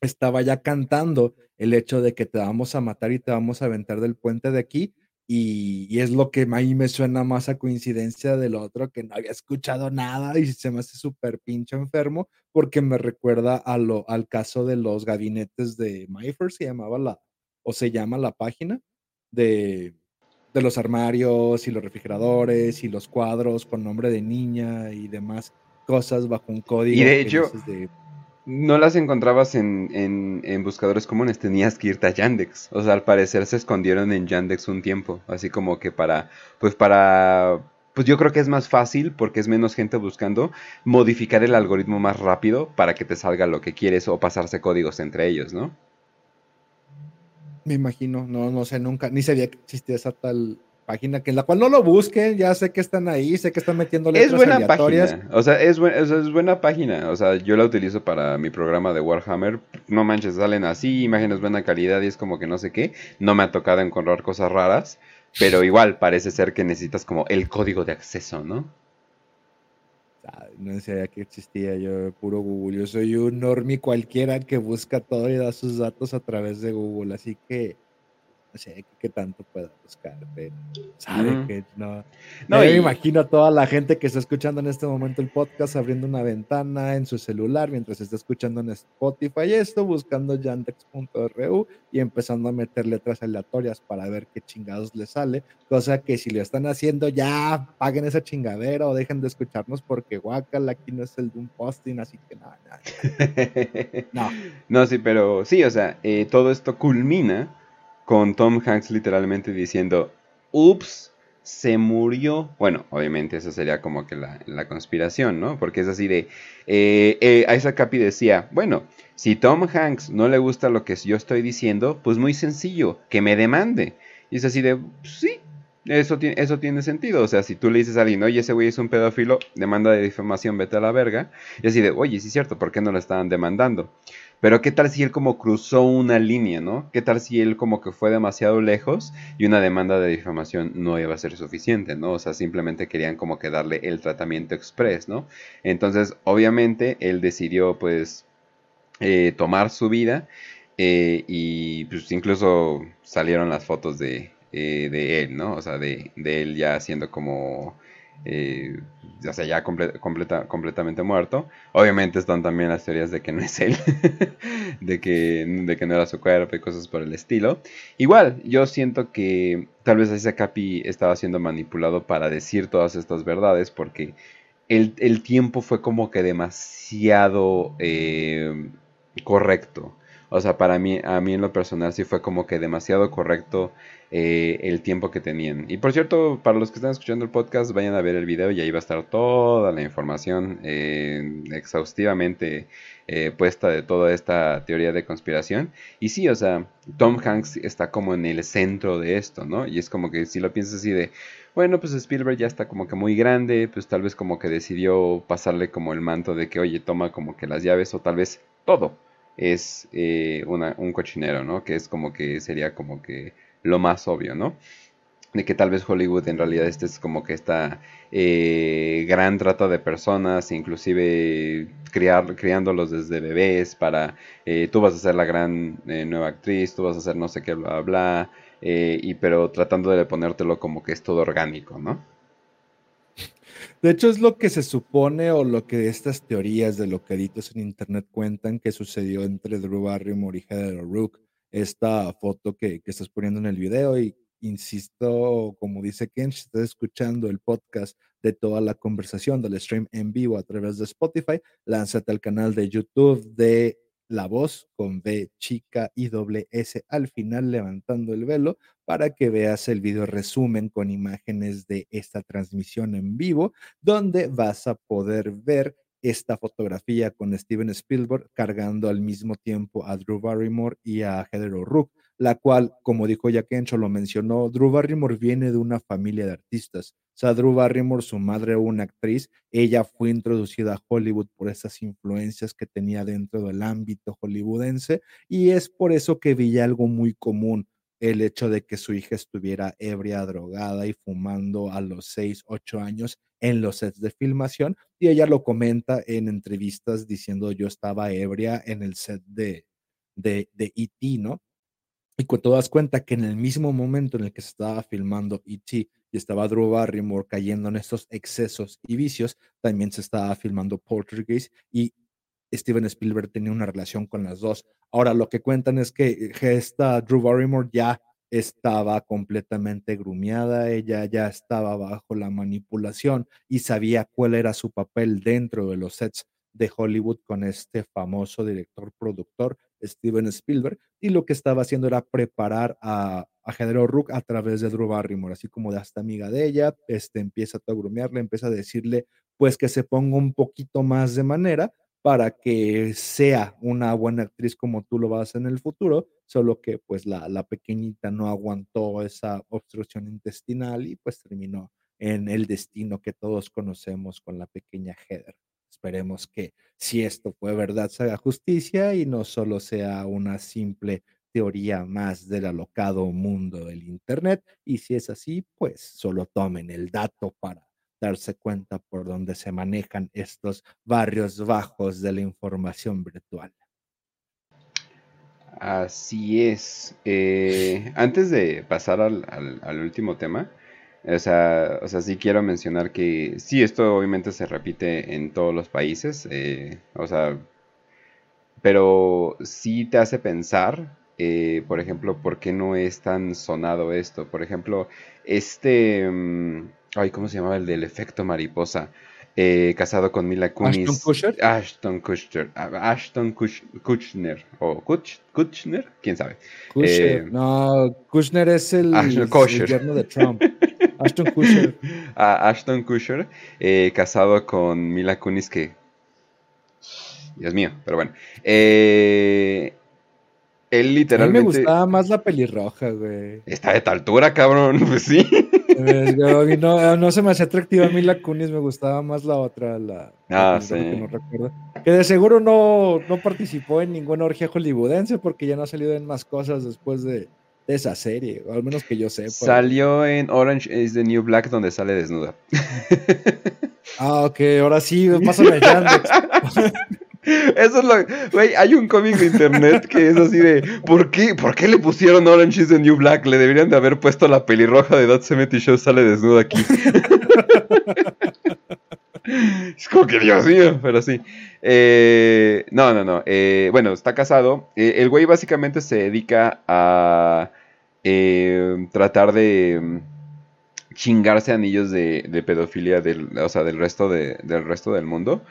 estaba ya cantando el hecho de que te vamos a matar y te vamos a aventar del puente de aquí. Y, es lo que a me suena más a coincidencia del otro, que no había escuchado nada y se me hace súper pinche enfermo, porque me recuerda a lo, al caso de los gabinetes de Myfer, se llamaba la, o se llama la página de, de los armarios y los refrigeradores y los cuadros con nombre de niña y demás cosas bajo un código. Y de hecho, no las encontrabas en, en, buscadores comunes, tenías que irte a Yandex. O sea, al parecer se escondieron en Yandex un tiempo, así como que para, pues para, pues yo creo que es más fácil porque es menos gente buscando modificar el algoritmo más rápido para que te salga lo que quieres o pasarse códigos entre ellos, ¿no? Me imagino, no, no sé, nunca, ni sabía que existía esa tal página que en la cual no lo busquen, ya sé que están ahí, sé que están metiendo letras Es buena página, o sea, es, es buena página, o sea, yo la utilizo para mi programa de Warhammer, no manches, salen así, imágenes buena calidad y es como que no sé qué, no me ha tocado encontrar cosas raras, pero igual parece ser que necesitas como el código de acceso, ¿no? No sabía que existía yo, puro Google. Yo soy un normie cualquiera que busca todo y da sus datos a través de Google, así que no sé qué tanto pueda buscar, pero sabe que no. No, me imagino a toda la gente que está escuchando en este momento el podcast abriendo una ventana en su celular mientras está escuchando en Spotify esto, buscando yandex.ru y empezando a meter letras aleatorias para ver qué chingados le sale, cosa que si lo están haciendo ya paguen esa chingadera o dejen de escucharnos porque guacal aquí no es el de un posting, así que nada, no. no, sí, pero sí, o sea, eh, todo esto culmina con Tom Hanks literalmente diciendo, ups, se murió. Bueno, obviamente eso sería como que la, conspiración, ¿no? Porque es así de... Eh, eh, Isaac Capi decía, bueno, si Tom Hanks no le gusta lo que yo estoy diciendo, pues muy sencillo, que me demande. Y es así de, sí, eso tiene, eso tiene sentido. O sea, si tú le dices a alguien, oye, ese güey es un pedófilo, demanda de difamación, vete a la verga. Y así de, oye, sí es cierto, ¿por qué no lo estaban demandando? Pero qué tal si él como cruzó una línea, ¿no? ¿Qué tal si él como que fue demasiado lejos y una demanda de difamación no iba a ser suficiente, ¿no? O sea, simplemente querían como que darle el tratamiento express, ¿no? Entonces, obviamente, él decidió pues eh, tomar su vida eh, y pues incluso salieron las fotos de, eh, de él, ¿no? O sea, de, de él ya siendo como eh, o sea, ya completa, completamente muerto. Obviamente están también las teorías de que no es él, de, que, de que no era su cuerpo y cosas por el estilo. Igual, yo siento que tal vez ese Capi estaba siendo manipulado para decir todas estas verdades porque el, tiempo fue como que demasiado eh, correcto. O sea, para mí, a mí en lo personal sí fue como que demasiado correcto eh, el tiempo que tenían. Y por cierto, para los que están escuchando el podcast, vayan a ver el video y ahí va a estar toda la información eh, exhaustivamente eh, puesta de toda esta teoría de conspiración. Y sí, o sea, Tom Hanks está como en el centro de esto, ¿no? Y es como que si lo piensas así de, bueno, pues Spielberg ya está como que muy grande, pues tal vez como que decidió pasarle como el manto de que, oye, toma como que las llaves o tal vez todo es eh, un cochinero, ¿no? Que es como que sería como que lo más obvio, ¿no? De que tal vez Hollywood en realidad este es como que esta eh, gran trata de personas, inclusive criar, criándolos desde bebés para eh, tú vas a ser la gran nueva actriz, tú vas a ser no sé qué, bla, bla, bla, y pero tratando de ponértelo como que es todo orgánico, ¿no? De hecho, es lo que se supone o lo que estas teorías de lo que editos en internet cuentan que sucedió entre Drew Barrymore y Heather O'Rourke. Esta foto que, que, estás poniendo en el video y insisto, como dice Ken, si estás escuchando el podcast de toda la conversación del stream en vivo a través de Spotify, lánzate al canal de YouTube de la voz con B chica y doble S al final levantando el velo para que veas el video resumen con imágenes de esta transmisión en vivo, donde vas a poder ver esta fotografía con Steven Spielberg cargando al mismo tiempo a Drew Barrymore y a Heather O'Rourke la cual, como dijo ya Kencho, lo mencionó, Drew Barrymore viene de una familia de artistas. O sea, Drew Barrymore, su madre, una actriz, ella fue introducida a Hollywood por esas influencias que tenía dentro del ámbito hollywoodense y es por eso que veía algo muy común el hecho de que su hija estuviera ebria, drogada y fumando a los 6, 8 años en los sets de filmación. Y ella lo comenta en entrevistas diciendo yo estaba ebria en el set de, de, de E.T., ¿no? Y cuando te das cuenta que en el mismo momento en el que se estaba filmando E.T. y estaba Drew Barrymore cayendo en estos excesos y vicios, también se estaba filmando Poltergeist y Steven Spielberg tenía una relación con las dos. Ahora, lo que cuentan es que esta Drew Barrymore ya estaba completamente grumiada, ella ya estaba bajo la manipulación y sabía cuál era su papel dentro de los sets de Hollywood con este famoso director productor Steven Spielberg y lo que estaba haciendo era preparar a, a Rook a través de Drew Barrymore, así como de hasta amiga de ella, este empieza a grumearle, empieza a decirle pues que se ponga un poquito más de manera para que sea una buena actriz como tú lo vas en el futuro, solo que pues la, la pequeñita no aguantó esa obstrucción intestinal y pues terminó en el destino que todos conocemos con la pequeña Heather. Esperemos que si esto fue verdad se haga justicia y no solo sea una simple teoría más del alocado mundo del Internet. Y si es así, pues solo tomen el dato para darse cuenta por dónde se manejan estos barrios bajos de la información virtual. Así es. Eh, antes de pasar al último tema, o sea, o sea, sí quiero mencionar que sí, esto obviamente se repite en todos los países, eh, o sea, pero sí te hace pensar, eh, por ejemplo, por qué no es tan sonado esto. Por ejemplo, este, mm, ay, ¿cómo se llamaba el del efecto mariposa? Eh, casado con Mila Kunis. Ashton Kutcher. Ashton Kutcher. Ashton Kutcher. O Kutcher, quién sabe. Kutcher. no, Kutcher es el, el yerno de Trump. Ashton Kutcher. A Ashton Kutcher, eh, casado con Mila Kunis, que. Dios mío, pero bueno. Eh, él literalmente. A mí me gustaba más la pelirroja, güey. Está de tal altura, cabrón, pues sí. Eh, no, no, se me hacía atractiva a Mila Kunis, me gustaba más la otra, la. Ah, sí. Que, no recuerdo. que de seguro no, no participó en ninguna orgía hollywoodense porque ya no ha salido en más cosas después de, de esa serie, o al menos que yo sepa. Salió en Orange is the New Black donde sale desnuda. Ah, ok, ahora sí, pásame Yandex. Eso es lo. Güey, hay un cómic de internet que es así de. ¿por qué, ¿Por qué le pusieron Orange is the New Black? Le deberían de haber puesto la pelirroja de Dot Cemetery Show sale desnuda aquí. es como que Dios mío, pero sí. Eh, no, no, no. Eh, bueno, está casado. Eh, el güey básicamente se dedica a tratar de mm, chingarse anillos de, pedofilia del, o sea, del resto, de, del resto del mundo.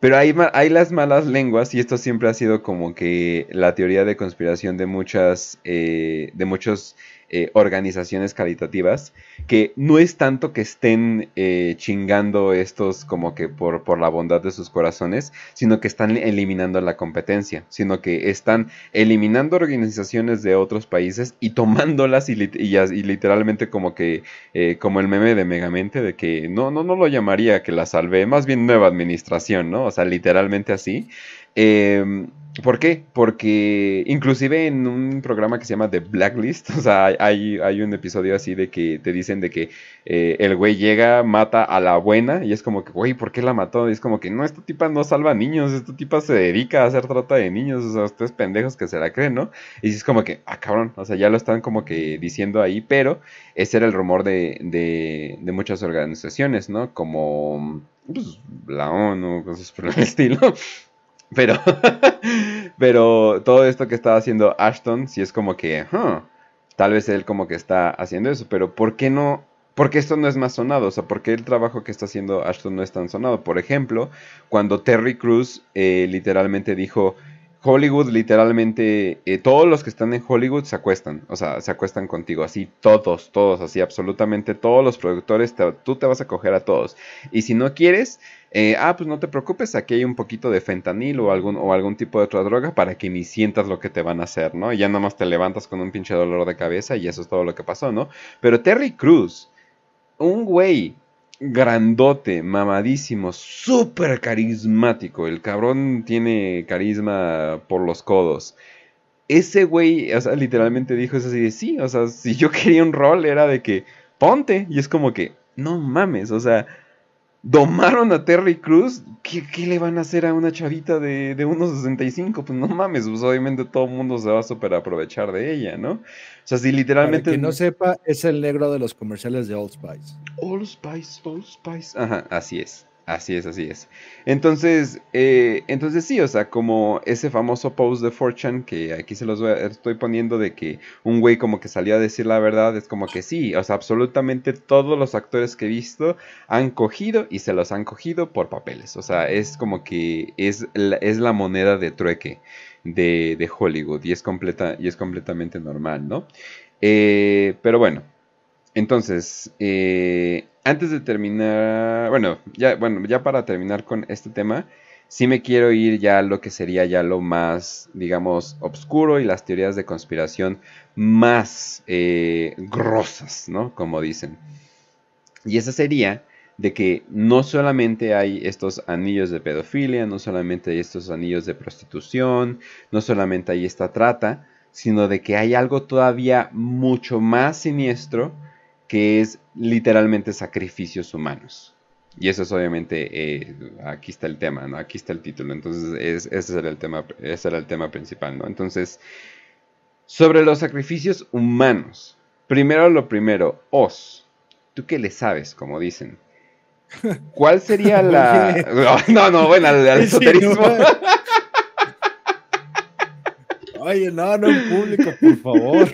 Pero hay, hay las malas lenguas y esto siempre ha sido como que la teoría de conspiración de muchas, eh, de muchos eh, organizaciones caritativas, que no es tanto que estén eh, chingando estos como que por, por la bondad de sus corazones, sino que están eliminando la competencia, sino que están eliminando organizaciones de otros países y tomándolas y, literalmente como que, eh, como el meme de Megamente, de que no, no, no lo llamaría que la salve, más bien nueva administración, ¿no? O sea, literalmente así. Eh, ¿Por qué? Porque inclusive en un programa que se llama The Blacklist, o sea, hay, hay un episodio así de que te dicen de que eh, el güey llega, mata a la buena y es como que, güey, ¿por qué la mató? Y es como que, no, esta tipa no salva niños, esta tipa se dedica a hacer trata de niños, o sea, ustedes pendejos que se la creen, ¿no? Y es como que, ah, cabrón, o sea, ya lo están como que diciendo ahí, pero ese era el rumor de, de, de muchas organizaciones, ¿no? Como pues, la ONU, cosas por el estilo. Pero, pero todo esto que estaba haciendo Ashton, sí es como que, tal vez él como que está haciendo eso, pero ¿por qué no? Porque esto no es más sonado, o sea, ¿por qué el trabajo que está haciendo Ashton no es tan sonado? Por ejemplo, cuando Terry Cruz eh, literalmente dijo, Hollywood literalmente, eh, todos los que están en Hollywood se acuestan, o sea, se acuestan contigo, así todos, todos, así absolutamente todos los productores, tú te vas a coger a todos. Y si no quieres, eh, ah, pues no te preocupes, aquí hay un poquito de fentanil o algún, o algún tipo de otra droga para que ni sientas lo que te van a hacer, ¿no? Y ya nada más te levantas con un pinche dolor de cabeza y eso es todo lo que pasó, ¿no? Pero Terry Cruz, un güey grandote, mamadísimo, súper carismático. El cabrón tiene carisma por los codos. Ese güey, o sea, literalmente dijo eso así de sí, o sea, si yo quería un rol era de que ponte. Y es como que, no mames, o sea, domaron a Terry Cruz, ¿qué, le van a hacer a una chavita de, de 1.65? Pues no mames, pues obviamente todo el mundo se va a super aprovechar de ella, ¿no? O sea, si literalmente... Para que no sepa, es el negro de los comerciales de Old Spice. Old Spice, Old Spice. Ajá, así es. Así es, así es. Entonces, eh, entonces sí, o sea, como ese famoso post de Fortune que aquí se los estoy poniendo de que un güey como que salió a decir la verdad, es como que sí, o sea, absolutamente todos los actores que he visto han cogido y se los han cogido por papeles. O sea, es como que es la, es la moneda de trueque de, de Hollywood y es, completa, y es completamente normal, ¿no? Eh, pero bueno, entonces, eh, antes de terminar, bueno, ya, bueno, ya para terminar con este tema, sí me quiero ir ya a lo que sería ya lo más, digamos, oscuro y las teorías de conspiración más eh, grosas, ¿no? Como dicen. Y esa sería de que no solamente hay estos anillos de pedofilia, no solamente hay estos anillos de prostitución, no solamente hay esta trata, sino de que hay algo todavía mucho más siniestro que es literalmente sacrificios humanos. Y eso es obviamente, eh, aquí está el tema, ¿no? Aquí está el título. Entonces, ese, era el tema, ese era el tema principal, ¿no? Entonces, sobre los sacrificios humanos. Primero lo primero, Os. ¿Tú qué le sabes, como dicen? ¿Cuál sería la... No, no, bueno, al, esoterismo. Oye, no, no en público, por favor.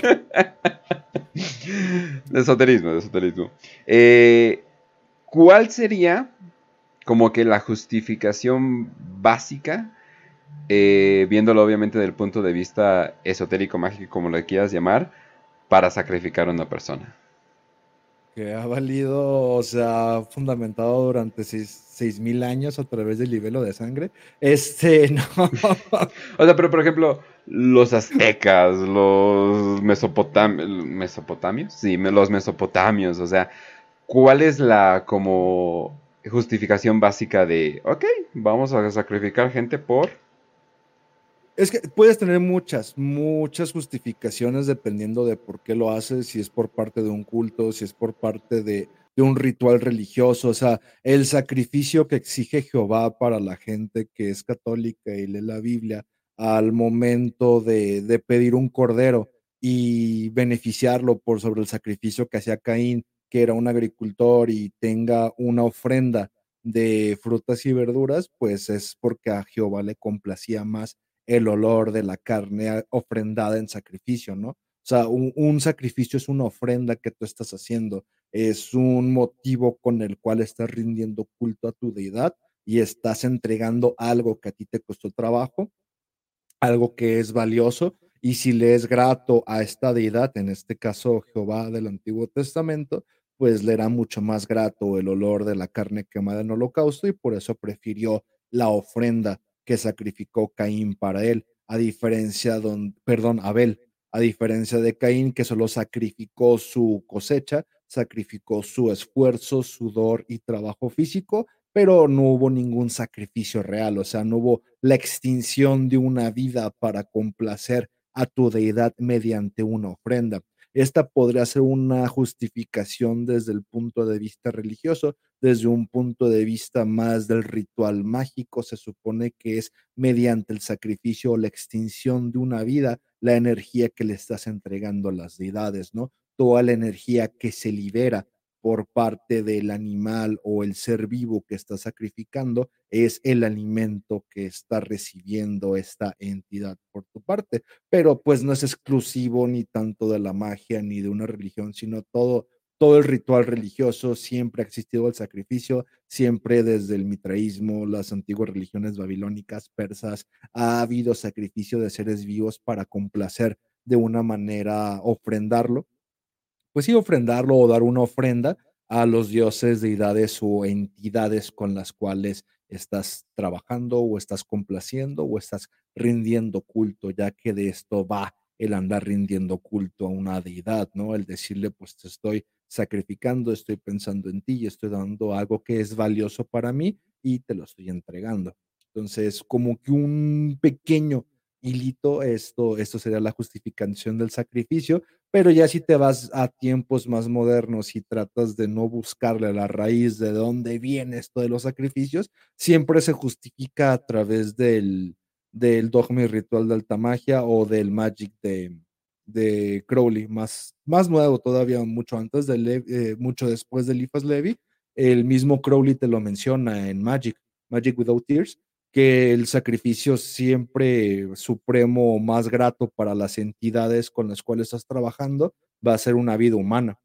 De esoterismo, de esoterismo. Eh, ¿Cuál sería como que la justificación básica, eh, viéndolo obviamente desde el punto de vista esotérico, mágico, como lo quieras llamar, para sacrificar a una persona? que ha valido, o sea, fundamentado durante seis mil años a través del nivel de sangre. Este, no. o sea, pero por ejemplo, los aztecas, los mesopotamios, mesopotamios, sí, los mesopotamios, o sea, ¿cuál es la como justificación básica de, ok, vamos a sacrificar gente por es que puedes tener muchas, muchas justificaciones dependiendo de por qué lo haces, si es por parte de un culto, si es por parte de, un ritual religioso, o sea, el sacrificio que exige Jehová para la gente que es católica y lee la Biblia al momento de, de pedir un cordero y beneficiarlo por sobre el sacrificio que hacía Caín, que era un agricultor y tenga una ofrenda de frutas y verduras, pues es porque a Jehová le complacía más el olor de la carne ofrendada en sacrificio, ¿no? O sea, un, sacrificio es una ofrenda que tú estás haciendo, es un motivo con el cual estás rindiendo culto a tu deidad y estás entregando algo que a ti te costó trabajo, algo que es valioso, y si le es grato a esta deidad, en este caso Jehová del Antiguo Testamento, pues le era mucho más grato el olor de la carne quemada en holocausto y por eso prefirió la ofrenda que sacrificó Caín para él, a diferencia, don, perdón, Abel, a diferencia de Caín que solo sacrificó su cosecha, sacrificó su esfuerzo, sudor y trabajo físico, pero no hubo ningún sacrificio real, o sea, no hubo la extinción de una vida para complacer a tu deidad mediante una ofrenda. Esta podría ser una justificación desde el punto de vista religioso, desde un punto de vista más del ritual mágico, se supone que es mediante el sacrificio o la extinción de una vida la energía que le estás entregando a las deidades, ¿no? Toda la energía que se libera por parte del animal o el ser vivo que está sacrificando es el alimento que está recibiendo esta entidad por tu parte. Pero pues no es exclusivo ni tanto de la magia ni de una religión, sino todo, todo el ritual religioso, siempre ha existido el sacrificio, siempre desde el mitraísmo, las antiguas religiones babilónicas, persas, ha habido sacrificio de seres vivos para complacer de una manera, ofrendarlo pues sí, ofrendarlo o dar una ofrenda a los dioses, deidades o entidades con las cuales estás trabajando o estás complaciendo o estás rindiendo culto, ya que de esto va el andar rindiendo culto a una deidad, ¿no? El decirle, pues te estoy sacrificando, estoy pensando en ti, estoy dando algo que es valioso para mí y te lo estoy entregando. Entonces, como que un pequeño hilito, esto, esto sería la justificación del sacrificio, pero ya si te vas a tiempos más modernos y tratas de no buscarle la raíz de dónde viene esto de los sacrificios, siempre se justifica a través del, del dogma y ritual de alta magia o del magic de, de Crowley, más, más nuevo todavía, mucho antes, de eh, mucho después de Eliphas Levi. El mismo Crowley te lo menciona en Magic, Magic Without Tears, que el sacrificio siempre supremo más grato para las entidades con las cuales estás trabajando va a ser una vida humana.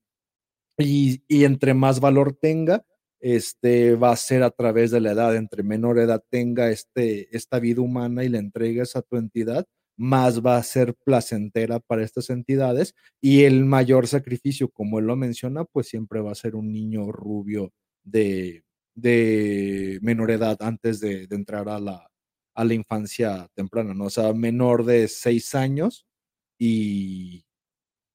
Y, entre más valor tenga, este va a ser a través de la edad. Entre menor edad tenga este, esta vida humana y la entregues a tu entidad, más va a ser placentera para estas entidades. Y el mayor sacrificio, como él lo menciona, pues siempre va a ser un niño rubio de de menor edad antes de, entrar a la, a la infancia temprana, ¿no? O sea, menor de seis años y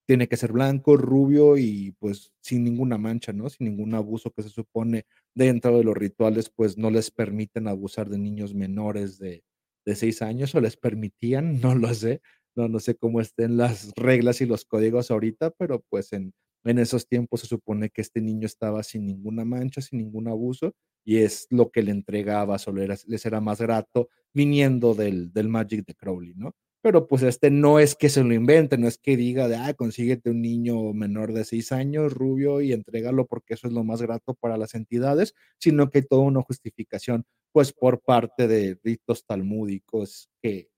tiene que ser blanco, rubio y pues sin ninguna mancha, ¿no? Sin ningún abuso que se supone dentro de los rituales, pues no les permiten abusar de niños menores de, de seis años o les permitían, no lo sé, no, no sé cómo estén las reglas y los códigos ahorita, pero pues en, en esos tiempos se supone que este niño estaba sin ninguna mancha, sin ningún abuso, y es lo que le entregaba, solo era, les era más grato viniendo del, del Magic de Crowley, ¿no? Pero pues este no es que se lo invente, no es que diga de, ah, consíguete un niño menor de seis años, rubio, y entrégalo porque eso es lo más grato para las entidades, sino que hay toda una justificación, pues por parte de ritos talmúdicos que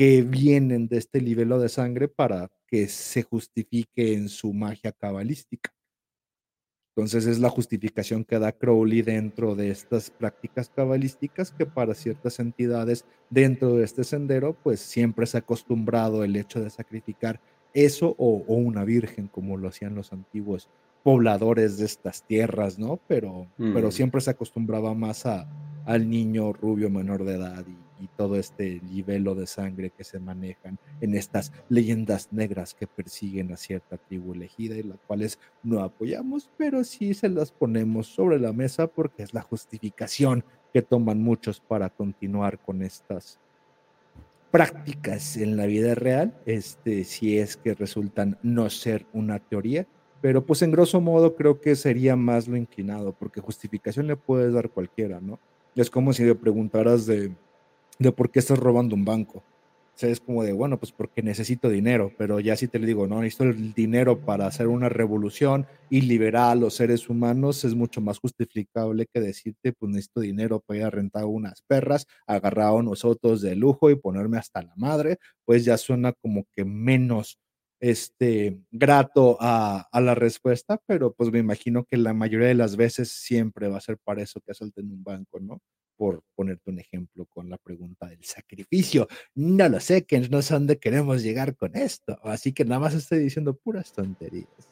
que vienen de este libelo de sangre para que se justifique en su magia cabalística. Entonces es la justificación que da Crowley dentro de estas prácticas cabalísticas que para ciertas entidades dentro de este sendero pues siempre se ha acostumbrado el hecho de sacrificar eso o, una virgen como lo hacían los antiguos pobladores de estas tierras, ¿no? Pero, pero mm. siempre se acostumbraba más a, al niño rubio menor de edad y y todo este libelo de sangre que se manejan en estas leyendas negras que persiguen a cierta tribu elegida y las cuales no apoyamos, pero sí se las ponemos sobre la mesa porque es la justificación que toman muchos para continuar con estas prácticas en la vida real, este, si es que resultan no ser una teoría, pero pues en grosso modo creo que sería más lo inclinado, porque justificación le puedes dar cualquiera, ¿no? Es como si le preguntaras de, de por qué estás robando un banco. O sea, es como de, bueno, pues porque necesito dinero, pero ya si te le digo, no, necesito el dinero para hacer una revolución y liberar a los seres humanos, es mucho más justificable que decirte, pues necesito dinero para ir a rentar unas perras, agarrar a unos otros de lujo y ponerme hasta la madre, pues ya suena como que menos este, grato a, a, la respuesta, pero pues me imagino que la mayoría de las veces siempre va a ser para eso que asalten un banco, ¿no? Por ponerte un ejemplo con la pregunta del sacrificio. No lo sé, que no sé dónde queremos llegar con esto. Así que nada más estoy diciendo puras tonterías.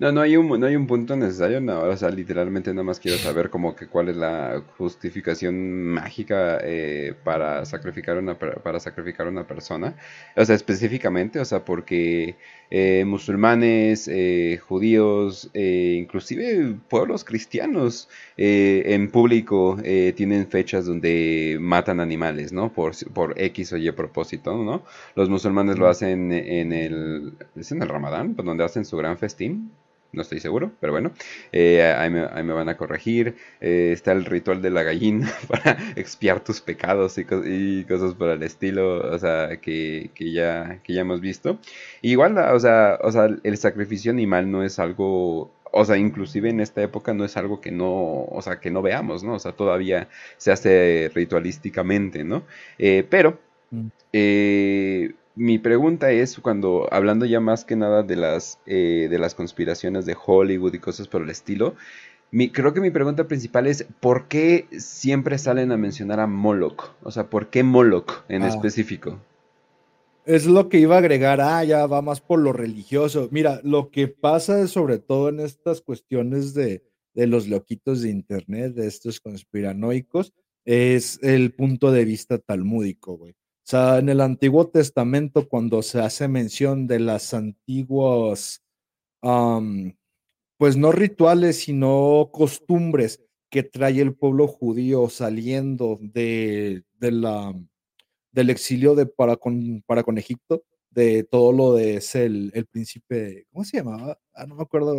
No, no hay un, no hay un punto necesario, no, o sea, literalmente nada más quiero saber como que cuál es la justificación mágica eh, para sacrificar una para sacrificar una persona, o sea, específicamente, o sea, porque eh, musulmanes, eh, judíos, inclusive pueblos cristianos en público tienen fechas donde matan animales, ¿no? Por, por X o Y propósito, ¿no? Los musulmanes lo hacen en el, ¿es en el Ramadán? Donde hacen su gran festín no estoy seguro, pero bueno, eh, ahí, me, van a corregir. Eh, está el ritual de la gallina para expiar tus pecados y, cosas por el estilo, o sea, que, ya, que ya hemos visto. igual, o sea, o sea, el sacrificio animal no es algo o sea, inclusive en esta época no es algo que no, o sea, que no veamos, ¿no? O sea, todavía se hace ritualísticamente, ¿no? Eh, pero, mm mi pregunta es cuando, hablando ya más que nada de las, eh, de las conspiraciones de Hollywood y cosas por el estilo, mi, creo que mi pregunta principal es, ¿por qué siempre salen a mencionar a Moloch? O sea, ¿por qué Moloch en ah. específico? Es lo que iba a agregar, ah, ya va más por lo religioso. Mira, lo que pasa sobre todo en estas cuestiones de, de los loquitos de Internet, de estos conspiranoicos, es el punto de vista talmúdico, güey. O sea, en el Antiguo Testamento, cuando se hace mención de las antiguas, pues no rituales, sino costumbres que trae el pueblo judío saliendo de, la, del exilio de para, con, para con Egipto, de todo lo de ese, el, el príncipe, ¿cómo se llamaba? Ah, no me acuerdo,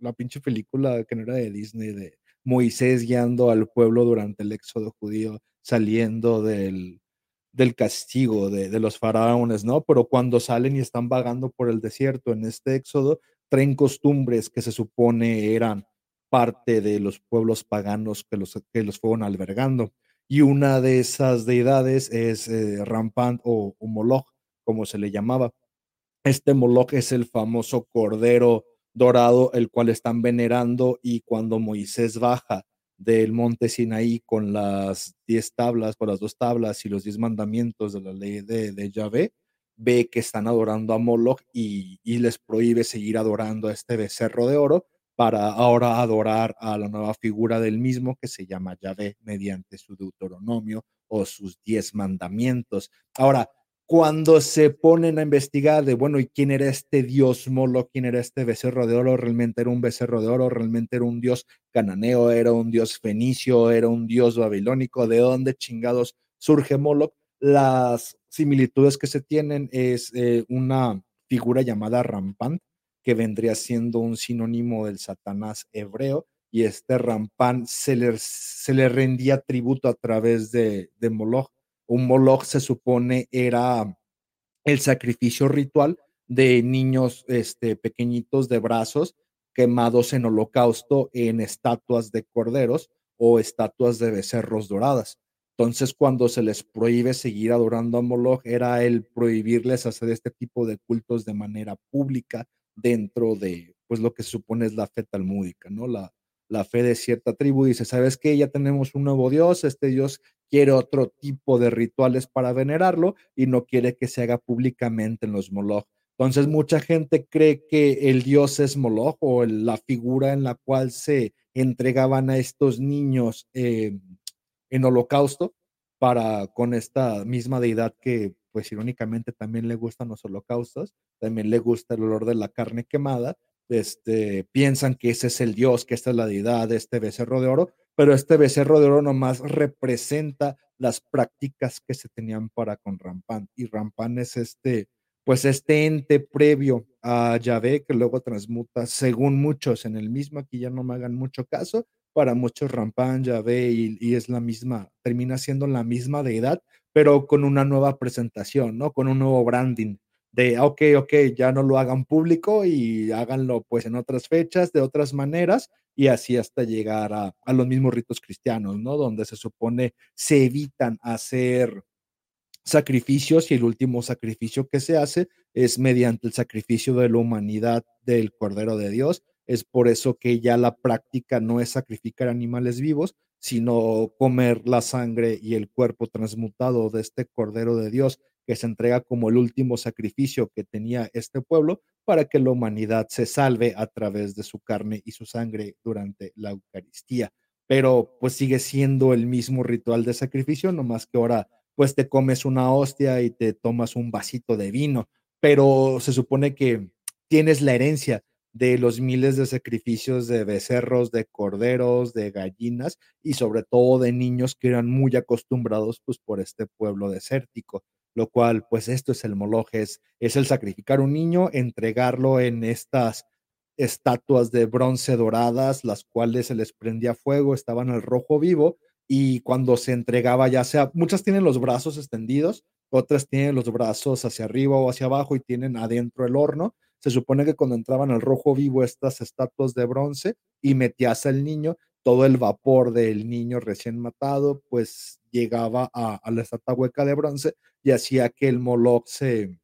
la pinche película que no era de Disney, de Moisés guiando al pueblo durante el éxodo judío, saliendo del, del castigo de, los faraones, ¿no? Pero cuando salen y están vagando por el desierto en este éxodo, traen costumbres que se supone eran parte de los pueblos paganos que los, que los fueron albergando. Y una de esas deidades es eh, Rampant o, o Moloch, como se le llamaba. Este Moloch es el famoso cordero dorado, el cual están venerando y cuando Moisés baja del monte Sinaí con las diez tablas, con las dos tablas y los diez mandamientos de la ley de, de Yahvé, ve que están adorando a Moloch y, les prohíbe seguir adorando a este becerro de oro para ahora adorar a la nueva figura del mismo que se llama Yahvé mediante su deuteronomio o sus diez mandamientos. Ahora, cuando se ponen a investigar de, bueno, ¿y quién era este dios Molo? ¿Quién era este becerro de oro? ¿Realmente era un becerro de oro? ¿Realmente era un dios cananeo? ¿Era un dios fenicio? ¿Era un dios babilónico? ¿De dónde chingados surge Moloch? Las similitudes que se tienen es eh, una figura llamada Rampant, que vendría siendo un sinónimo del Satanás hebreo, y este Rampant se le, se le rendía tributo a través de, de Moloch un Moloch se supone era el sacrificio ritual de niños este, pequeñitos de brazos quemados en holocausto en estatuas de corderos o estatuas de becerros doradas. Entonces, cuando se les prohíbe seguir adorando a Moloch, era el prohibirles hacer este tipo de cultos de manera pública dentro de, pues, lo que se supone es la fe talmúdica, ¿no? La, la fe de cierta tribu. Dice, ¿sabes qué? Ya tenemos un nuevo Dios, este Dios quiere otro tipo de rituales para venerarlo y no quiere que se haga públicamente en los Moloch. Entonces, mucha gente cree que el Dios es Moloch o la figura en la cual se entregaban a estos niños eh, en holocausto para con esta misma deidad que pues irónicamente también le gustan los holocaustos, también le gusta el olor de la carne quemada este, piensan que ese es el Dios, que esta es la deidad de este becerro de oro, pero este becerro de oro nomás representa las prácticas que se tenían para con Rampán. Y Rampán es este, pues este ente previo a Yahvé que luego transmuta, según muchos, en el mismo, aquí ya no me hagan mucho caso, para muchos Rampán, Yahvé, y, y es la misma, termina siendo la misma deidad, pero con una nueva presentación, ¿no? Con un nuevo branding de, ok, ok, ya no lo hagan público y háganlo pues en otras fechas, de otras maneras, y así hasta llegar a, los mismos ritos cristianos, ¿no? Donde se supone se evitan hacer sacrificios y el último sacrificio que se hace es mediante el sacrificio de la humanidad del Cordero de Dios. Es por eso que ya la práctica no es sacrificar animales vivos, sino comer la sangre y el cuerpo transmutado de este Cordero de Dios que se entrega como el último sacrificio que tenía este pueblo para que la humanidad se salve a través de su carne y su sangre durante la Eucaristía. Pero pues sigue siendo el mismo ritual de sacrificio, nomás que ahora pues te comes una hostia y te tomas un vasito de vino, pero se supone que tienes la herencia de los miles de sacrificios de becerros, de corderos, de gallinas y sobre todo de niños que eran muy acostumbrados pues por este pueblo desértico, lo cual pues esto es el moloch, es, el sacrificar un niño, entregarlo en estas estatuas de bronce doradas, las cuales se les prendía fuego, estaban al rojo vivo y cuando se entregaba ya sea, muchas tienen los brazos extendidos, otras tienen los brazos hacia arriba o hacia abajo y tienen adentro el horno. Se supone que cuando entraban al rojo vivo estas estatuas de bronce y metías al niño, todo el vapor del niño recién matado, pues llegaba a, la estatua hueca de bronce y hacía que el Moloch se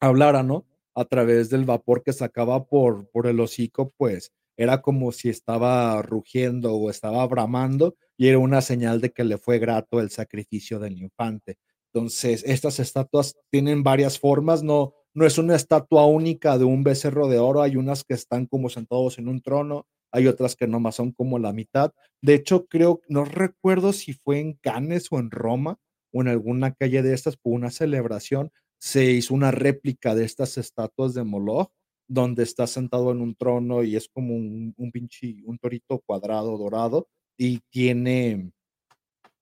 hablara, ¿no? A través del vapor que sacaba por, por el hocico, pues era como si estaba rugiendo o estaba bramando y era una señal de que le fue grato el sacrificio del infante. Entonces, estas estatuas tienen varias formas, no, no es una estatua única de un becerro de oro, hay unas que están como sentados en un trono, hay otras que nomás son como la mitad. De hecho, creo, no recuerdo si fue en Cannes o en Roma o en alguna calle de estas, por una celebración, se hizo una réplica de estas estatuas de Moloch, donde está sentado en un trono y es como un, un pinche, un torito cuadrado dorado y tiene,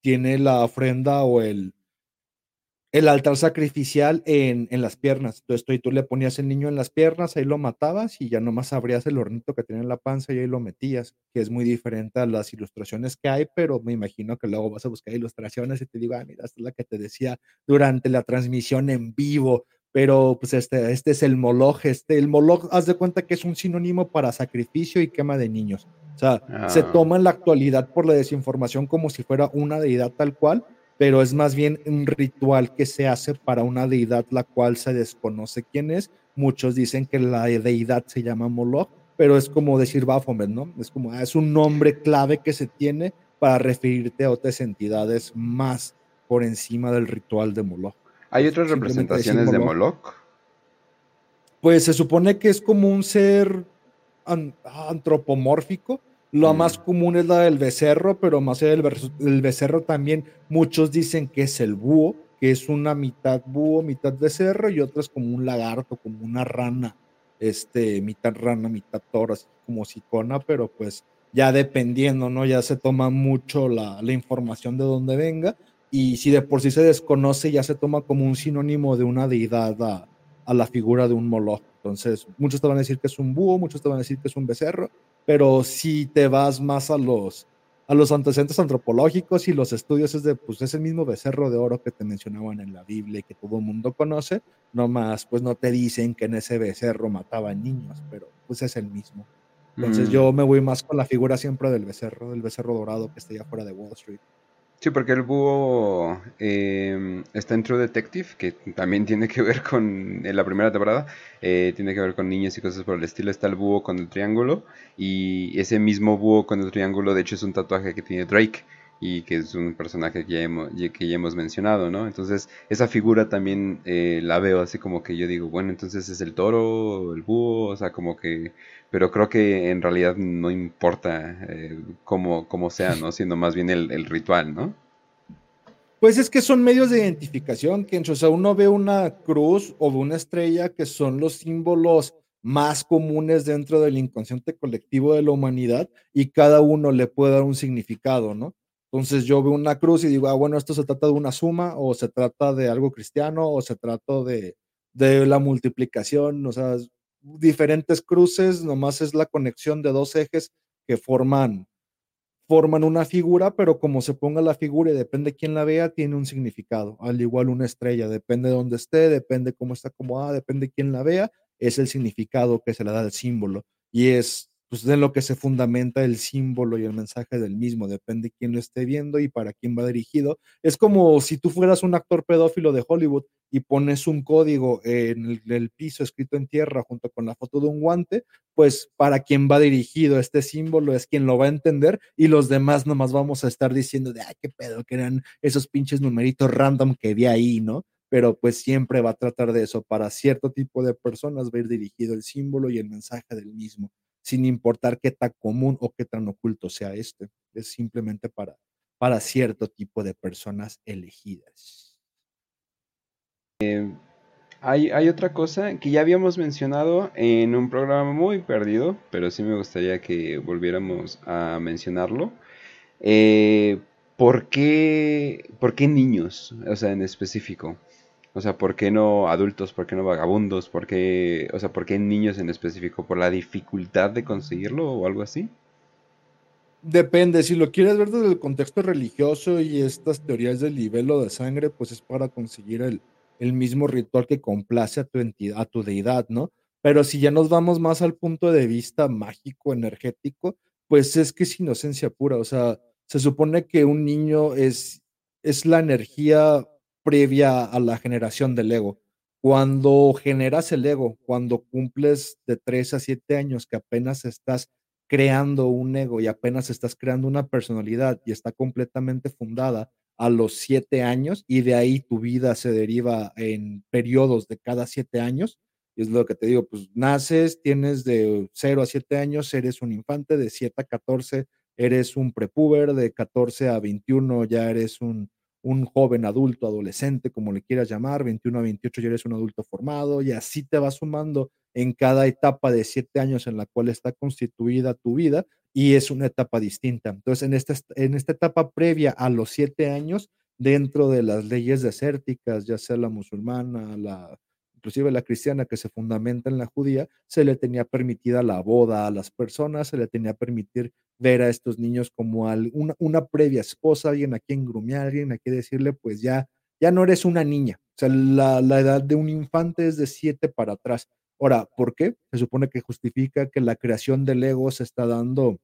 tiene la ofrenda o el, el altar sacrificial en, las piernas. Entonces tú, tú, le ponías el niño en las piernas, ahí lo matabas y ya nomás abrías el hornito que tenía en la panza y ahí lo metías, que es muy diferente a las ilustraciones que hay, pero me imagino que luego vas a buscar ilustraciones y te digo, ah, mira, esta es la que te decía durante la transmisión en vivo, pero pues este, este es el moloch, este, el moloch, haz de cuenta que es un sinónimo para sacrificio y quema de niños. O sea, se ah. toma en la actualidad por la desinformación como si fuera una deidad tal cual, pero es más bien un ritual que se hace para una deidad la cual se desconoce quién es. Muchos dicen que la deidad se llama Moloch, pero es como decir Baphomet, ¿no? Es como, ah, es un nombre clave que se tiene para referirte a otras entidades más por encima del ritual de Moloch. ¿Hay otras representaciones de Moloch? Pues se supone que es como un ser antropomórfico, lo más común es la del becerro, pero más allá del becerro también muchos dicen que es el búho, que es una mitad búho, mitad becerro, y otra es como un lagarto, como una rana, este, mitad rana, mitad toro, así como sicona, pero pues ya dependiendo, ¿no? Ya se toma mucho la, información de dónde venga, y si de por sí se desconoce, ya se toma como un sinónimo de una deidad a, a la figura de un moloch. Entonces, muchos te van a decir que es un búho, muchos te van a decir que es un becerro, pero si te vas más a los, a los antecedentes antropológicos y los estudios es de, pues, ese mismo becerro de oro que te mencionaban en la Biblia y que todo el mundo conoce, nomás, pues no te dicen que en ese becerro mataban niños, pero pues es el mismo. Entonces mm. yo me voy más con la figura siempre del becerro, del becerro dorado que está allá fuera de Wall Street. Sí, porque el búho em, está en True Detective, que también tiene que ver con, en la primera temporada, eh, tiene que ver con niños y cosas por el estilo. Está el búho con el triángulo, y ese mismo búho con el triángulo, de hecho, es un tatuaje que tiene Drake y que es un personaje que ya hemos, que ya hemos mencionado, ¿no? Entonces, esa figura también eh, la veo así como que yo digo, bueno, entonces es el toro, el búho, o sea, como que... Pero creo que en realidad no importa eh, cómo, sea, ¿no? Sino más bien el, ritual, ¿no? Pues es que son medios de identificación, que o sea, uno ve una cruz o una estrella que son los símbolos más comunes dentro del inconsciente colectivo de la humanidad y cada uno le puede dar un significado, ¿no? Entonces yo veo una cruz y digo, ah, bueno, esto se trata de una suma o se trata de algo cristiano o se trata de, de la multiplicación, o sea, diferentes cruces, nomás es la conexión de dos ejes que forman, forman una figura, pero como se ponga la figura y depende quién la vea, tiene un significado. Al igual una estrella, depende de dónde esté, depende cómo está acomodada, depende quién la vea, es el significado que se le da al símbolo. Y es pues de lo que se fundamenta el símbolo y el mensaje del mismo, depende quién lo esté viendo y para quién va dirigido. Es como si tú fueras un actor pedófilo de Hollywood y pones un código en el, piso escrito en tierra junto con la foto de un guante, pues para quién va dirigido este símbolo es quien lo va a entender y los demás nomás vamos a estar diciendo de, ay, qué pedo, que eran esos pinches numeritos random que vi ahí, ¿no? Pero pues siempre va a tratar de eso. Para cierto tipo de personas va a ir dirigido el símbolo y el mensaje del mismo sin importar qué tan común o qué tan oculto sea este. Es simplemente para, para cierto tipo de personas elegidas. Eh, hay, hay, otra cosa que ya habíamos mencionado en un programa muy perdido, pero sí me gustaría que volviéramos a mencionarlo. Eh, ¿por, qué, ¿Por qué niños? O sea, en específico. O sea, ¿por qué no adultos? ¿Por qué no vagabundos? ¿Por qué, o sea, ¿por qué niños en específico? ¿Por la dificultad de conseguirlo o algo así? Depende, si lo quieres ver desde el contexto religioso y estas teorías del libelo de sangre, pues es para conseguir el, el mismo ritual que complace a tu entidad, a tu deidad, ¿no? Pero si ya nos vamos más al punto de vista mágico, energético, pues es que es inocencia pura, o sea, se supone que un niño es, es la energía previa a la generación del ego. Cuando generas el ego, cuando cumples de 3 a 7 años que apenas estás creando un ego y apenas estás creando una personalidad y está completamente fundada a los 7 años y de ahí tu vida se deriva en periodos de cada 7 años. Y es lo que te digo, pues naces, tienes de 0 a 7 años, eres un infante, de 7 a 14 eres un prepuber, de 14 a 21 ya eres un, un joven adulto, adolescente, como le quieras llamar, 21 a 28 ya eres un adulto formado y así te vas sumando en cada etapa de siete años en la cual está constituida tu vida y es una etapa distinta. Entonces, en esta, en esta etapa previa a los siete años, dentro de las leyes desérticas, ya sea la musulmana, la, inclusive la cristiana que se fundamenta en la judía, se le tenía permitida la boda a las personas, se le tenía permitir ver a estos niños como una, una, previa esposa, alguien a quien grumear, alguien a quien decirle, pues ya, ya no eres una niña. O sea, la, la edad de un infante es de siete para atrás. Ahora, ¿por qué? Se supone que justifica que la creación del ego se está dando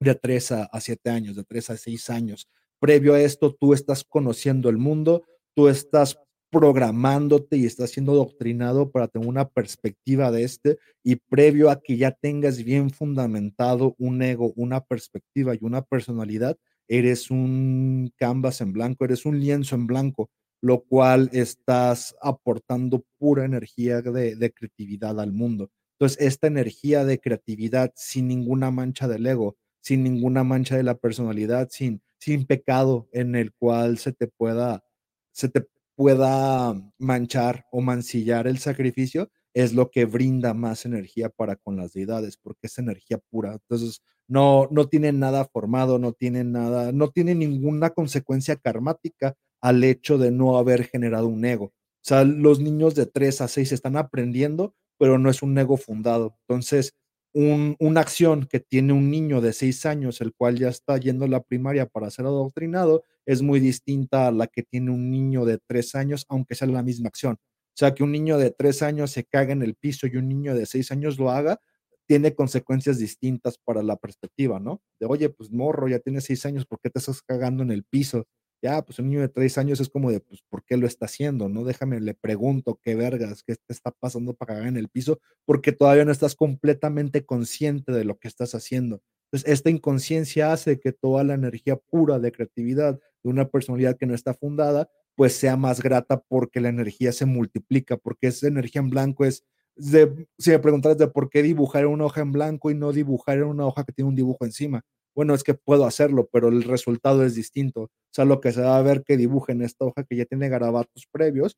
de tres a, siete años, de tres a seis años. Previo a esto, tú estás conociendo el mundo, tú estás programándote y estás siendo doctrinado para tener una perspectiva de este y previo a que ya tengas bien fundamentado un ego, una perspectiva y una personalidad, eres un canvas en blanco, eres un lienzo en blanco, lo cual estás aportando pura energía de, de creatividad al mundo. Entonces, esta energía de creatividad sin ninguna mancha del ego, sin ninguna mancha de la personalidad, sin, sin pecado en el cual se te pueda, se te pueda manchar o mancillar el sacrificio, es lo que brinda más energía para con las deidades, porque es energía pura. Entonces, no, no tiene nada formado, no tiene nada, no tiene ninguna consecuencia karmática al hecho de no haber generado un ego. O sea, los niños de 3 a 6 están aprendiendo, pero no es un ego fundado. Entonces, una acción que tiene un niño de 6 años, el cual ya está yendo a la primaria para ser adoctrinado, es muy distinta a la que tiene un niño de tres años, aunque sea la misma acción. O sea, que un niño de tres años se caga en el piso y un niño de seis años lo haga, tiene consecuencias distintas para la perspectiva, ¿no? De, oye, pues morro, ya tienes seis años, ¿por qué te estás cagando en el piso? Ya, pues un niño de tres años es como de, pues, ¿por qué lo está haciendo? No, déjame, le pregunto qué vergas, qué te está pasando para cagar en el piso, porque todavía no estás completamente consciente de lo que estás haciendo. Entonces, esta inconsciencia hace que toda la energía pura de creatividad de una personalidad que no está fundada, pues sea más grata porque la energía se multiplica, porque esa energía en blanco es, de, si me preguntas de por qué dibujar una hoja en blanco y no dibujar una hoja que tiene un dibujo encima, bueno, es que puedo hacerlo, pero el resultado es distinto. O sea, lo que se va a ver que dibuje en esta hoja que ya tiene garabatos previos,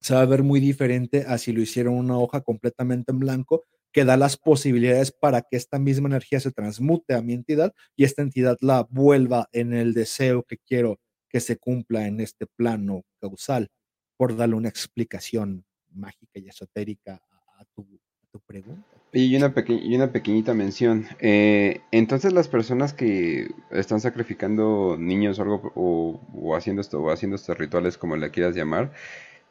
se va a ver muy diferente a si lo hicieron una hoja completamente en blanco que da las posibilidades para que esta misma energía se transmute a mi entidad y esta entidad la vuelva en el deseo que quiero que se cumpla en este plano causal, por darle una explicación mágica y esotérica a, tu, pregunta. Y una, y una pequeñita mención. Eh, entonces las personas que están sacrificando niños o algo o, haciendo esto o haciendo estos rituales como le quieras llamar,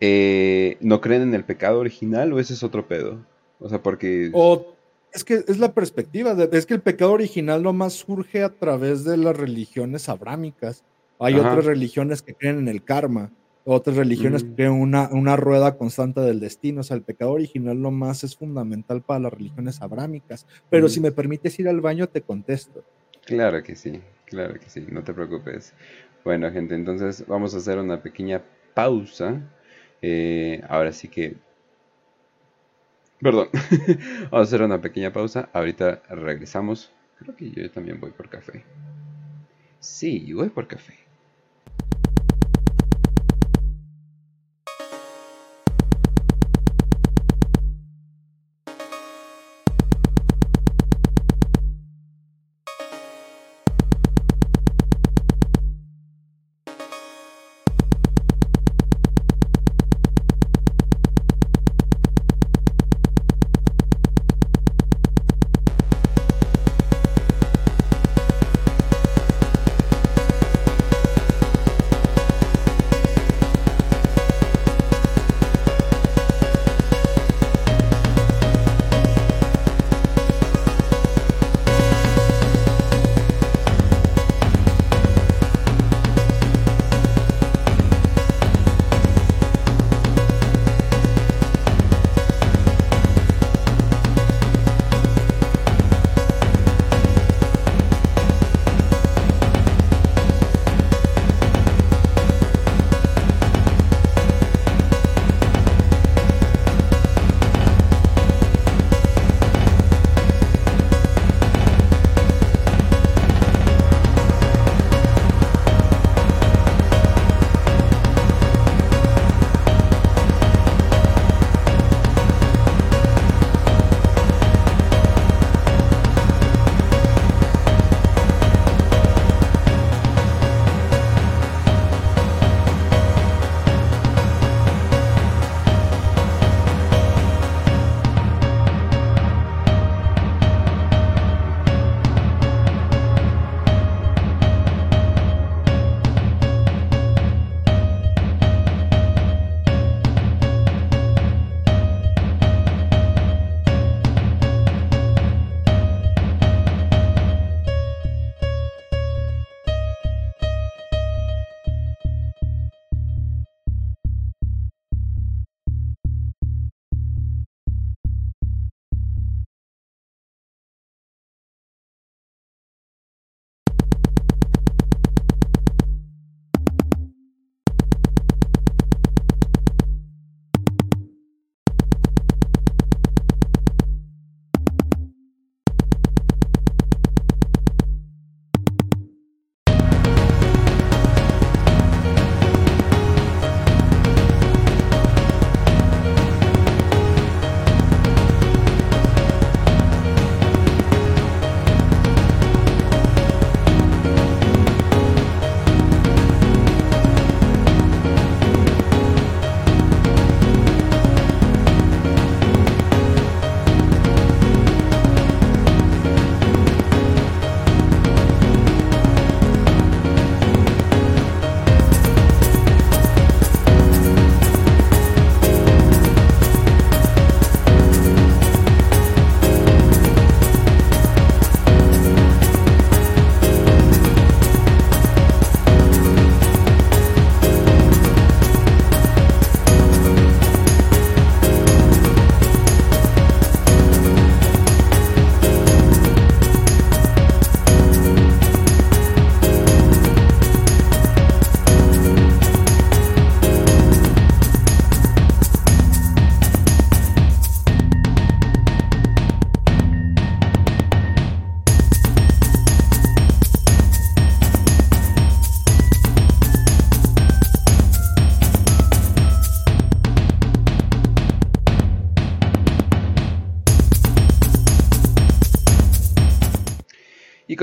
eh, ¿no creen en el pecado original o ese es otro pedo? O sea, porque... O Es que es la perspectiva, es que el pecado original nomás surge a través de las religiones abrámicas. Hay otras religiones que creen en el karma, otras religiones que mm. creen una, una rueda constante del destino. O sea, el pecado original nomás es fundamental para las religiones abrámicas. Pero si mm. me permites ir al baño, te contesto. Claro que sí, claro que sí, no te preocupes. Bueno, gente, entonces vamos a hacer una pequeña pausa. Eh, ahora sí que Perdón. Vamos a hacer una pequeña pausa. Ahorita regresamos. Creo que yo también voy por café. Sí, voy por café.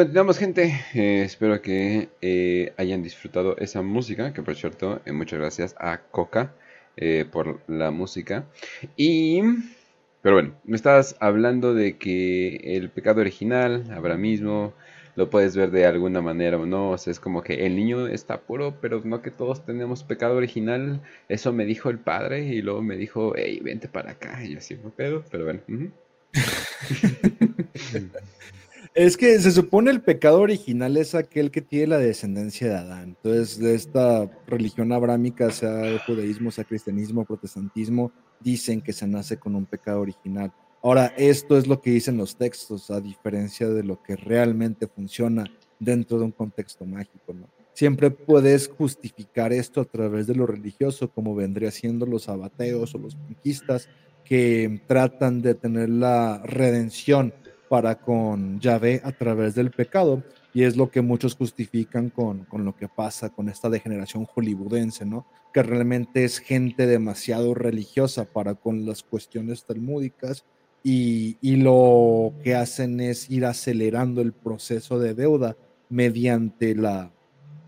Continuamos gente, eh, espero que eh, hayan disfrutado esa música, que por cierto, eh, muchas gracias a Coca por la música. Y, pero bueno, me estabas hablando de que el pecado original, ahora mismo, lo puedes ver de alguna manera o no, o sea, es como que el niño está puro, pero no que todos tenemos pecado original, eso me dijo el padre y luego me dijo, hey, vente para acá, y yo así, pedo, pero bueno. Es que se supone el pecado original es aquel que tiene la descendencia de Adán. Entonces, de esta religión abrámica, sea el judaísmo, sea cristianismo, protestantismo, dicen que se nace con un pecado original. Ahora, esto es lo que dicen los textos, a diferencia de lo que realmente funciona dentro de un contexto mágico. Siempre puedes justificar esto a través de lo religioso, como vendría siendo los abateos o los conquistas, que tratan de tener la redención para con Yahvé a través del pecado. Y es lo que muchos justifican con, con lo que pasa con esta degeneración hollywoodense, ¿no? Que realmente es gente demasiado religiosa para con las cuestiones talmúdicas y, y lo que hacen es ir acelerando el proceso de deuda mediante la,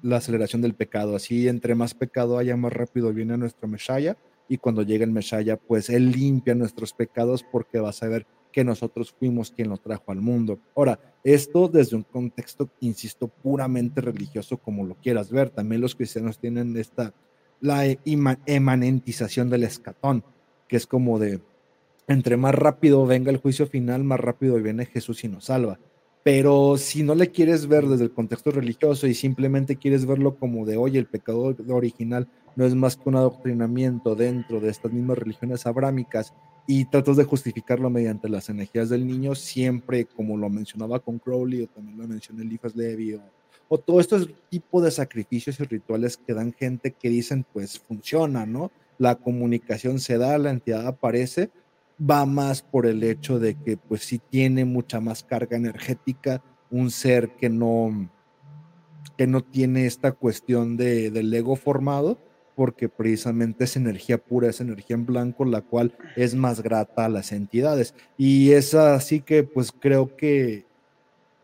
la aceleración del pecado. Así, entre más pecado haya, más rápido viene nuestro Meshaya. Y cuando llega el Meshaya, pues él limpia nuestros pecados porque va a saber que nosotros fuimos quien lo trajo al mundo. Ahora, esto desde un contexto, insisto, puramente religioso, como lo quieras ver. También los cristianos tienen esta, la emanentización del escatón, que es como de, entre más rápido venga el juicio final, más rápido viene Jesús y nos salva. Pero si no le quieres ver desde el contexto religioso y simplemente quieres verlo como de, oye, el pecado original no es más que un adoctrinamiento dentro de estas mismas religiones abrámicas y tratas de justificarlo mediante las energías del niño, siempre como lo mencionaba con Crowley o también lo mencioné Eliphas Levi o, o todo este tipo de sacrificios y rituales que dan gente que dicen pues funciona, ¿no? La comunicación se da, la entidad aparece, va más por el hecho de que pues sí tiene mucha más carga energética, un ser que no, que no tiene esta cuestión de, del ego formado, porque precisamente es energía pura, es energía en blanco, la cual es más grata a las entidades. Y es así que pues creo que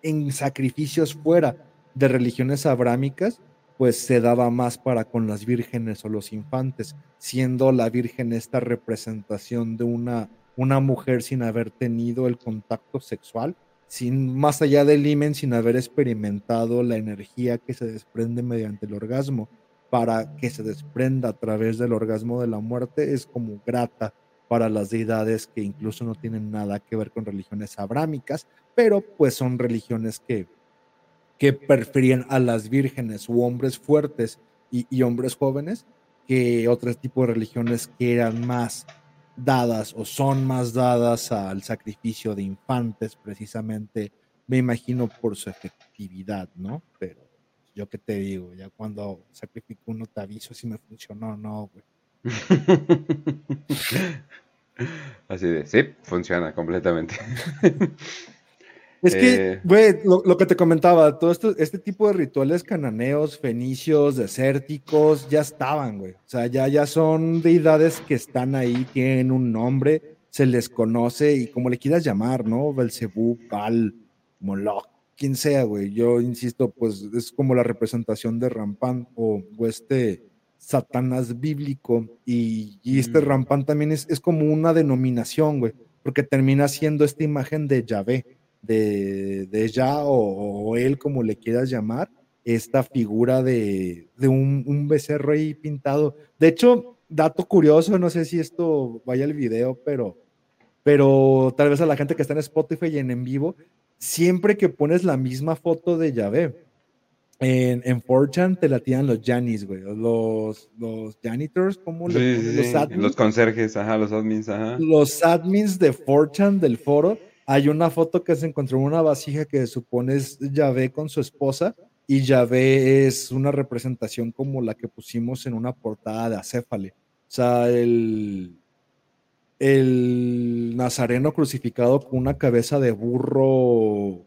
en sacrificios fuera de religiones abrámicas, pues se daba más para con las vírgenes o los infantes, siendo la virgen esta representación de una, una mujer sin haber tenido el contacto sexual, sin más allá del himen, sin haber experimentado la energía que se desprende mediante el orgasmo para que se desprenda a través del orgasmo de la muerte es como grata para las deidades que incluso no tienen nada que ver con religiones abrámicas, pero pues son religiones que, que preferían a las vírgenes u hombres fuertes y, y hombres jóvenes que otros tipos de religiones que eran más dadas o son más dadas al sacrificio de infantes precisamente, me imagino por su efectividad, ¿no? Pero yo qué te digo, ya cuando sacrifico uno te aviso si me funcionó o no, güey. Así de, sí, funciona completamente. Es que, eh, güey, lo, que te comentaba, todo esto, este tipo de rituales cananeos, fenicios, desérticos, ya estaban, güey. O sea, ya, ya son deidades que están ahí, tienen un nombre, se les conoce y como le quieras llamar, ¿no? Belcebú, Baal, Moloch, quien sea, güey. Yo insisto, pues es como la representación de Rampán o, este Satanás bíblico. Y, este Rampán también es, es, como una denominación, güey, porque termina siendo esta imagen de Yahvé, de, de Yah o, él, como le quieras llamar, esta figura de, de un, un, becerro ahí pintado. De hecho, dato curioso, no sé si esto vaya al video, pero, pero tal vez a la gente que está en Spotify y en en vivo, siempre que pones la misma foto de Yahvé, en, en 4 te la tiran los Janis, güey, los, los janitors, ¿cómo los admins. Los conserjes, ajá, los admins, ajá. Los admins de 4 del foro, hay una foto que se encontró en una vasija que supone es Yahvé con su esposa, y Yahvé es una representación como la que pusimos en una portada de Acéfale. O sea, el, el nazareno crucificado con una cabeza de burro,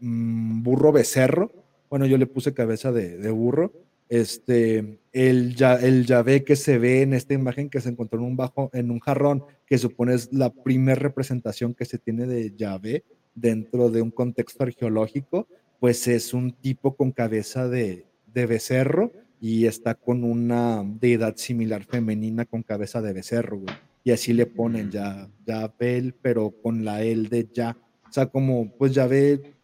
mm, burro becerro. Bueno, yo le puse cabeza de, burro. Este, el, el Yahvé que se ve en esta imagen que se encontró en un, bajo, en un jarrón, que supone es la primera representación que se tiene de Yahvé dentro de un contexto arqueológico, pues es un tipo con cabeza de, de becerro y está con una deidad similar femenina con cabeza de becerro, güey. Y así le ponen ya, ya Bel, pero con la L de ya. O sea, como, pues ya ve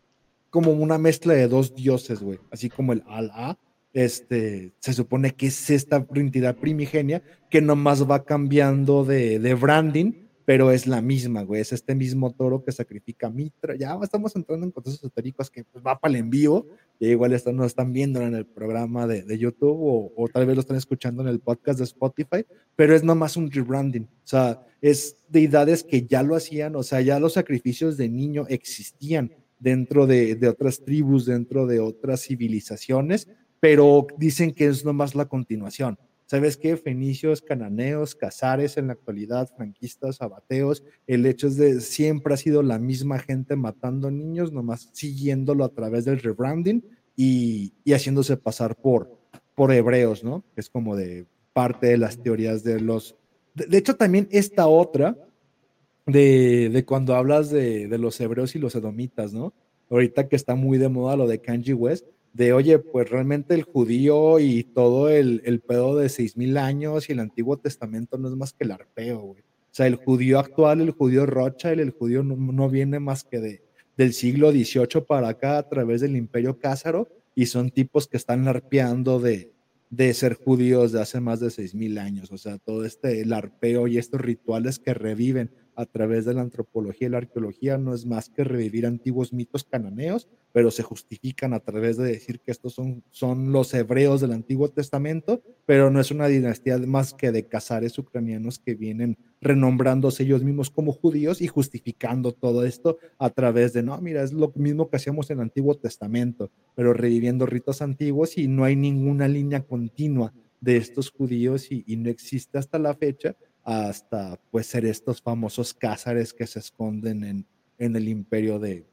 como una mezcla de dos dioses, güey. Así como el Alá, este, se supone que es esta entidad primigenia que nomás va cambiando de, de branding pero es la misma, güey. Es este mismo toro que sacrifica Mitra. Ya estamos entrando en contextos esotéricos que pues, va para el envío. Y igual están, nos están viendo en el programa de, de YouTube o, o, tal vez lo están escuchando en el podcast de Spotify, pero es nomás un rebranding. O sea, es deidades que ya lo hacían, o sea, ya los sacrificios de niño existían dentro de, de otras tribus, dentro de otras civilizaciones, pero dicen que es nomás la continuación. ¿Sabes qué? Fenicios, cananeos, cazares en la actualidad, franquistas, abateos, el hecho es de siempre ha sido la misma gente matando niños, nomás siguiéndolo a través del rebranding y, y haciéndose pasar por, por hebreos, ¿no? Es como de parte de las teorías de los... De, hecho, también esta otra, de, de cuando hablas de, de, los hebreos y los edomitas, ¿no? Ahorita que está muy de moda lo de Kanji West, de, oye, pues realmente el judío y todo el, el pedo de seis mil años y el Antiguo Testamento no es más que el arpeo, güey. O sea, el judío actual, el judío el, el judío no, no, viene más que de, del siglo XVIII para acá a través del imperio cázaro y son tipos que están arpeando de, de ser judíos de hace más de seis mil años. O sea, todo este el arpeo y estos rituales que reviven a través de la antropología y la arqueología no es más que revivir antiguos mitos cananeos, pero se justifican a través de decir que estos son, son los hebreos del Antiguo Testamento, pero no es una dinastía más que de cazares ucranianos que vienen renombrándose ellos mismos como judíos y justificando todo esto a través de, no, mira, es lo mismo que hacíamos en el Antiguo Testamento, pero reviviendo ritos antiguos y no hay ninguna línea continua de estos judíos y, y no existe hasta la fecha hasta pues ser estos famosos cázares que se esconden en, en el imperio de,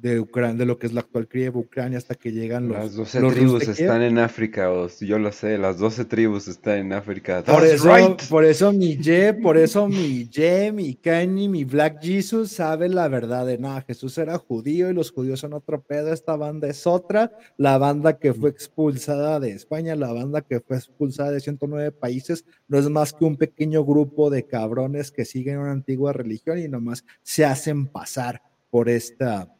de Ucrania, de lo que es la actual Kiev, Ucrania, hasta que llegan los. Las 12 los tribus están en África, o, yo lo sé, las 12 tribus están en África. Por eso, right. por eso mi Ye, por eso mi Ye, mi Kanye, mi Black Jesus sabe la verdad de nada. Jesús era judío y los judíos son otro pedo. Esta banda es otra. La banda que fue expulsada de España, la banda que fue expulsada de 109 países, no es más que un pequeño grupo de cabrones que siguen una antigua religión y nomás se hacen pasar por esta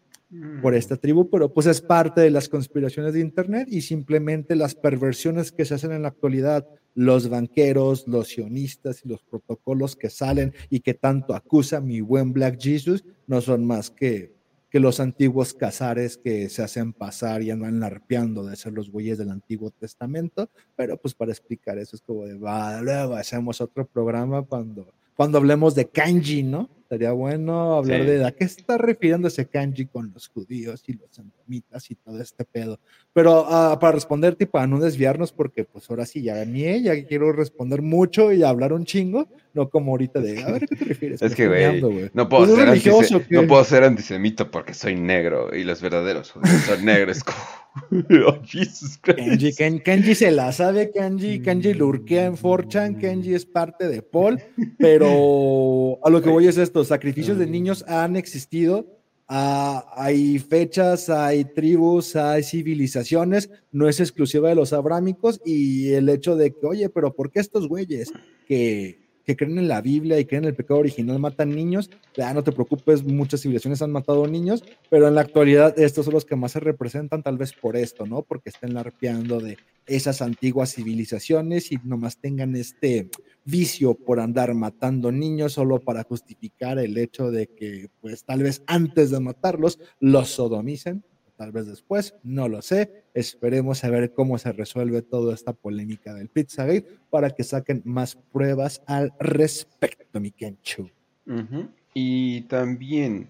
por esta tribu, pero pues es parte de las conspiraciones de Internet y simplemente las perversiones que se hacen en la actualidad, los banqueros, los sionistas y los protocolos que salen y que tanto acusa mi buen Black Jesus, no son más que, que los antiguos cazares que se hacen pasar y andan larpeando de ser los güeyes del Antiguo Testamento, pero pues para explicar eso es como de, va, luego hacemos otro programa cuando, cuando hablemos de kanji, ¿no? Estaría bueno hablar sí. de a qué está refiriendo ese kanji con los judíos y los antomitas y todo este pedo. Pero uh, para responderte y para no desviarnos, porque pues ahora sí ya gané, ya quiero responder mucho y hablar un chingo, no como ahorita de, a ver, ¿qué te refieres? Es que, güey, no, puedo ser antisem no puedo ser antisemita porque soy negro y los verdaderos judíos son negros. oh, Jesus Kenji, Ken, Kenji se la sabe, Kenji, Kenji lurquea en Forchan, Kenji es parte de Paul, pero a lo que voy es esto, sacrificios de niños han existido, hay fechas, hay tribus, hay civilizaciones, no es exclusiva de los abrámicos y el hecho de que, oye, pero ¿por qué estos güeyes que que creen en la Biblia y creen en el pecado original matan niños, ya no te preocupes, muchas civilizaciones han matado niños, pero en la actualidad estos son los que más se representan tal vez por esto, ¿no? Porque estén larpeando de esas antiguas civilizaciones y nomás tengan este vicio por andar matando niños solo para justificar el hecho de que pues tal vez antes de matarlos los sodomicen tal vez después, no lo sé. Esperemos a ver cómo se resuelve toda esta polémica del Pizzagate para que saquen más pruebas al respecto, mi -huh. Y también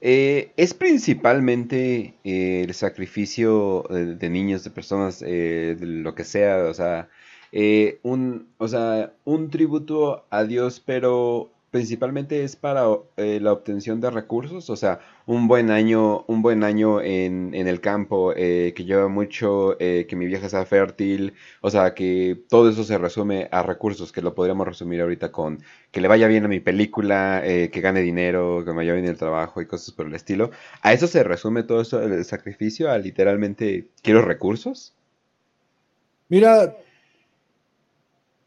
eh, es principalmente eh, el sacrificio de, de, niños, de personas, eh, lo que sea, o sea, eh, un, o sea, un tributo a Dios, pero principalmente es para eh, la obtención de recursos, o sea, un buen año, un buen año en, en el campo, eh, que lleva mucho, eh, que mi vieja sea fértil, o sea, que todo eso se resume a recursos, que lo podríamos resumir ahorita con que le vaya bien a mi película, eh, que gane dinero, que me vaya bien el trabajo y cosas por el estilo. A eso se resume todo eso, el sacrificio, a literalmente, quiero recursos. Mira,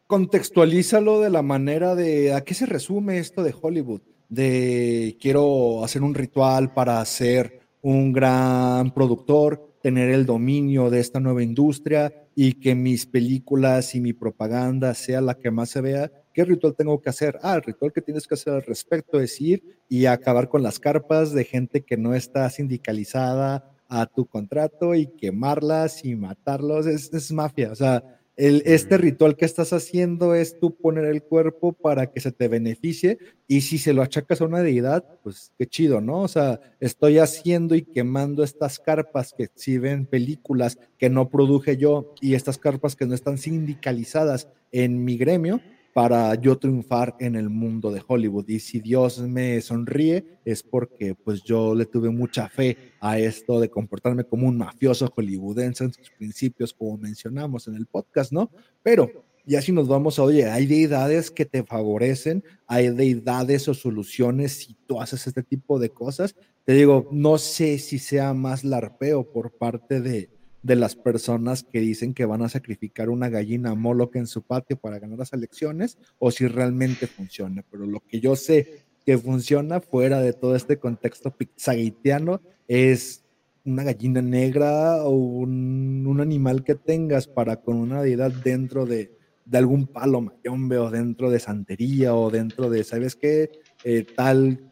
contextualízalo de la manera de a qué se resume esto de Hollywood, de quiero hacer un ritual para ser un gran productor, tener el dominio de esta nueva industria y que mis películas y mi propaganda sea la que más se vea, ¿qué ritual tengo que hacer? Ah, el ritual que tienes que hacer al respecto es ir y acabar con las carpas de gente que no está sindicalizada a tu contrato y quemarlas y matarlos. Es, es mafia, o sea, este ritual que estás haciendo es tú poner el cuerpo para que se te beneficie y si se lo achacas a una deidad, pues qué chido, ¿no? O sea, estoy haciendo y quemando estas carpas que exhiben películas que no produje yo y estas carpas que no están sindicalizadas en mi gremio, para yo triunfar en el mundo de Hollywood. Y si Dios me sonríe es porque pues yo le tuve mucha fe a esto de comportarme como un mafioso hollywoodense en sus principios, como mencionamos en el podcast, ¿no? Pero ya si nos vamos a, oye, hay deidades que te favorecen, hay deidades o soluciones si tú haces este tipo de cosas. Te digo, no sé si sea más larpeo por parte de, de las personas que dicen que van a sacrificar una gallina Moloch en su patio para ganar las elecciones o si realmente funciona. Pero lo que yo sé que funciona fuera de todo este contexto pizzaguitiano es una gallina negra o un, animal que tengas para con una deidad dentro de, algún palo mayombe o dentro de santería o dentro de, ¿sabes qué? Eh, tal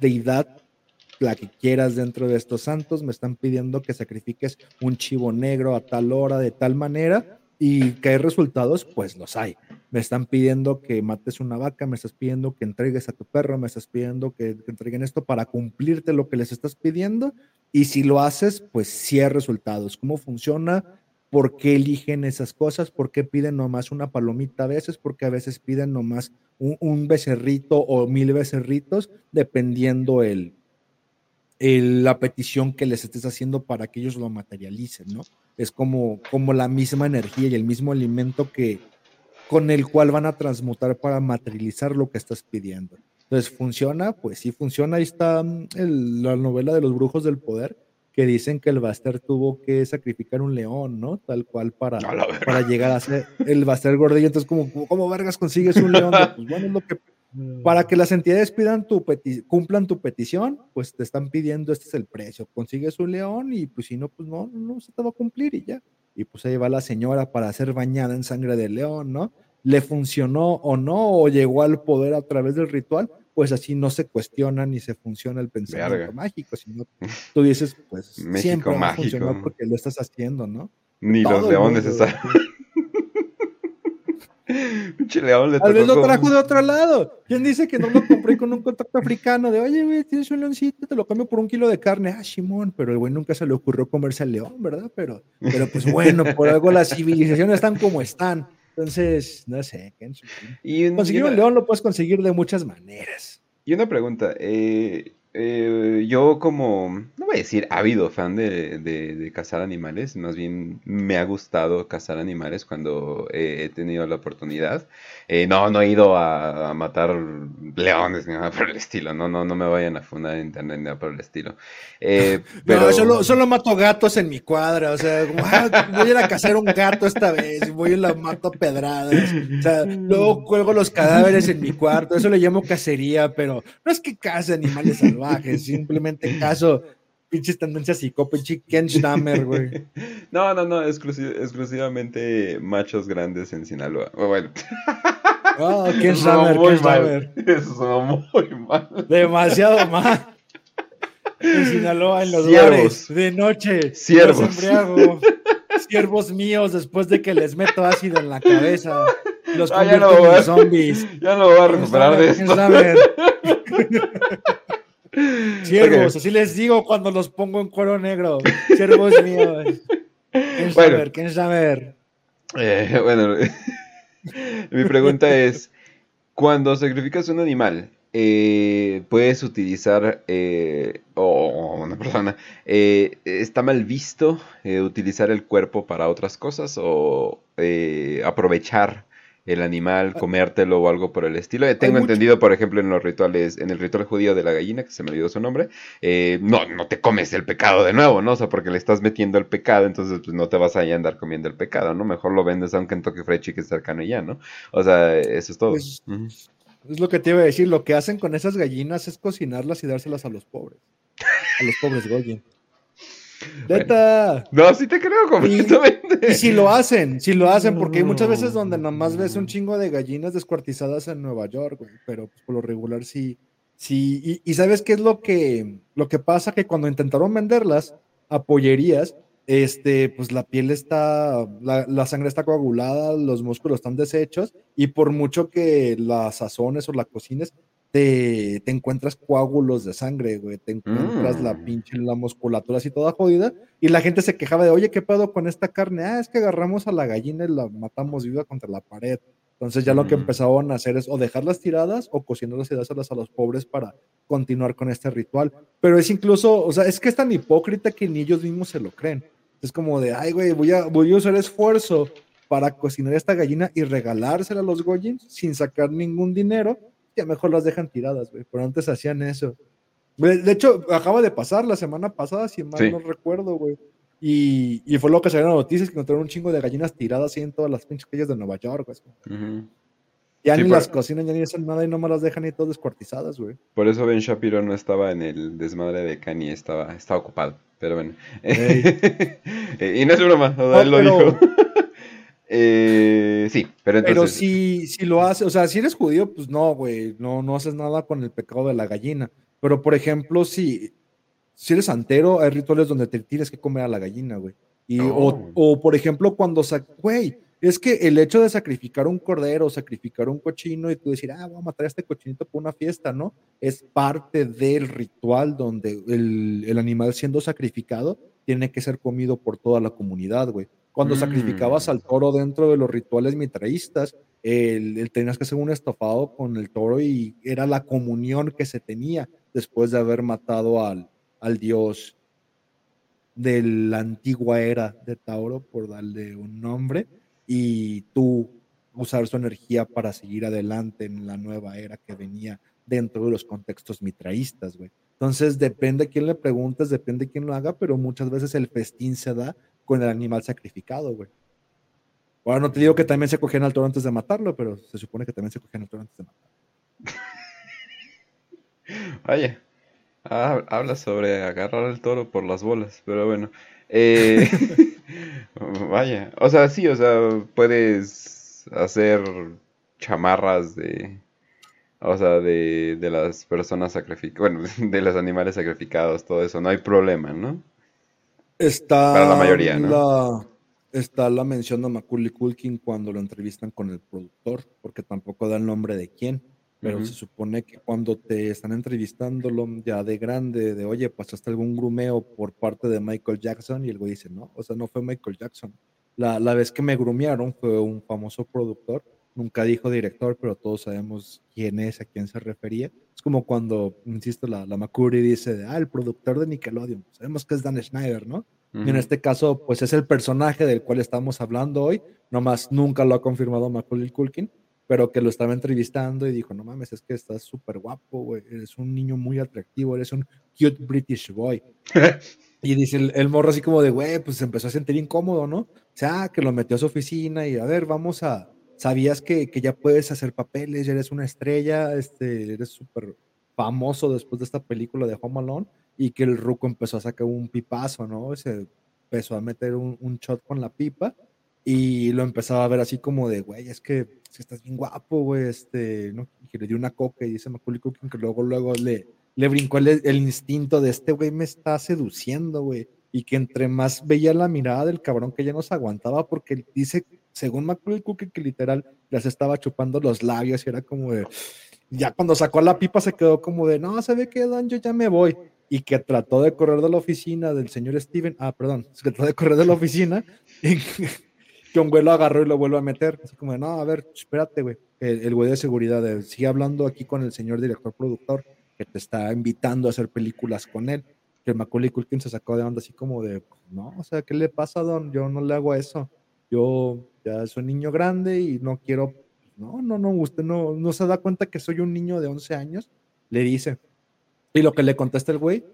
deidad la que quieras dentro de estos santos, me están pidiendo que sacrifiques un chivo negro a tal hora, de tal manera, y que hay resultados, pues los hay. Me están pidiendo que mates una vaca, me estás pidiendo que entregues a tu perro, me estás pidiendo que, entreguen esto para cumplirte lo que les estás pidiendo, y si lo haces, pues sí hay resultados. ¿Cómo funciona? ¿Por qué eligen esas cosas? ¿Por qué piden nomás una palomita a veces? Porque a veces piden nomás un, un becerrito o mil becerritos, dependiendo el, la petición que les estés haciendo para que ellos lo materialicen, ¿no? Es como, como la misma energía y el mismo alimento que con el cual van a transmutar para materializar lo que estás pidiendo. Entonces, ¿funciona? Pues sí funciona. Ahí está mm, la novela de los brujos del poder, que dicen que el Baster tuvo que sacrificar un león, ¿no? Tal cual para, para llegar a ser el Baster gordillo. Entonces, como, ¿cómo vergas consigues un león? Pues bueno, es lo que. Para que las entidades pidan tu cumplan tu petición, pues te están pidiendo este es el precio. Consigues un león y pues si no, pues no, no se te va a cumplir y ya. Y pues ahí va la señora para ser bañada en sangre de león, ¿no? ¿Le funcionó o no? ¿O llegó al poder a través del ritual? Pues así no se cuestiona ni se funciona el pensamiento mágico, sino tú dices, pues siempre va a funcionar porque lo estás haciendo, ¿no? Ni los leones están. Tal vez lo trajo de otro lado. ¿Quién dice que no lo compré con un contacto africano? De, oye, güey, tienes un leoncito, te lo cambio por un kilo de carne. Ah, Simón, pero el güey nunca se le ocurrió comerse al león, ¿verdad? Pero, pero pues bueno, por algo las civilizaciones están como están. Entonces, no sé. Y conseguir un león lo puedes conseguir de muchas maneras. Y una pregunta, eh, eh, yo como, no voy a decir ávido fan de, de, cazar animales, más bien me ha gustado cazar animales cuando he tenido la oportunidad. Eh, no, no he ido a, matar leones ni nada por el estilo, no, no, no me vayan a fundar en internet ni nada por el estilo. Eh, pero... No, solo, mato gatos en mi cuadra, o sea, ah, voy a ir a cazar un gato esta vez, voy y la mato a pedradas, o sea, luego cuelgo los cadáveres en mi cuarto, eso le llamo cacería, pero no es que case animales simplemente caso pinches tendencias psicó, pinche Ken Stammer, güey. No, no, no, exclusivamente machos grandes en Sinaloa. Bueno. Oh, Ken Stammer, Ken Stammer. Eso muy mal. Demasiado mal. En Sinaloa, en los Ciervos. de noche. Siervos. Siervos míos después de que les meto ácido en la cabeza. Los ah, ya no en zombies. Ya no voy a recuperar de esto. Ciervos, así les digo cuando los pongo en cuero negro. Ciervos míos. ¿Quién saber? ¿Quién saber? Eh, bueno, mi pregunta es: cuando sacrificas un animal, eh, puedes utilizar, eh, o una persona, ¿está mal visto utilizar el cuerpo para otras cosas o aprovechar el animal, ah. comértelo o algo por el estilo. Eh, tengo entendido, por ejemplo, en los rituales, en el ritual judío de la gallina, que se me olvidó su nombre, eh, no, no te comes el pecado de nuevo, ¿no? O sea, porque le estás metiendo el pecado, entonces pues no te vas a ir a andar comiendo el pecado, ¿no? Mejor lo vendes a un Kentucky Fried Chicken cercano y ya, ¿no? O sea, eso es todo. Pues, es lo que te iba a decir, lo que hacen con esas gallinas es cocinarlas y dárselas a los pobres, a los pobres Goyen. Neta. No, sí te creo completamente. Y, si lo hacen, si lo hacen, porque hay muchas veces donde nomás ves un chingo de gallinas descuartizadas en Nueva York, güey, pero pues, por lo regular sí, sí. Y, sabes qué es lo que, lo que pasa, que cuando intentaron venderlas a pollerías, este, pues la piel está, la, sangre está coagulada, los músculos están deshechos, y por mucho que las sazones o la cocines, te, te, encuentras coágulos de sangre, güey, te encuentras la mm. pinche, la musculatura así toda jodida, y la gente se quejaba de, oye, ¿qué pedo con esta carne? Ah, es que agarramos a la gallina y la matamos viva contra la pared. Entonces ya lo que mm. empezaron a hacer es o dejarlas tiradas o cocinarlas y dárselas a los pobres para continuar con este ritual. Pero es incluso, o sea, es que es tan hipócrita que ni ellos mismos se lo creen. Es como de, ay, güey, voy a, voy a usar esfuerzo para cocinar esta gallina y regalársela a los Goyins sin sacar ningún dinero, ya mejor las dejan tiradas, güey. Pero antes hacían eso. De hecho, acaba de pasar la semana pasada, si mal no recuerdo, güey. Y, y, fue lo que salieron noticias, que encontraron un chingo de gallinas tiradas así en todas las pinches calles de Nueva York, güey. Ya ni las cocinan, ya ni hacen nada y no me las dejan ni todas descuartizadas, güey. Por eso Ben Shapiro no estaba en el desmadre de Kanye, estaba, estaba ocupado. Pero bueno. y no es broma, él lo dijo. Eh, sí, pero entonces. Pero si, si lo hace, o sea, si eres judío, pues no, güey, no, no haces nada con el pecado de la gallina. Pero por ejemplo, si, si eres santero, hay rituales donde te tienes que comer a la gallina, güey. Y, o, o, por ejemplo, cuando, güey, es que el hecho de sacrificar un cordero, sacrificar un cochino y tú decir, ah, voy a matar a este cochinito por una fiesta, ¿no? Es parte del ritual donde el, el animal siendo sacrificado tiene que ser comido por toda la comunidad, güey. Cuando mm. sacrificabas al toro dentro de los rituales mitraístas, el, tenías que hacer un estofado con el toro y era la comunión que se tenía después de haber matado al, al dios de la antigua era de Tauro, por darle un nombre, y tú usar su energía para seguir adelante en la nueva era que venía dentro de los contextos mitraístas, güey. Entonces, depende quién le preguntes, depende quién lo haga, pero muchas veces el festín se da con el animal sacrificado, güey. Ahora no te digo que también se cogían al toro antes de matarlo, pero se supone que también se cogían al toro antes de matarlo. Vaya, habla sobre agarrar al toro por las bolas, pero bueno. Eh, vaya, o sea, sí, o sea, puedes hacer chamarras de, o sea, de, de las personas sacrificadas, bueno, de los animales sacrificados, todo eso, no hay problema, ¿no? Está Para la mayoría, ¿no? está la mención de Macaulay Culkin cuando lo entrevistan con el productor, porque tampoco da el nombre de quién, pero se supone que cuando te están entrevistándolo ya de grande, de oye, pasaste algún grumeo por parte de Michael Jackson, y el güey dice, no, o sea, no fue Michael Jackson. La, la vez que me grumearon fue un famoso productor, nunca dijo director, pero todos sabemos quién es, a quién se refería. Es como cuando, insisto, la, la Macuri dice, ah, el productor de Nickelodeon, sabemos que es Dan Schneider, ¿no? Y en este caso, pues es el personaje del cual estamos hablando hoy, nomás nunca lo ha confirmado Macaulay Culkin, pero que lo estaba entrevistando y dijo, no mames, es que estás súper guapo, güey, eres un niño muy atractivo, eres un cute British boy. y dice el, morro así como de, güey, pues se empezó a sentir incómodo, ¿no? O sea, que lo metió a su oficina y a ver, vamos a, sabías que, que ya puedes hacer papeles, ya eres una estrella, este, eres súper famoso después de esta película de Home Alone y que el ruco empezó a sacar un pipazo, ¿no? Se empezó a meter un, un shot con la pipa y lo empezaba a ver así como de, güey, es que, estás bien guapo, güey, este, ¿no? Y que le dio una coca y dice Macaulay Culkin que luego, luego le, le brincó el, el instinto de este güey me está seduciendo, güey. Y que entre más veía la mirada del cabrón que ya no se aguantaba porque dice, según Macaulay Culkin, que literal les estaba chupando los labios y era como de, ya cuando sacó la pipa se quedó como de, no, ¿sabe qué, Dan? Yo ya me voy y que trató de correr de la oficina del señor Steven, ah, perdón, que trató de correr de la oficina y que un güey lo agarró y lo vuelve a meter, así como, no, a ver, espérate, güey, el, güey de seguridad, de, sigue hablando aquí con el señor director productor que te está invitando a hacer películas con él, que Macaulay Culkin se sacó de onda así como de, no, o sea, ¿qué le pasa, don? Yo no le hago eso, yo ya soy un niño grande y no quiero, no, no, no, usted no, no se da cuenta que soy un niño de 11 años, le dice, y lo que le contesta el güey,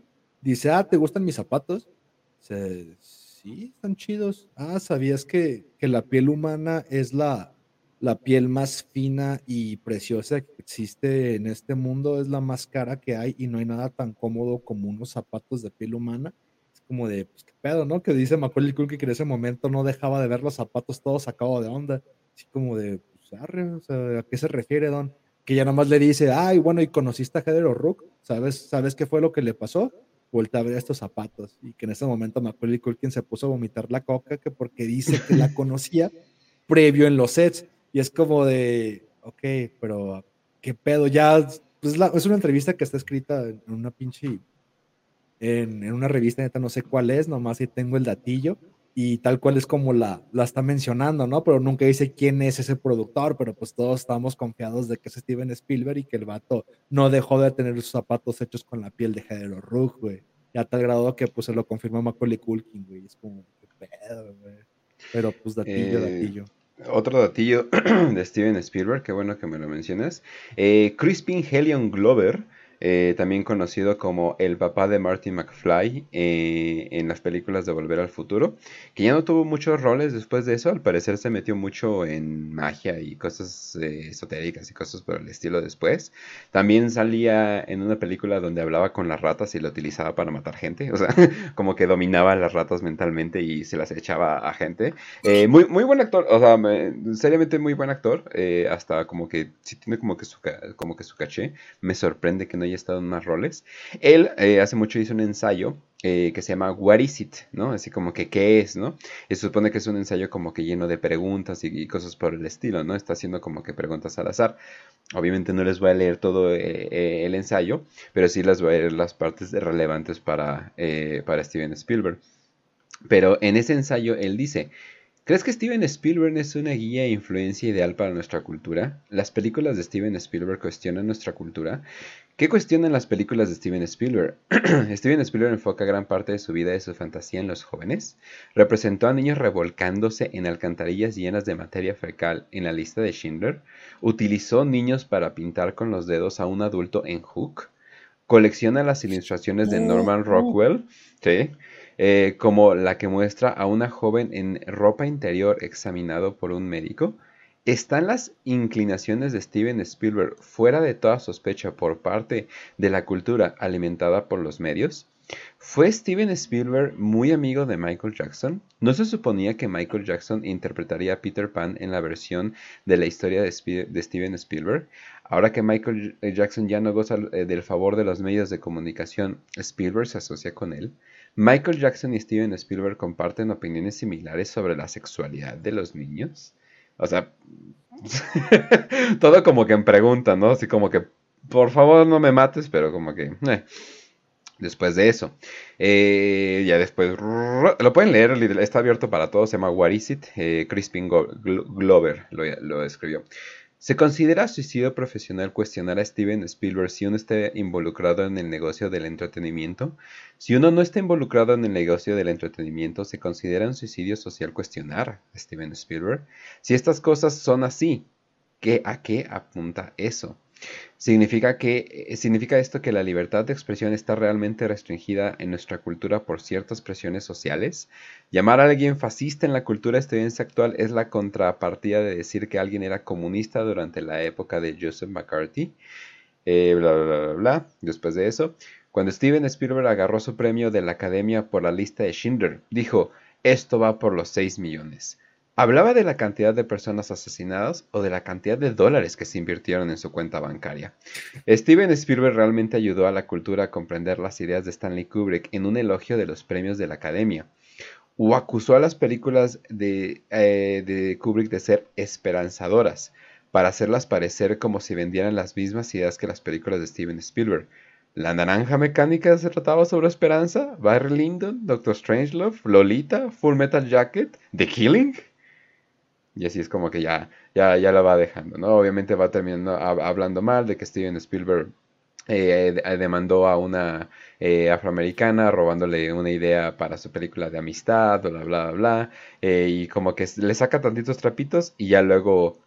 dice, ah, ¿te gustan mis zapatos? Sí, están chidos. Ah, ¿sabías que, que la piel humana es la, la piel más fina y preciosa que existe en este mundo? Es la más cara que hay y no hay nada tan cómodo como unos zapatos de piel humana. Como de, pues qué pedo, ¿no? Que dice Macaulay Culkin que en ese momento no dejaba de ver los zapatos todos sacados de onda. Así como de, pues, o sea, ¿a qué se refiere, Don? Que ya nomás le dice, ay, bueno, ¿y conociste a Heather O'Rourke? ¿Sabes, ¿Sabes qué fue lo que le pasó? Vuelta a ver estos zapatos. Y que en ese momento Macaulay Culkin se puso a vomitar la coca, que porque dice que la conocía previo en los sets. Y es como de, ok, pero qué pedo, ya pues es una entrevista que está escrita en una pinche, en, una revista, neta no sé cuál es, nomás si tengo el datillo y tal cual es como la, la está mencionando, ¿no? Pero nunca dice quién es ese productor, pero pues todos estamos confiados de que es Steven Spielberg y que el vato no dejó de tener sus zapatos hechos con la piel de Heather O'Rourke, güey. Ya tal grado que pues se lo confirmó Macaulay Culkin, güey. Es como, qué pedo, güey. Pero pues datillo, eh, datillo. Otro datillo de Steven Spielberg, qué bueno que me lo mencionas. Eh, Crispin Helion Glover eh, también conocido como el papá de Marty McFly eh, en las películas de Volver al Futuro, que ya no tuvo muchos roles después de eso, al parecer se metió mucho en magia y cosas eh, esotéricas y cosas por el estilo después. También salía en una película donde hablaba con las ratas y lo utilizaba para matar gente, o sea, como que dominaba a las ratas mentalmente y se las echaba a gente. muy, muy buen actor, o sea, seriamente muy buen actor, hasta como que sí tiene como que su, como que su caché, me sorprende que no haya estado en más roles. Él eh, hace mucho hizo un ensayo eh, que se llama What is it. Así como que qué es, ¿no? Y se supone que es un ensayo como que lleno de preguntas y, cosas por el estilo, ¿no? Está haciendo como que preguntas al azar. Obviamente no les voy a leer todo eh, el ensayo, pero sí les voy a leer las partes relevantes para, para Steven Spielberg. Pero en ese ensayo él dice, ¿Crees que Steven Spielberg es una guía e influencia ideal para nuestra cultura? ¿Las películas de Steven Spielberg cuestionan nuestra cultura? ¿Qué cuestionan las películas de Steven Spielberg? Steven Spielberg enfoca gran parte de su vida y su fantasía en los jóvenes. Representó a niños revolcándose en alcantarillas llenas de materia fecal en la lista de Schindler. Utilizó niños para pintar con los dedos a un adulto en Hook. Colecciona las ilustraciones de Norman Rockwell, eh, como la que muestra a una joven en ropa interior examinado por un médico. ¿Están las inclinaciones de Steven Spielberg fuera de toda sospecha por parte de la cultura alimentada por los medios? ¿Fue Steven Spielberg muy amigo de Michael Jackson? ¿No se suponía que Michael Jackson interpretaría a Peter Pan en la versión de la historia de, Steven Spielberg? Ahora que Michael Jackson ya no goza eh, del favor de los medios de comunicación, ¿Spielberg se asocia con él? ¿Michael Jackson y Steven Spielberg comparten opiniones similares sobre la sexualidad de los niños? O sea, todo como que en pregunta, ¿no? Así como que, por favor no me mates, pero como que... Eh. Después de eso, eh, ya después, lo pueden leer, está abierto para todos, se llama What Is It, eh, Crispin Glover lo, lo escribió. ¿Se considera suicidio profesional cuestionar a Steven Spielberg si uno está involucrado en el negocio del entretenimiento? Si uno no está involucrado en el negocio del entretenimiento, ¿se considera un suicidio social cuestionar a Steven Spielberg? Si estas cosas son así, ¿qué, ¿a qué apunta eso? ¿Significa, que, eh, ¿Significa esto que la libertad de expresión está realmente restringida en nuestra cultura por ciertas presiones sociales? Llamar a alguien fascista en la cultura estadounidense actual es la contrapartida de decir que alguien era comunista durante la época de Joseph McCarthy. Eh, bla, bla, bla, bla. Después de eso, cuando Steven Spielberg agarró su premio de la Academia por la lista de Schindler, dijo, esto va por los 6 millones. ¿Hablaba de la cantidad de personas asesinadas o de la cantidad de dólares que se invirtieron en su cuenta bancaria? Steven Spielberg realmente ayudó a la cultura a comprender las ideas de Stanley Kubrick en un elogio de los premios de la Academia. O acusó a las películas de, eh, de Kubrick de ser esperanzadoras, para hacerlas parecer como si vendieran las mismas ideas que las películas de Steven Spielberg. La naranja mecánica se trataba sobre esperanza, Barry Lyndon, Doctor Strangelove, Lolita, Full Metal Jacket, The Killing. Y así es como que ya, ya, ya la va dejando, ¿no? Obviamente va terminando hablando mal de que Steven Spielberg eh, demandó a una eh, afroamericana robándole una idea para su película de amistad, bla, bla, bla, bla. Eh, y como que le saca tantitos trapitos y ya luego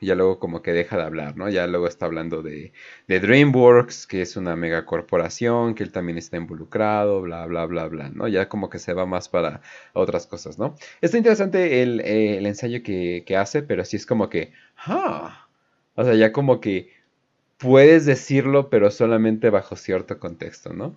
ya luego como que deja de hablar, ¿no? Ya luego está hablando de, DreamWorks, que es una megacorporación, que él también está involucrado, bla, bla, bla, bla, ¿no? Ya como que se va más para otras cosas, ¿no? Está interesante el, ensayo que, hace, pero sí es como que, ah, o sea, ya como que puedes decirlo, pero solamente bajo cierto contexto, ¿no?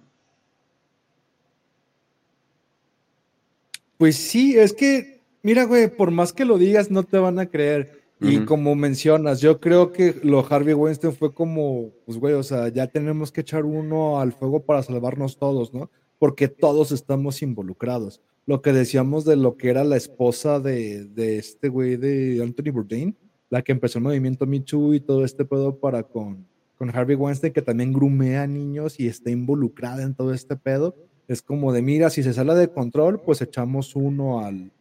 Pues sí, es que, mira, güey, por más que lo digas, no te van a creer. Y como mencionas, yo creo que lo Harvey Weinstein fue como, pues, güey, o sea, ya tenemos que echar uno al fuego para salvarnos todos, ¿no? Porque todos estamos involucrados. Lo que decíamos de lo que era la esposa de, de este güey de Anthony Bourdain, la que empezó el movimiento Me Too y todo este pedo para con, con Harvey Weinstein, que también grumea a niños y está involucrada en todo este pedo. Es como de, mira, si se sale de control, pues echamos uno al,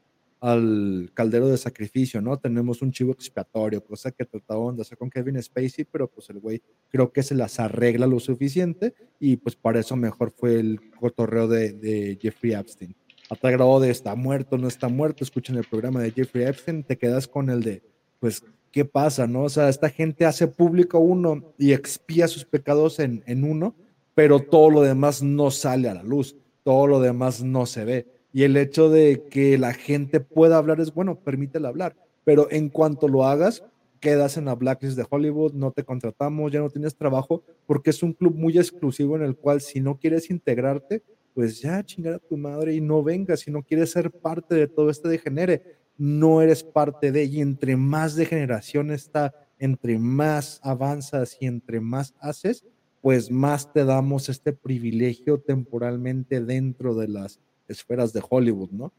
al caldero de sacrificio, ¿no? Tenemos un chivo expiatorio, cosa que trataban de hacer con Kevin Spacey, pero pues el güey creo que se las arregla lo suficiente y pues para eso mejor fue el cotorreo de, de Jeffrey Epstein. A tal de está muerto, no está muerto, escuchen el programa de Jeffrey Epstein, te quedas con el de, pues, ¿qué pasa, no? O sea, esta gente hace público uno y expía sus pecados en, en uno, pero todo lo demás no sale a la luz, todo lo demás no se ve y el hecho de que la gente pueda hablar es bueno, permítela hablar, pero en cuanto lo hagas, quedas en la blacklist de Hollywood, no te contratamos, ya no tienes trabajo, porque es un club muy exclusivo en el cual si no quieres integrarte, pues ya chingar a tu madre y no vengas, si no quieres ser parte de todo este degenere, no eres parte de, y entre más degeneración está, entre más avanzas y entre más haces, pues más te damos este privilegio temporalmente dentro de las esferas de Hollywood, ¿no?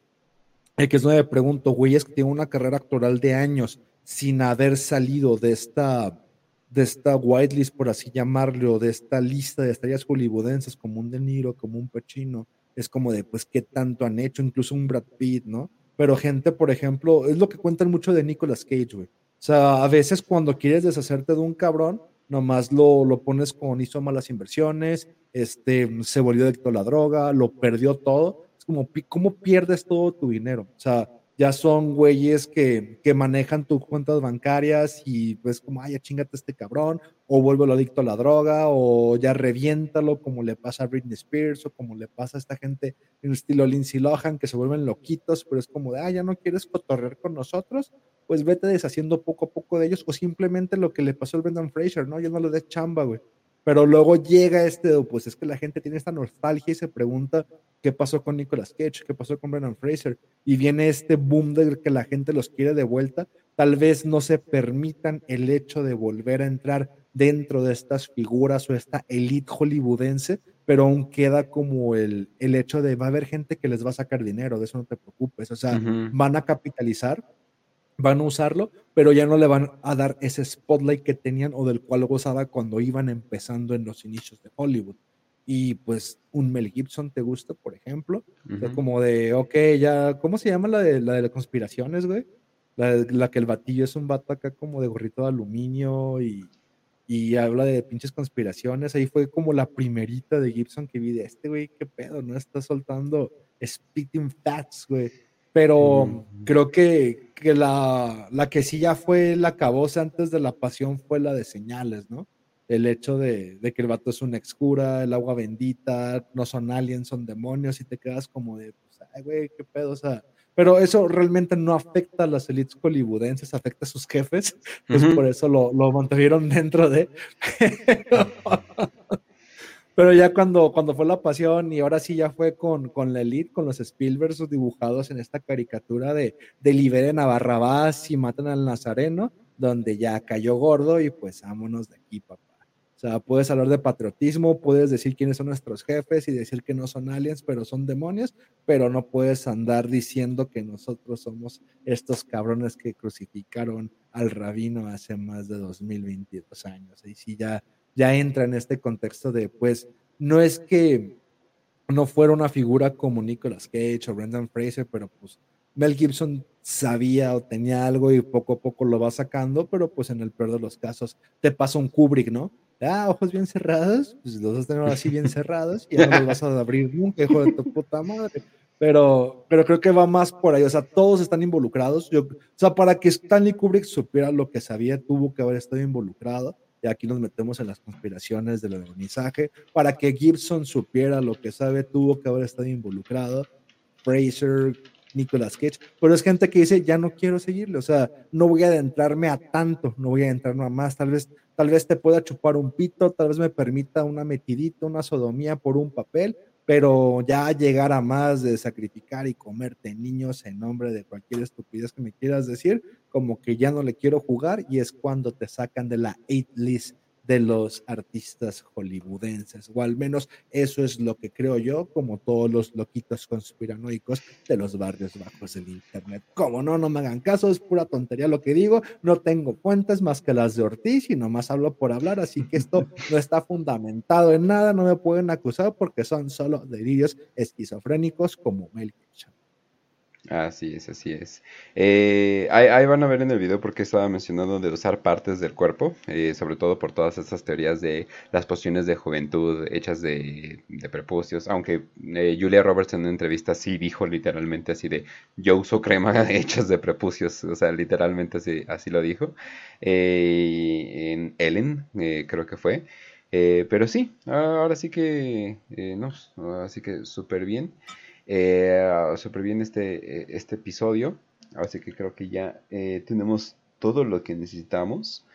El que es no me pregunto, güey, es que tiene una carrera actoral de años sin haber salido de esta, de esta whitelist, por así llamarlo, de esta lista de estrellas hollywoodenses, como un De Niro, como un Pacino. Es como de, pues, ¿qué tanto han hecho? Incluso un Brad Pitt, ¿no? Pero gente, por ejemplo, es lo que cuentan mucho de Nicolas Cage, güey. O sea, a veces cuando quieres deshacerte de un cabrón, nomás lo, lo pones con hizo malas inversiones, este, se volvió adicto a la droga, lo perdió todo como, ¿cómo pierdes todo tu dinero? O sea, ya son güeyes que, que manejan tus cuentas bancarias y pues como, ay, ya chingate este cabrón, o vuelve adicto a la droga, o ya reviéntalo, como le pasa a Britney Spears, o como le pasa a esta gente en estilo Lindsay Lohan, que se vuelven loquitos, pero es como de, ah, ya no quieres cotorrear con nosotros, pues vete deshaciendo poco a poco de ellos, o simplemente lo que le pasó al Brendan Fraser, ¿no? Ya no le des chamba, güey. Pero luego llega este, pues es que la gente tiene esta nostalgia y se pregunta qué pasó con Nicolas Cage, qué pasó con Brendan Fraser, y viene este boom de que la gente los quiere de vuelta. Tal vez no se permitan el hecho de volver a entrar dentro de estas figuras o esta elite hollywoodense, pero aún queda como el, el hecho de va a haber gente que les va a sacar dinero, de eso no te preocupes, o sea, van a capitalizar van a usarlo, pero ya no le van a dar ese spotlight que tenían o del cual gozaba cuando iban empezando en los inicios de Hollywood. Y pues un Mel Gibson te gusta, por ejemplo, como de, ok, ya, ¿cómo se llama la de, la de las conspiraciones, güey? La, la, que el batillo es un vato acá como de gorrito de aluminio y, y habla de pinches conspiraciones. Ahí fue como la primerita de Gibson que vi de este, güey, qué pedo, ¿no? Está soltando spitting facts, güey pero creo que, que la, la, que sí ya fue la cabosa antes de la pasión fue la de señales, ¿no? El hecho de, de, que el vato es una excura, el agua bendita, no son aliens, son demonios, y te quedas como de, pues, ay, güey, qué pedo, o sea, pero eso realmente no afecta a las elites hollywoodenses, afecta a sus jefes, pues por eso lo, lo mantuvieron dentro de. Pero ya cuando, cuando fue la pasión y ahora sí ya fue con, con la elite, con los Spielbergs dibujados en esta caricatura de, de liberen a Barrabás y matan al Nazareno, donde ya cayó gordo y pues vámonos de aquí, papá. O sea, puedes hablar de patriotismo, puedes decir quiénes son nuestros jefes y decir que no son aliens, pero son demonios, pero no puedes andar diciendo que nosotros somos estos cabrones que crucificaron al rabino hace más de 2022 años. Y sí, ya ya entra en este contexto de, pues, no es que no fuera una figura como Nicolas Cage o Brendan Fraser, pero pues Mel Gibson sabía o tenía algo y poco a poco lo va sacando, pero pues en el peor de los casos te pasa un Kubrick, ¿no? Ah, ojos bien cerrados, pues los vas a tener así bien cerrados y ya no los vas a abrir nunca, hijo de tu puta madre. Pero, pero creo que va más por ahí, o sea, todos están involucrados. Yo, o sea, para que Stanley Kubrick supiera lo que sabía, tuvo que haber estado involucrado y aquí nos metemos en las conspiraciones del alunizaje. Para que Gibson supiera lo que sabe, tuvo que haber estado involucrado. Fraser, Nicolas Cage, pero es gente que dice, ya no quiero seguirle, o sea, no voy a adentrarme a tanto, no voy a adentrarme a más, tal vez, tal vez te pueda chupar un pito, tal vez me permita una metidita, una sodomía por un papel, pero ya llegar a más de sacrificar y comerte niños en nombre de cualquier estupidez que me quieras decir, como que ya no le quiero jugar y es cuando te sacan de la 8 list de los artistas hollywoodenses, o al menos eso es lo que creo yo, como todos los loquitos conspiranoicos de los barrios bajos del Internet. Como no, no me hagan caso, es pura tontería lo que digo, no tengo fuentes más que las de Ortiz y nomás hablo por hablar, así que esto no está fundamentado en nada, no me pueden acusar porque son solo delirios esquizofrénicos como Mel Gibson. Así es, así es. Eh, ahí, van a ver en el video porque estaba mencionando de usar partes del cuerpo, eh, sobre todo por todas estas teorías de las pociones de juventud hechas de, prepucios, aunque eh, Julia Roberts en una entrevista sí dijo literalmente así de, yo uso crema hechas de prepucios, o sea, literalmente así, así lo dijo. en Ellen, creo que fue. pero sí, ahora sí que, no, así que súper bien eh, este, eh, este episodio. Así que creo que ya eh, tenemos todo lo que necesitamos.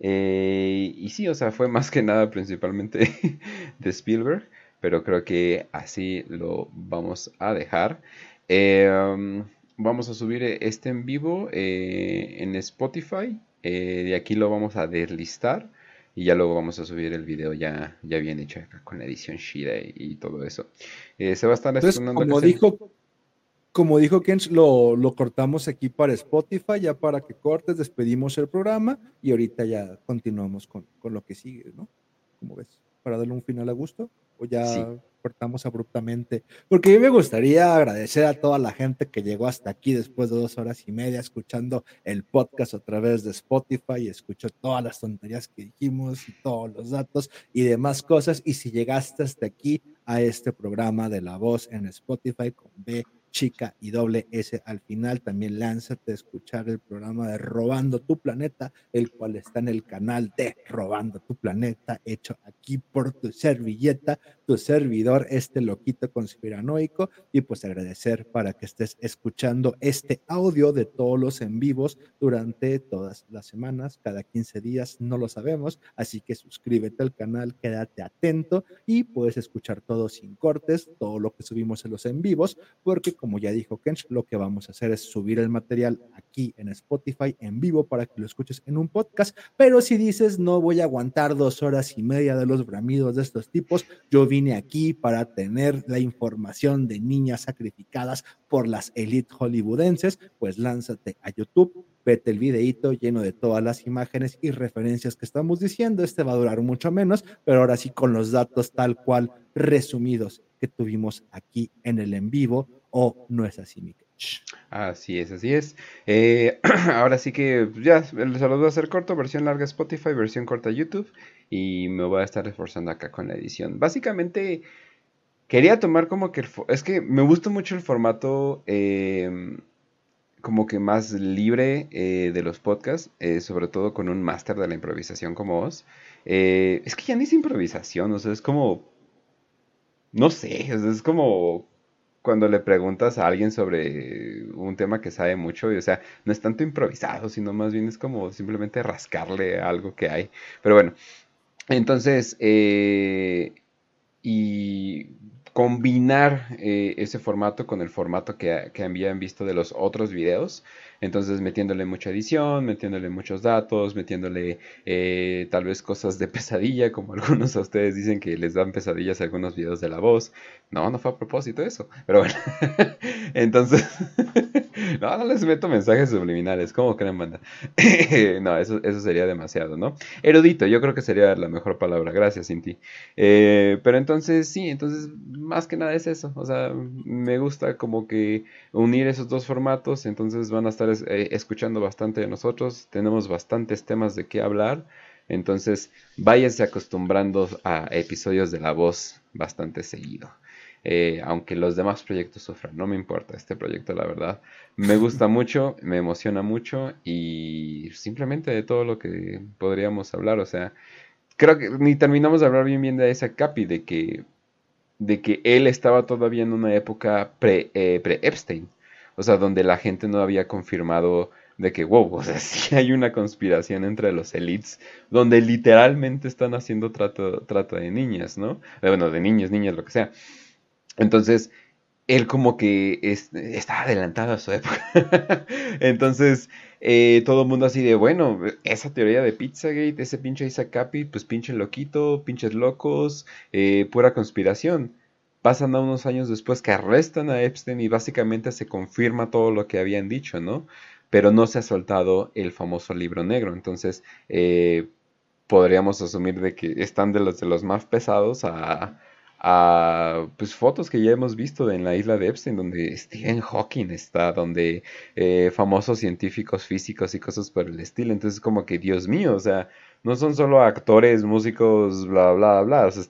Eh, y sí, o sea, fue más que nada principalmente de Spielberg. Pero creo que así lo vamos a dejar. Um, vamos a subir este en vivo en Spotify. de aquí lo vamos a deslistar y ya luego vamos a subir el video ya, ya bien hecho acá con la edición Shida y, todo eso. Eh, se va a estar Entonces, como dijo, como dijo Kench, lo, lo, cortamos aquí para Spotify, ya para que cortes, despedimos el programa y ahorita ya continuamos con, con lo que sigue, ¿no? Como ves, para darle un final a gusto o ya cortamos abruptamente, porque mí me gustaría agradecer a toda la gente que llegó hasta aquí después de dos horas y media escuchando el podcast a través de Spotify, y escuchó todas las tonterías que dijimos y todos los datos y demás cosas. Y si llegaste hasta aquí a este programa de La Voz en Spotify con B chica y doble S al final. También lánzate a escuchar el programa de Robando tu Planeta, el cual está en el canal de Robando tu Planeta, hecho aquí por tu servilleta, tu servidor, este loquito conspiranoico. Y pues agradecer para que estés escuchando este audio de todos los en vivos durante todas las semanas, cada 15 días, no lo sabemos. Así que suscríbete al canal, quédate atento y puedes escuchar todo sin cortes, todo lo que subimos en los en vivos, porque ya dijo Kench, lo que vamos a hacer es subir el material aquí en Spotify en vivo para que lo escuches en un podcast. Pero si dices, no voy a aguantar dos horas y media de los bramidos de estos tipos, yo vine aquí para tener la información de niñas sacrificadas por las elite hollywoodenses, pues lánzate a YouTube, vete el videito lleno de todas las imágenes y referencias que estamos diciendo. Este va a durar mucho menos, pero ahora sí con los datos tal cual resumidos que tuvimos aquí en el en vivo o no es así, Mike. Así es, así es. Eh, ahora sí que ya se los voy a hacer corto, versión larga Spotify, versión corta YouTube y me voy a estar esforzando acá con la edición. Básicamente quería tomar como que es que me gusta mucho el formato em, como que más libre eh, de los podcasts, eh, sobre todo con un máster de la improvisación como vos. es que ya ni es improvisación, o sea, es como no sé, es como cuando le preguntas a alguien sobre un tema que sabe mucho, y, o sea, no es tanto improvisado, sino más bien es como simplemente rascarle algo que hay. Pero bueno, entonces, eh, y combinar eh, ese formato con el formato que, que habían visto de los otros videos, entonces metiéndole mucha edición, metiéndole muchos datos, metiéndole eh, tal vez cosas de pesadilla, como algunos a ustedes dicen que les dan pesadillas algunos videos de la voz. No, no fue a propósito eso, pero bueno. Entonces, no, no les meto mensajes subliminales, ¿cómo creen, banda? no, eso, eso sería demasiado, ¿no? Erudito, yo creo que sería la mejor palabra, gracias, Cinti. Eh, pero entonces, sí, entonces, más que nada es eso, o sea, me gusta como que unir esos dos formatos, entonces van a estar eh, escuchando bastante de nosotros, tenemos bastantes temas de qué hablar, entonces váyanse acostumbrando a episodios de la voz bastante seguido. Eh, aunque los demás proyectos sufran, no me importa este proyecto, la verdad. Me gusta mucho, me emociona mucho y simplemente de todo lo que podríamos hablar, o sea, creo que ni terminamos de hablar bien bien de esa Capi, de que, de que él estaba todavía en una época eh, pre-Epstein. O sea, donde la gente no había confirmado de que, wow, o sea, sí hay una conspiración entre los elites, donde literalmente están haciendo trato, trato de niñas, ¿no? Eh, bueno, de niños, niñas, lo que sea. Entonces, él como que estaba adelantado a su época. Entonces, eh, todo el mundo así de, bueno, esa teoría de Pizzagate, ese pinche Isaac Capi, pues pinche loquito, pinches locos, eh, pura conspiración. Pasan a unos años después que arrestan a Epstein y básicamente se confirma todo lo que habían dicho, ¿no? Pero no se ha soltado el famoso libro negro. Entonces, eh, podríamos asumir de que están de los, de los más pesados a a pues fotos que ya hemos visto en la isla de Epstein donde Stephen Hawking está donde eh, famosos científicos físicos y cosas por el estilo. Entonces como que Dios mío o sea no son solo actores músicos bla bla bla o sea,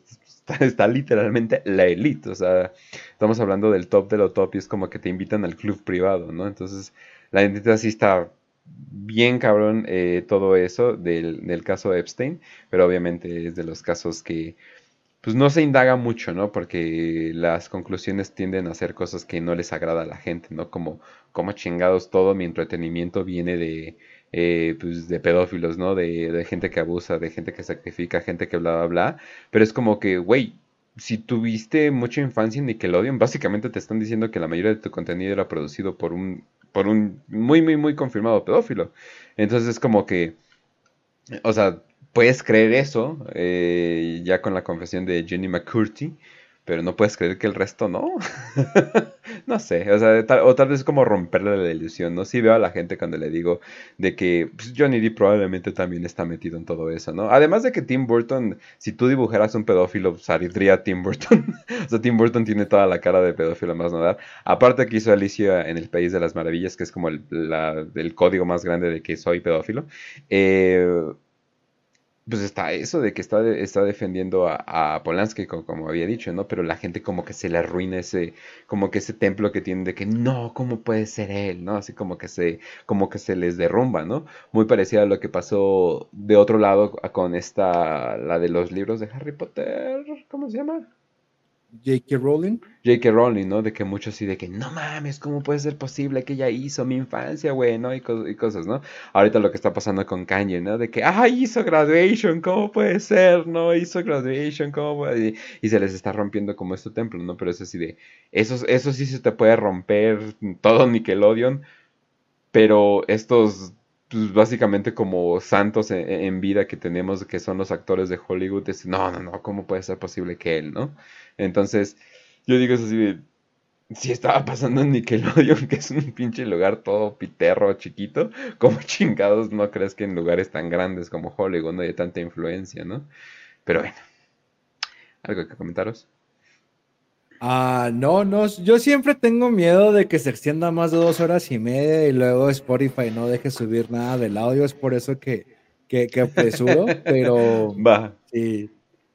está, literalmente la elite o sea estamos hablando del top de lo top y es como que te invitan al club privado no entonces la identidad sí está bien cabrón eh, todo eso del, del caso Epstein pero obviamente es de los casos que pues no se indaga mucho, ¿no? Porque las conclusiones tienden a ser cosas que no les agrada a la gente, ¿no? Como, como chingados todo mi entretenimiento viene de, eh, pues de pedófilos, ¿no? De, de, gente que abusa, de gente que sacrifica, gente que bla, bla, bla. Pero es como que, güey, si tuviste mucha infancia en Nickelodeon, básicamente te están diciendo que la mayoría de tu contenido era producido por un, por un muy, muy, muy confirmado pedófilo. Entonces es como que, o sea, puedes creer eso, eh, ya con la confesión de Jenny McCurdy, pero no puedes creer que el resto no. no sé, o sea, tal, o tal vez como romperle la ilusión, ¿no? Sí veo a la gente cuando le digo de que pues, Johnny probablemente también está metido en todo eso, ¿no? Además de que Tim Burton, si tú dibujaras un pedófilo, saldría Tim Burton. o sea, Tim Burton tiene toda la cara de pedófilo más nada. Aparte que hizo Alicia en el País de las Maravillas, que es como el, el código más grande de que soy pedófilo. Eh pues está eso de que está, está defendiendo a, Polanski, como, había dicho, ¿no? Pero la gente como que se le arruina ese, como que ese templo que tienen de que no, ¿cómo puede ser él? ¿No? Así como que se, como que se les derrumba, ¿no? Muy parecido a lo que pasó de otro lado con esta, la de los libros de Harry Potter, ¿cómo se llama? J.K. Rowling. J.K. Rowling, ¿no? De que muchos sí, de que no mames, ¿cómo puede ser posible que ella hizo mi infancia, güey, ¿no? Y, cosas, ¿no? Ahorita lo que está pasando con Kanye, ¿no? De que, ah, hizo graduation, ¿cómo puede ser? ¿No? Hizo graduation, ¿cómo puede? Y, se les está rompiendo como este templo, ¿no? Pero es así de, eso, sí se te puede romper todo Nickelodeon, pero estos pues básicamente como santos en, vida que tenemos, que son los actores de Hollywood, es, no, no, no, ¿cómo puede ser posible que él, no? Entonces, yo digo eso así de, si estaba pasando en Nickelodeon, que es un pinche lugar todo piterro, chiquito, como chingados no crees que en lugares tan grandes como Hollywood no hay tanta influencia, ¿no? Pero bueno, ¿algo que comentaros? Ah, no, no, yo siempre tengo miedo de que se extienda más de dos horas y media y luego Spotify no deje subir nada del audio, es por eso que, que, que apresuro, pero... Va. Sí.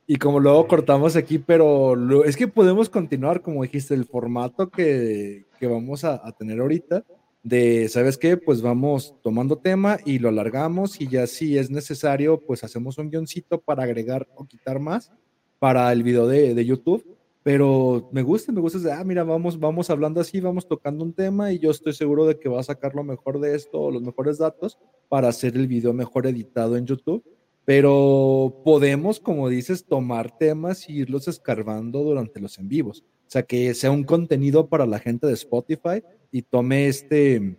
Y como luego cortamos aquí, pero es que podemos continuar, como dijiste, el formato que, vamos a, tener ahorita, de, ¿sabes qué? Pues vamos tomando tema y lo alargamos y ya si es necesario, pues hacemos un guioncito para agregar o quitar más para el video de, YouTube. Pero me gusta, me gusta, ah, mira, vamos, vamos hablando así, vamos tocando un tema y yo estoy seguro de que va a sacar lo mejor de esto, los mejores datos para hacer el video mejor editado en YouTube pero podemos, como dices, tomar temas y irlos escarbando durante los en vivos. O sea, que sea un contenido para la gente de Spotify y tome este,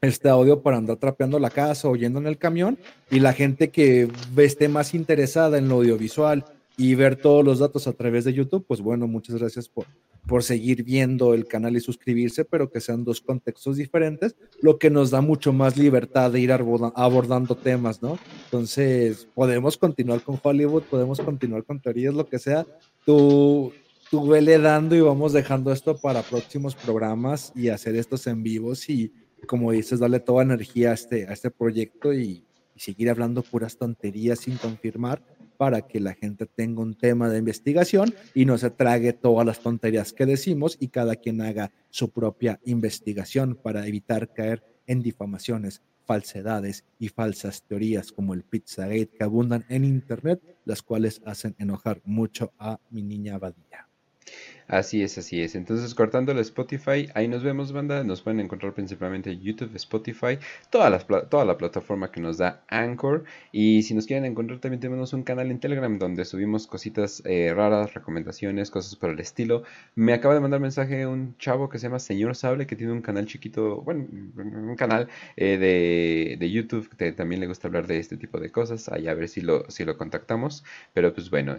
este audio para andar trapeando la casa o yendo en el camión y la gente que esté más interesada en lo audiovisual y ver todos los datos a través de YouTube, pues bueno, muchas gracias por, por seguir viendo el canal y suscribirse, pero que sean dos contextos diferentes, lo que nos da mucho más libertad de ir abordando temas, ¿no? Entonces, podemos continuar con Hollywood, podemos continuar con teorías, lo que sea. Tú, tú vele dando y vamos dejando esto para próximos programas y hacer estos en vivos y, como dices, darle toda energía a este, a este proyecto y, y seguir hablando puras tonterías sin confirmar para que la gente tenga un tema de investigación y no se trague todas las tonterías que decimos y cada quien haga su propia investigación para evitar caer en difamaciones, falsedades y falsas teorías como el Pizzagate que abundan en internet, las cuales hacen enojar mucho a mi niña Badía. Así es, así es. Entonces, cortando el Spotify, ahí nos vemos, banda. Nos pueden encontrar principalmente YouTube, Spotify, toda la, toda la plataforma que nos da Anchor. Y si nos quieren encontrar, también tenemos un canal en Telegram donde subimos cositas eh, raras, recomendaciones, cosas por el estilo. Me acaba de mandar mensaje un chavo que se llama Señor Sable, que tiene un canal chiquito, bueno, un canal eh, de, de, YouTube que también le gusta hablar de este tipo de cosas. Ahí a ver si lo, si lo contactamos. Pero pues bueno,